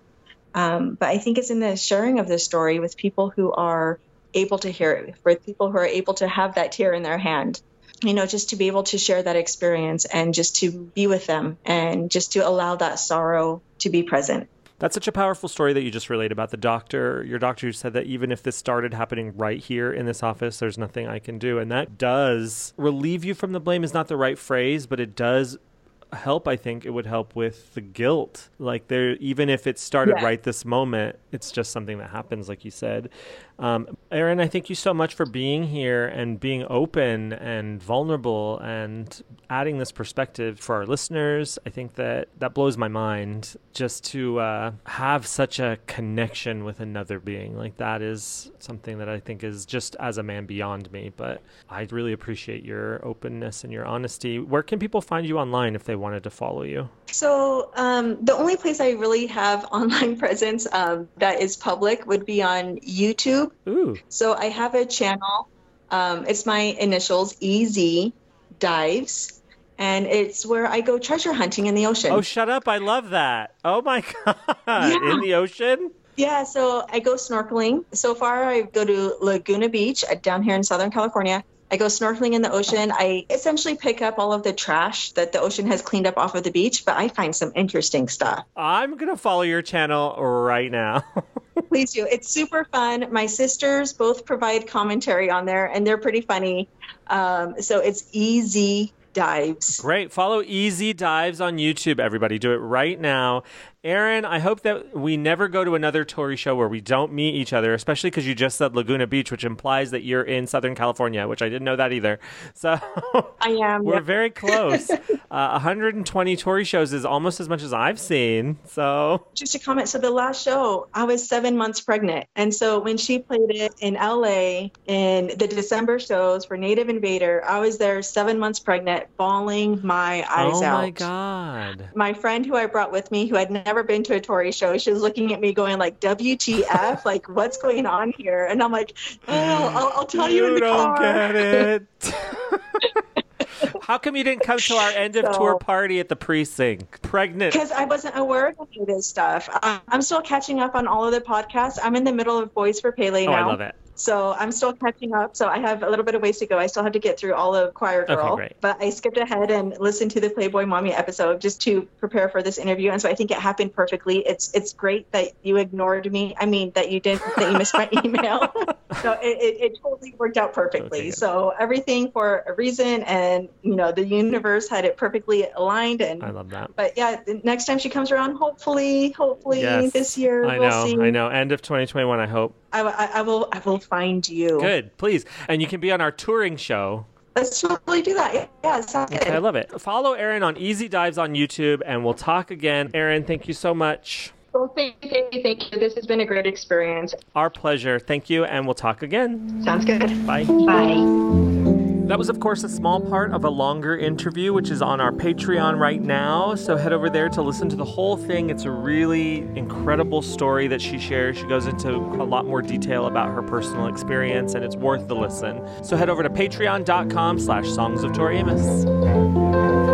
Um, but I think it's in the sharing of the story with people who are able to hear it, with people who are able to have that tear in their hand you know, just to be able to share that experience and just to be with them and just to allow that sorrow to be present. That's such a powerful story that you just relayed about the doctor. Your doctor who said that even if this started happening right here in this office, there's nothing I can do. And that does relieve you from the blame, is not the right phrase, but it does help i think it would help with the guilt like there even if it started Yeah. right this moment it's just something that happens like you said Um, Erin, I thank you so much for being here and being open and vulnerable and adding this perspective for our listeners. I think that that blows my mind just to uh, have such a connection with another being. Like that is something that I think is just as a man beyond me. But I really appreciate your openness and your honesty. Where can people find you online if they wanted to follow you? So um, the only place I really have online presence um, that is public would be on YouTube. Ooh. So I have a channel. Um, it's my initials, EZ Dives, and it's where I go treasure hunting in the ocean. Oh, shut up. I love that. Oh my God. In the ocean? Yeah, so I go snorkeling. So far, I go to Laguna Beach uh, down here in Southern California. I go snorkeling in the ocean. I essentially pick up all of the trash that the ocean has cleaned up off of the beach, but I find some interesting stuff. I'm going to follow your channel right now. Please do. It's super fun. My sisters both provide commentary on there, and they're pretty funny. Um, so it's easy dives. Great. Follow Easy Dives on YouTube, everybody. Do it right now. Erin, I hope that we never go to another Tori show where we don't meet each other, especially because you just said Laguna Beach, which implies that you're in Southern California, which I didn't know that either. So I am. we're yeah. very close. uh, 120 Tori shows is almost as much as I've seen. So Just a comment. So the last show, I was seven months pregnant, and so when she played it in LA in the December shows for Native Invader, I was there seven months pregnant, bawling my eyes oh out. Oh my God. My friend who I brought with me, who had never been to a Tori show, she was looking at me going like, "WTF? like, what's going on here?" And I'm like, "Oh, I'll, I'll tell you, in the don't car." get it. How come you didn't come to our end of tour party at the precinct? Pregnant. Because I wasn't aware of any of this stuff. Um, I'm still catching up on all of the podcasts. I'm in the middle of Boys for Pele Oh, now. I love it. So I'm still catching up. So I have a little bit of ways to go. I still have to get through all of Choir Girl. great. But I skipped ahead and listened to the Playboy Mommy episode just to prepare for this interview. And so I think it happened perfectly. It's it's great that you ignored me. I mean that you didn't that you missed my email. so it, it, it totally worked out perfectly. so everything for a reason and you know the universe had it perfectly aligned and I love that. but yeah, the next time she comes around, hopefully, hopefully Yes. this year I we'll know, see. I know. End of 2021, I hope. I, I, I will, I will find you. Good, please. And you can be on our touring show. Let's totally do that. Yeah, yeah sounds good. I love it. Follow Erin on Easy Dives on YouTube, and we'll talk again. Erin, thank you so much. Well, thank you, thank you. This has been a great experience. Our pleasure. Thank you, and we'll talk again. Sounds good. Bye. Bye. That was, of course, a small part of a longer interview, which is on our Patreon right now. So head over there to listen to the whole thing. It's a really incredible story that she shares. She goes into a lot more detail about her personal experience, and it's worth the listen. So head over to patreon.com slash songs of Tori Amos.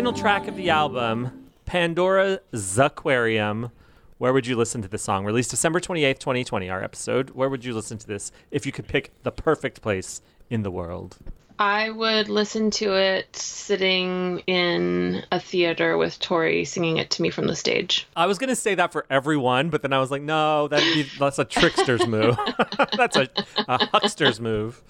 Final track of the album, Pandora's Aquarium. Where would you listen to this song? Released December 28th, 2020, our episode. Where would you listen to this if you could pick the perfect place in the world? I would listen to it sitting in a theater with Tori singing it to me from the stage. I was gonna say that for everyone, but then I was like, no, that'd be that's a trickster's move. that's a, a huckster's move.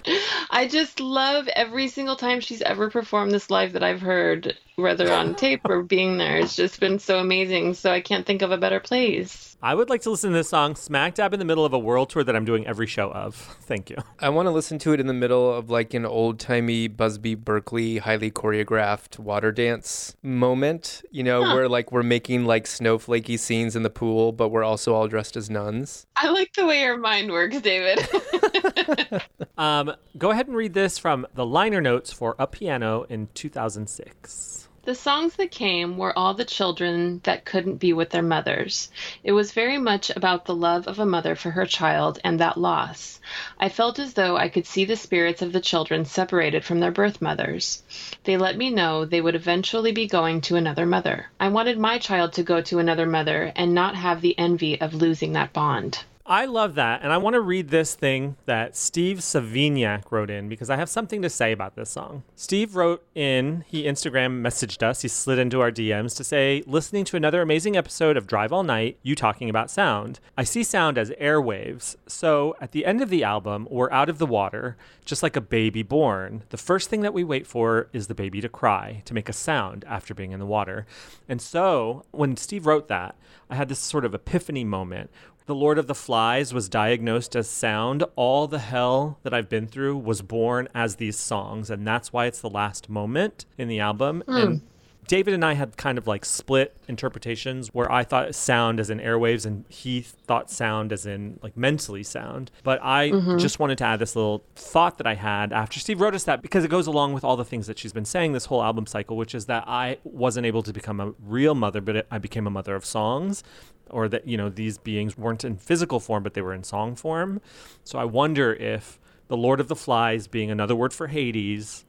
I just love every single time she's ever performed this live that I've heard, whether on tape or being there. It's just been so amazing. So I can't think of a better place. I would like to listen to this song smack dab in the middle of a world tour that I'm doing every show of. Thank you. I want to listen to it in the middle of like an old timey Busby Berkeley highly choreographed water dance moment, you know, Huh. where like we're making like snowflakey scenes in the pool, but we're also all dressed as nuns. I like the way your mind works, David. Um, go ahead and read this from the liner notes for A Piano in 2006. The songs that came were all the children that couldn't be with their mothers. It was very much about the love of a mother for her child and that loss. I felt as though I could see the spirits of the children separated from their birth mothers. They let me know they would eventually be going to another mother. I wanted my child to go to another mother and not have the envy of losing that bond. I love that. And I want to read this thing that Steve Savignac wrote in because I have something to say about this song. Steve wrote in, he Instagram messaged us, he slid into our DMs to say, listening to another amazing episode of Drive All Night, you talking about sound. I see sound as airwaves. So at the end of the album, we're out of the water, just like a baby born. The first thing that we wait for is the baby to cry, to make a sound after being in the water. And so when Steve wrote that, I had this sort of epiphany moment the Lord of the Flies was diagnosed as sound. All the hell that I've been through was born as these songs, and that's why it's the last moment in the album. Hmm. And David and I had kind of like split interpretations where I thought sound as in airwaves and he thought sound as in like mentally sound. But I Mhm. just wanted to add this little thought that I had after Steve wrote us that because it goes along with all the things that she's been saying this whole album cycle, which is that I wasn't able to become a real mother, but I became a mother of songs or that you know these beings weren't in physical form but they were in song form so i wonder if the lord of the flies being another word for hades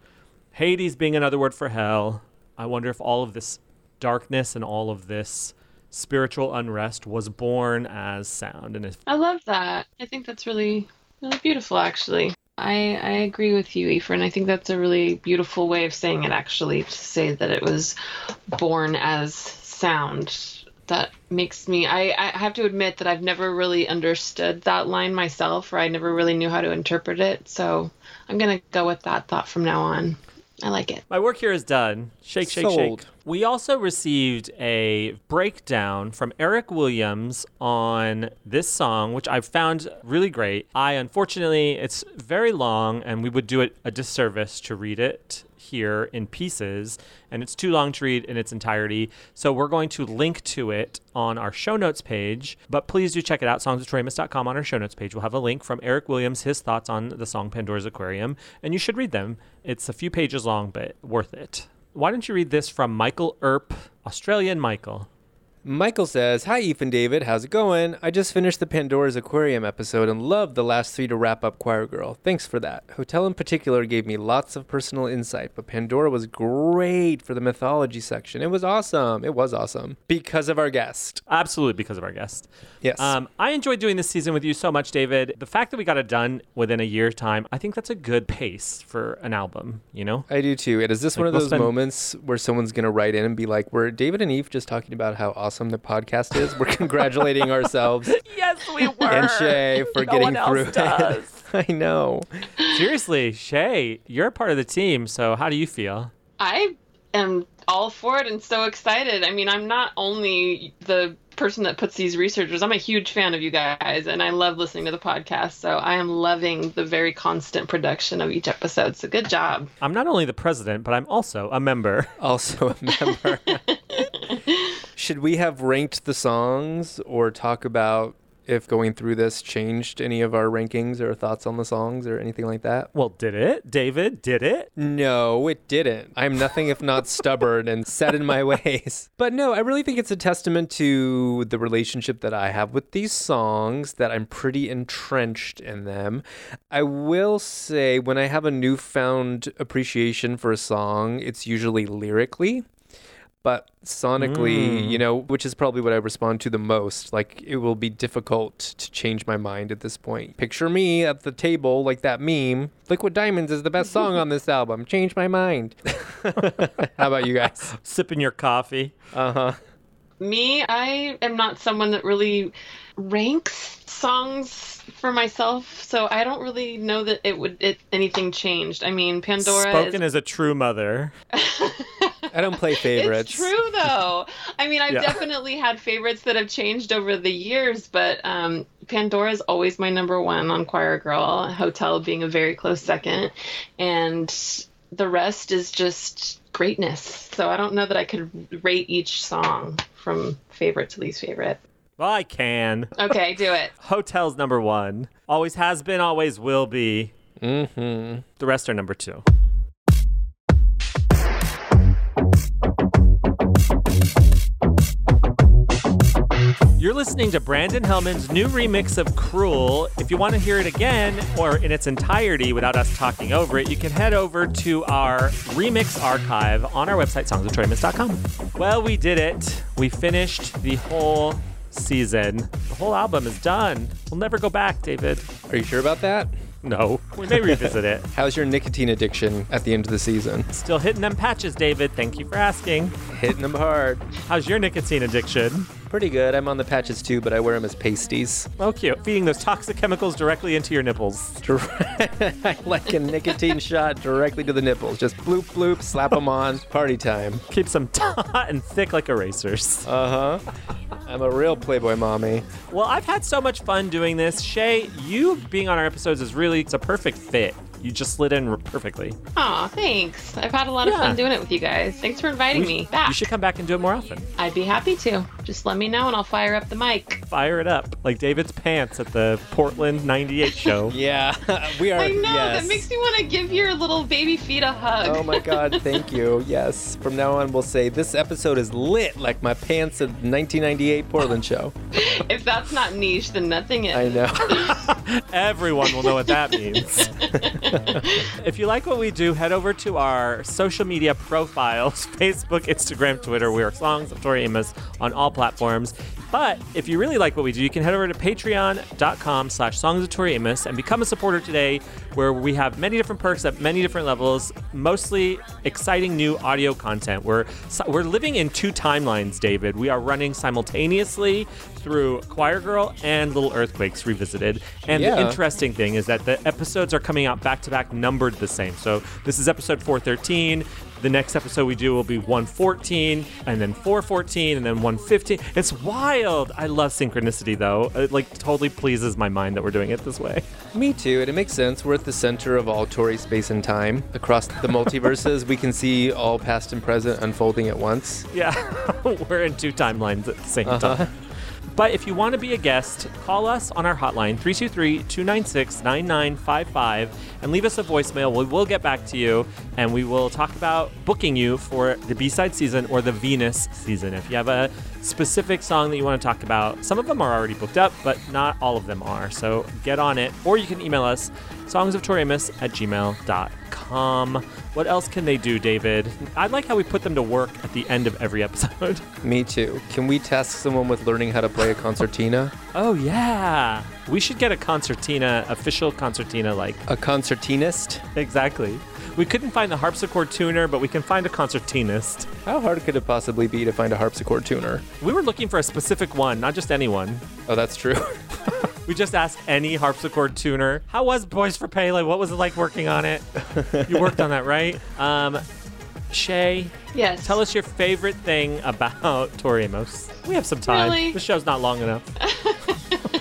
hades being another word for hell i wonder if all of this darkness and all of this spiritual unrest was born as sound and if I love that. I think that's really, really beautiful, actually. I, I agree with you, Efren. I think that's a really beautiful way of saying it, actually, to say that it was born as sound. That makes me, I, I have to admit that I've never really understood that line myself, or I never really knew how to interpret it. So I'm going to go with that thought from now on. I like it. My work here is done. Shake, shake, Sold. shake. We also received a breakdown from Eric Williams on this song, which I found really great. I unfortunately, it's very long, and we would do it a disservice to read it here in pieces, and it's too long to read in its entirety. So we're going to link to it on our show notes page. But please do check it out, songsoftoriamus.com on our show notes page. We'll have a link from Eric Williams, his thoughts on the song Pandora's Aquarium, and you should read them. It's a few pages long, but worth it. Why don't you read this from Michael Earp, Australian Michael? Michael says, Hi, Ethan David. How's it going? I just finished the Pandora's Aquarium episode and loved the last three to wrap up Choir Girl. Thanks for that. Hotel in particular gave me lots of personal insight, but Pandora was great for the mythology section. It was awesome. It was awesome. Because of our guest. Absolutely, because of our guest. Yes. Um, I enjoyed doing this season with you so much, David. The fact that we got it done within a year's time, I think that's a good pace for an album, you know? I do too. And is this Like, one of we'll those spend- moments where someone's going to write in and be like, Were David and Eve just talking about how awesome the podcast is? We're congratulating ourselves yes, we were. and Shay for No getting one else through it. I know. Seriously, Shay, you're a part of the team, so how do you feel? I am all for it and so excited. I mean, I'm not only the person that puts these researchers, I'm a huge fan of you guys and I love listening to the podcast. So I am loving the very constant production of each episode. So good job. I'm not only the president, but I'm also a member. Also a member. Should we have ranked the songs or talk about if going through this changed any of our rankings or thoughts on the songs or anything like that? Well, did it? David, did it? No, it didn't. I'm nothing if not stubborn and set in my ways. But no, I really think it's a testament to the relationship that I have with these songs that I'm pretty entrenched in them. I will say when I have a newfound appreciation for a song, it's usually lyrically. But sonically, Mm. you know, which is probably what I respond to the most, like it will be difficult to change my mind at this point. Picture me at the table like that meme. Liquid Diamonds is the best song on this album. Change my mind. How about you guys? Sipping your coffee. Uh huh. Me, I am not someone that really ranks songs for myself, so I don't really know that it would it anything changed. I mean, Pandora is Spoken as a true mother. I don't play favorites. It's true though. I mean, I've Yeah. definitely had favorites that have changed over the years, but um, Pandora is always my number one on Choir Girl. Hotel being a very close second, and the rest is just greatness. So I don't know that I could rate each song from favorite to least favorite. Well, I can. Okay, do it. Hotels number one. Always has been, always will be. Mm-hmm. The rest are number two. You're listening to Brandon Hellman's new remix of Cruel. If you want to hear it again or in its entirety without us talking over it, you can head over to our remix archive on our website, songsoftoriamus.com. Well, we did it. We finished the whole season. The whole album is done. We'll never go back, David. Are you sure about that? No. We may revisit it. How's your nicotine addiction at the end of the season? Still hitting them patches, David. Thank you for asking. Hitting them hard. How's your nicotine addiction? Pretty good. I'm on the patches too, but I wear them as pasties. Oh, cute. Feeding those toxic chemicals directly into your nipples. like a nicotine shot directly to the nipples. Just bloop bloop, slap them on. Party time. Keeps them taut and thick like erasers. Uh huh. I'm a real Playboy mommy. Well, I've had so much fun doing this. Shay, you being on our episodes is really it's a perfect fit. You just slid in perfectly. Aw, thanks. I've had a lot of fun doing it with you guys. Thanks for inviting We- me back. You should come back and do it more often. I'd be happy to. Just let me know and I'll fire up the mic. Fire it up like David's pants at the Portland 98 show. Yeah, we are. I know, yes. that makes me want to give your little baby feet a hug. Oh my god, thank you. Yes. From now on, we'll say this episode is lit like my pants at the 1998 Portland show. if that's not niche, then nothing is. I know. Everyone will know what that means. if you like what we do, head over to our social media profiles Facebook, Instagram, Twitter. We are Songs of Tori Amos on all platforms. But if you really like what we do, you can head over to patreon.com slash songs of Tori Amos and become a supporter today, where we have many different perks at many different levels, mostly exciting new audio content. We're, we're living in two timelines, David. We are running simultaneously through Choir Girl and Little Earthquakes Revisited. And the interesting thing is that the episodes are coming out back to back, numbered the same. So this is episode 413. The next episode we do will be 114, and then 414, and then 115. It's wild. I love synchronicity, though. It like totally pleases my mind that we're doing it this way. Me too, and it makes sense. We're at the center of all Tori space and time. Across the multiverses, we can see all past and present unfolding at once. Yeah, we're in two timelines at the same Uh-huh. time. But if you want to be a guest, call us on our hotline, 323 296 9955, and leave us a voicemail. We will get back to you and we will talk about booking you for the B side season or the Venus season. If you have a specific song that you want to talk about, some of them are already booked up, but not all of them are. So get on it. Or you can email us songsoftoriamus at gmail.com. What else can they do, David? I like how we put them to work at the end of every episode. Me too. Can we task someone with learning how to play a concertina? Oh yeah, we should get a concertina, official concertina, like a concertinist. Exactly. We couldn't find the harpsichord tuner, but we can find a concertinist. How hard could it possibly be to find a harpsichord tuner? We were looking for a specific one, not just anyone. Oh, that's true. we just asked any harpsichord tuner. How was Boys for Pele? What was it like working on it? you worked on that, right? Um, Shay. Yes. Tell us your favorite thing about Tori Amos. We have some time. Really? The show's not long enough.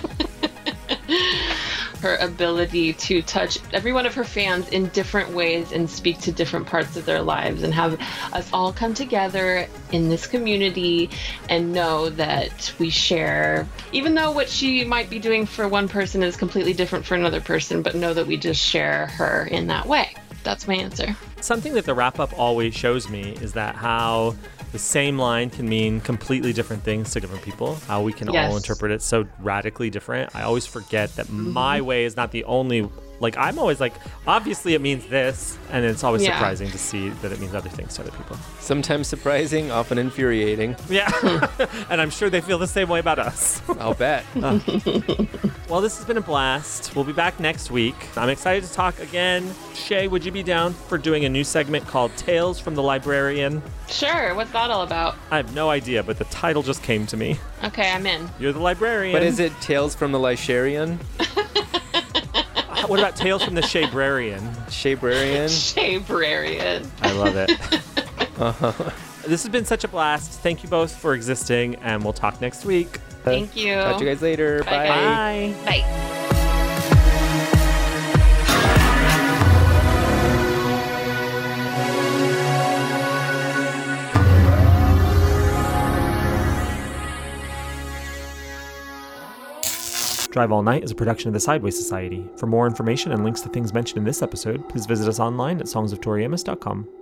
her ability to touch every one of her fans in different ways and speak to different parts of their lives and have us all come together in this community and know that we share even though what she might be doing for one person is completely different for another person but know that we just share her in that way. That's my answer Something that the wrap up always shows me is that how the same line can mean completely different things to different people, how we can all interpret it so radically different. I always forget that Mm-hmm. my way is not the only like I'm always like obviously it means this and it's always Yeah. surprising to see that it means other things to other people. Sometimes surprising, often infuriating. Yeah. and I'm sure they feel the same way about us. I'll bet. Uh. well, this has been a blast. We'll be back next week. I'm excited to talk again. Shay, would you be down for doing a new segment called Tales from the Librarian? sure what's that all about I have no idea, but the title just came to me. okay i'm in You're the librarian. But is it Tales from the Lysharian? What about Tales from the Shabrarian? Shabrarian? Shabrarian. I love it. Uh-huh. This has been such a blast. Thank you both for existing, and we'll talk next week. Thank you. Talk to you guys later. Bye, Bye. guys. Bye. Drive All Night is a production of the Sideways Society. For more information and links to things mentioned in this episode, please visit us online at songsoftoriamus.com.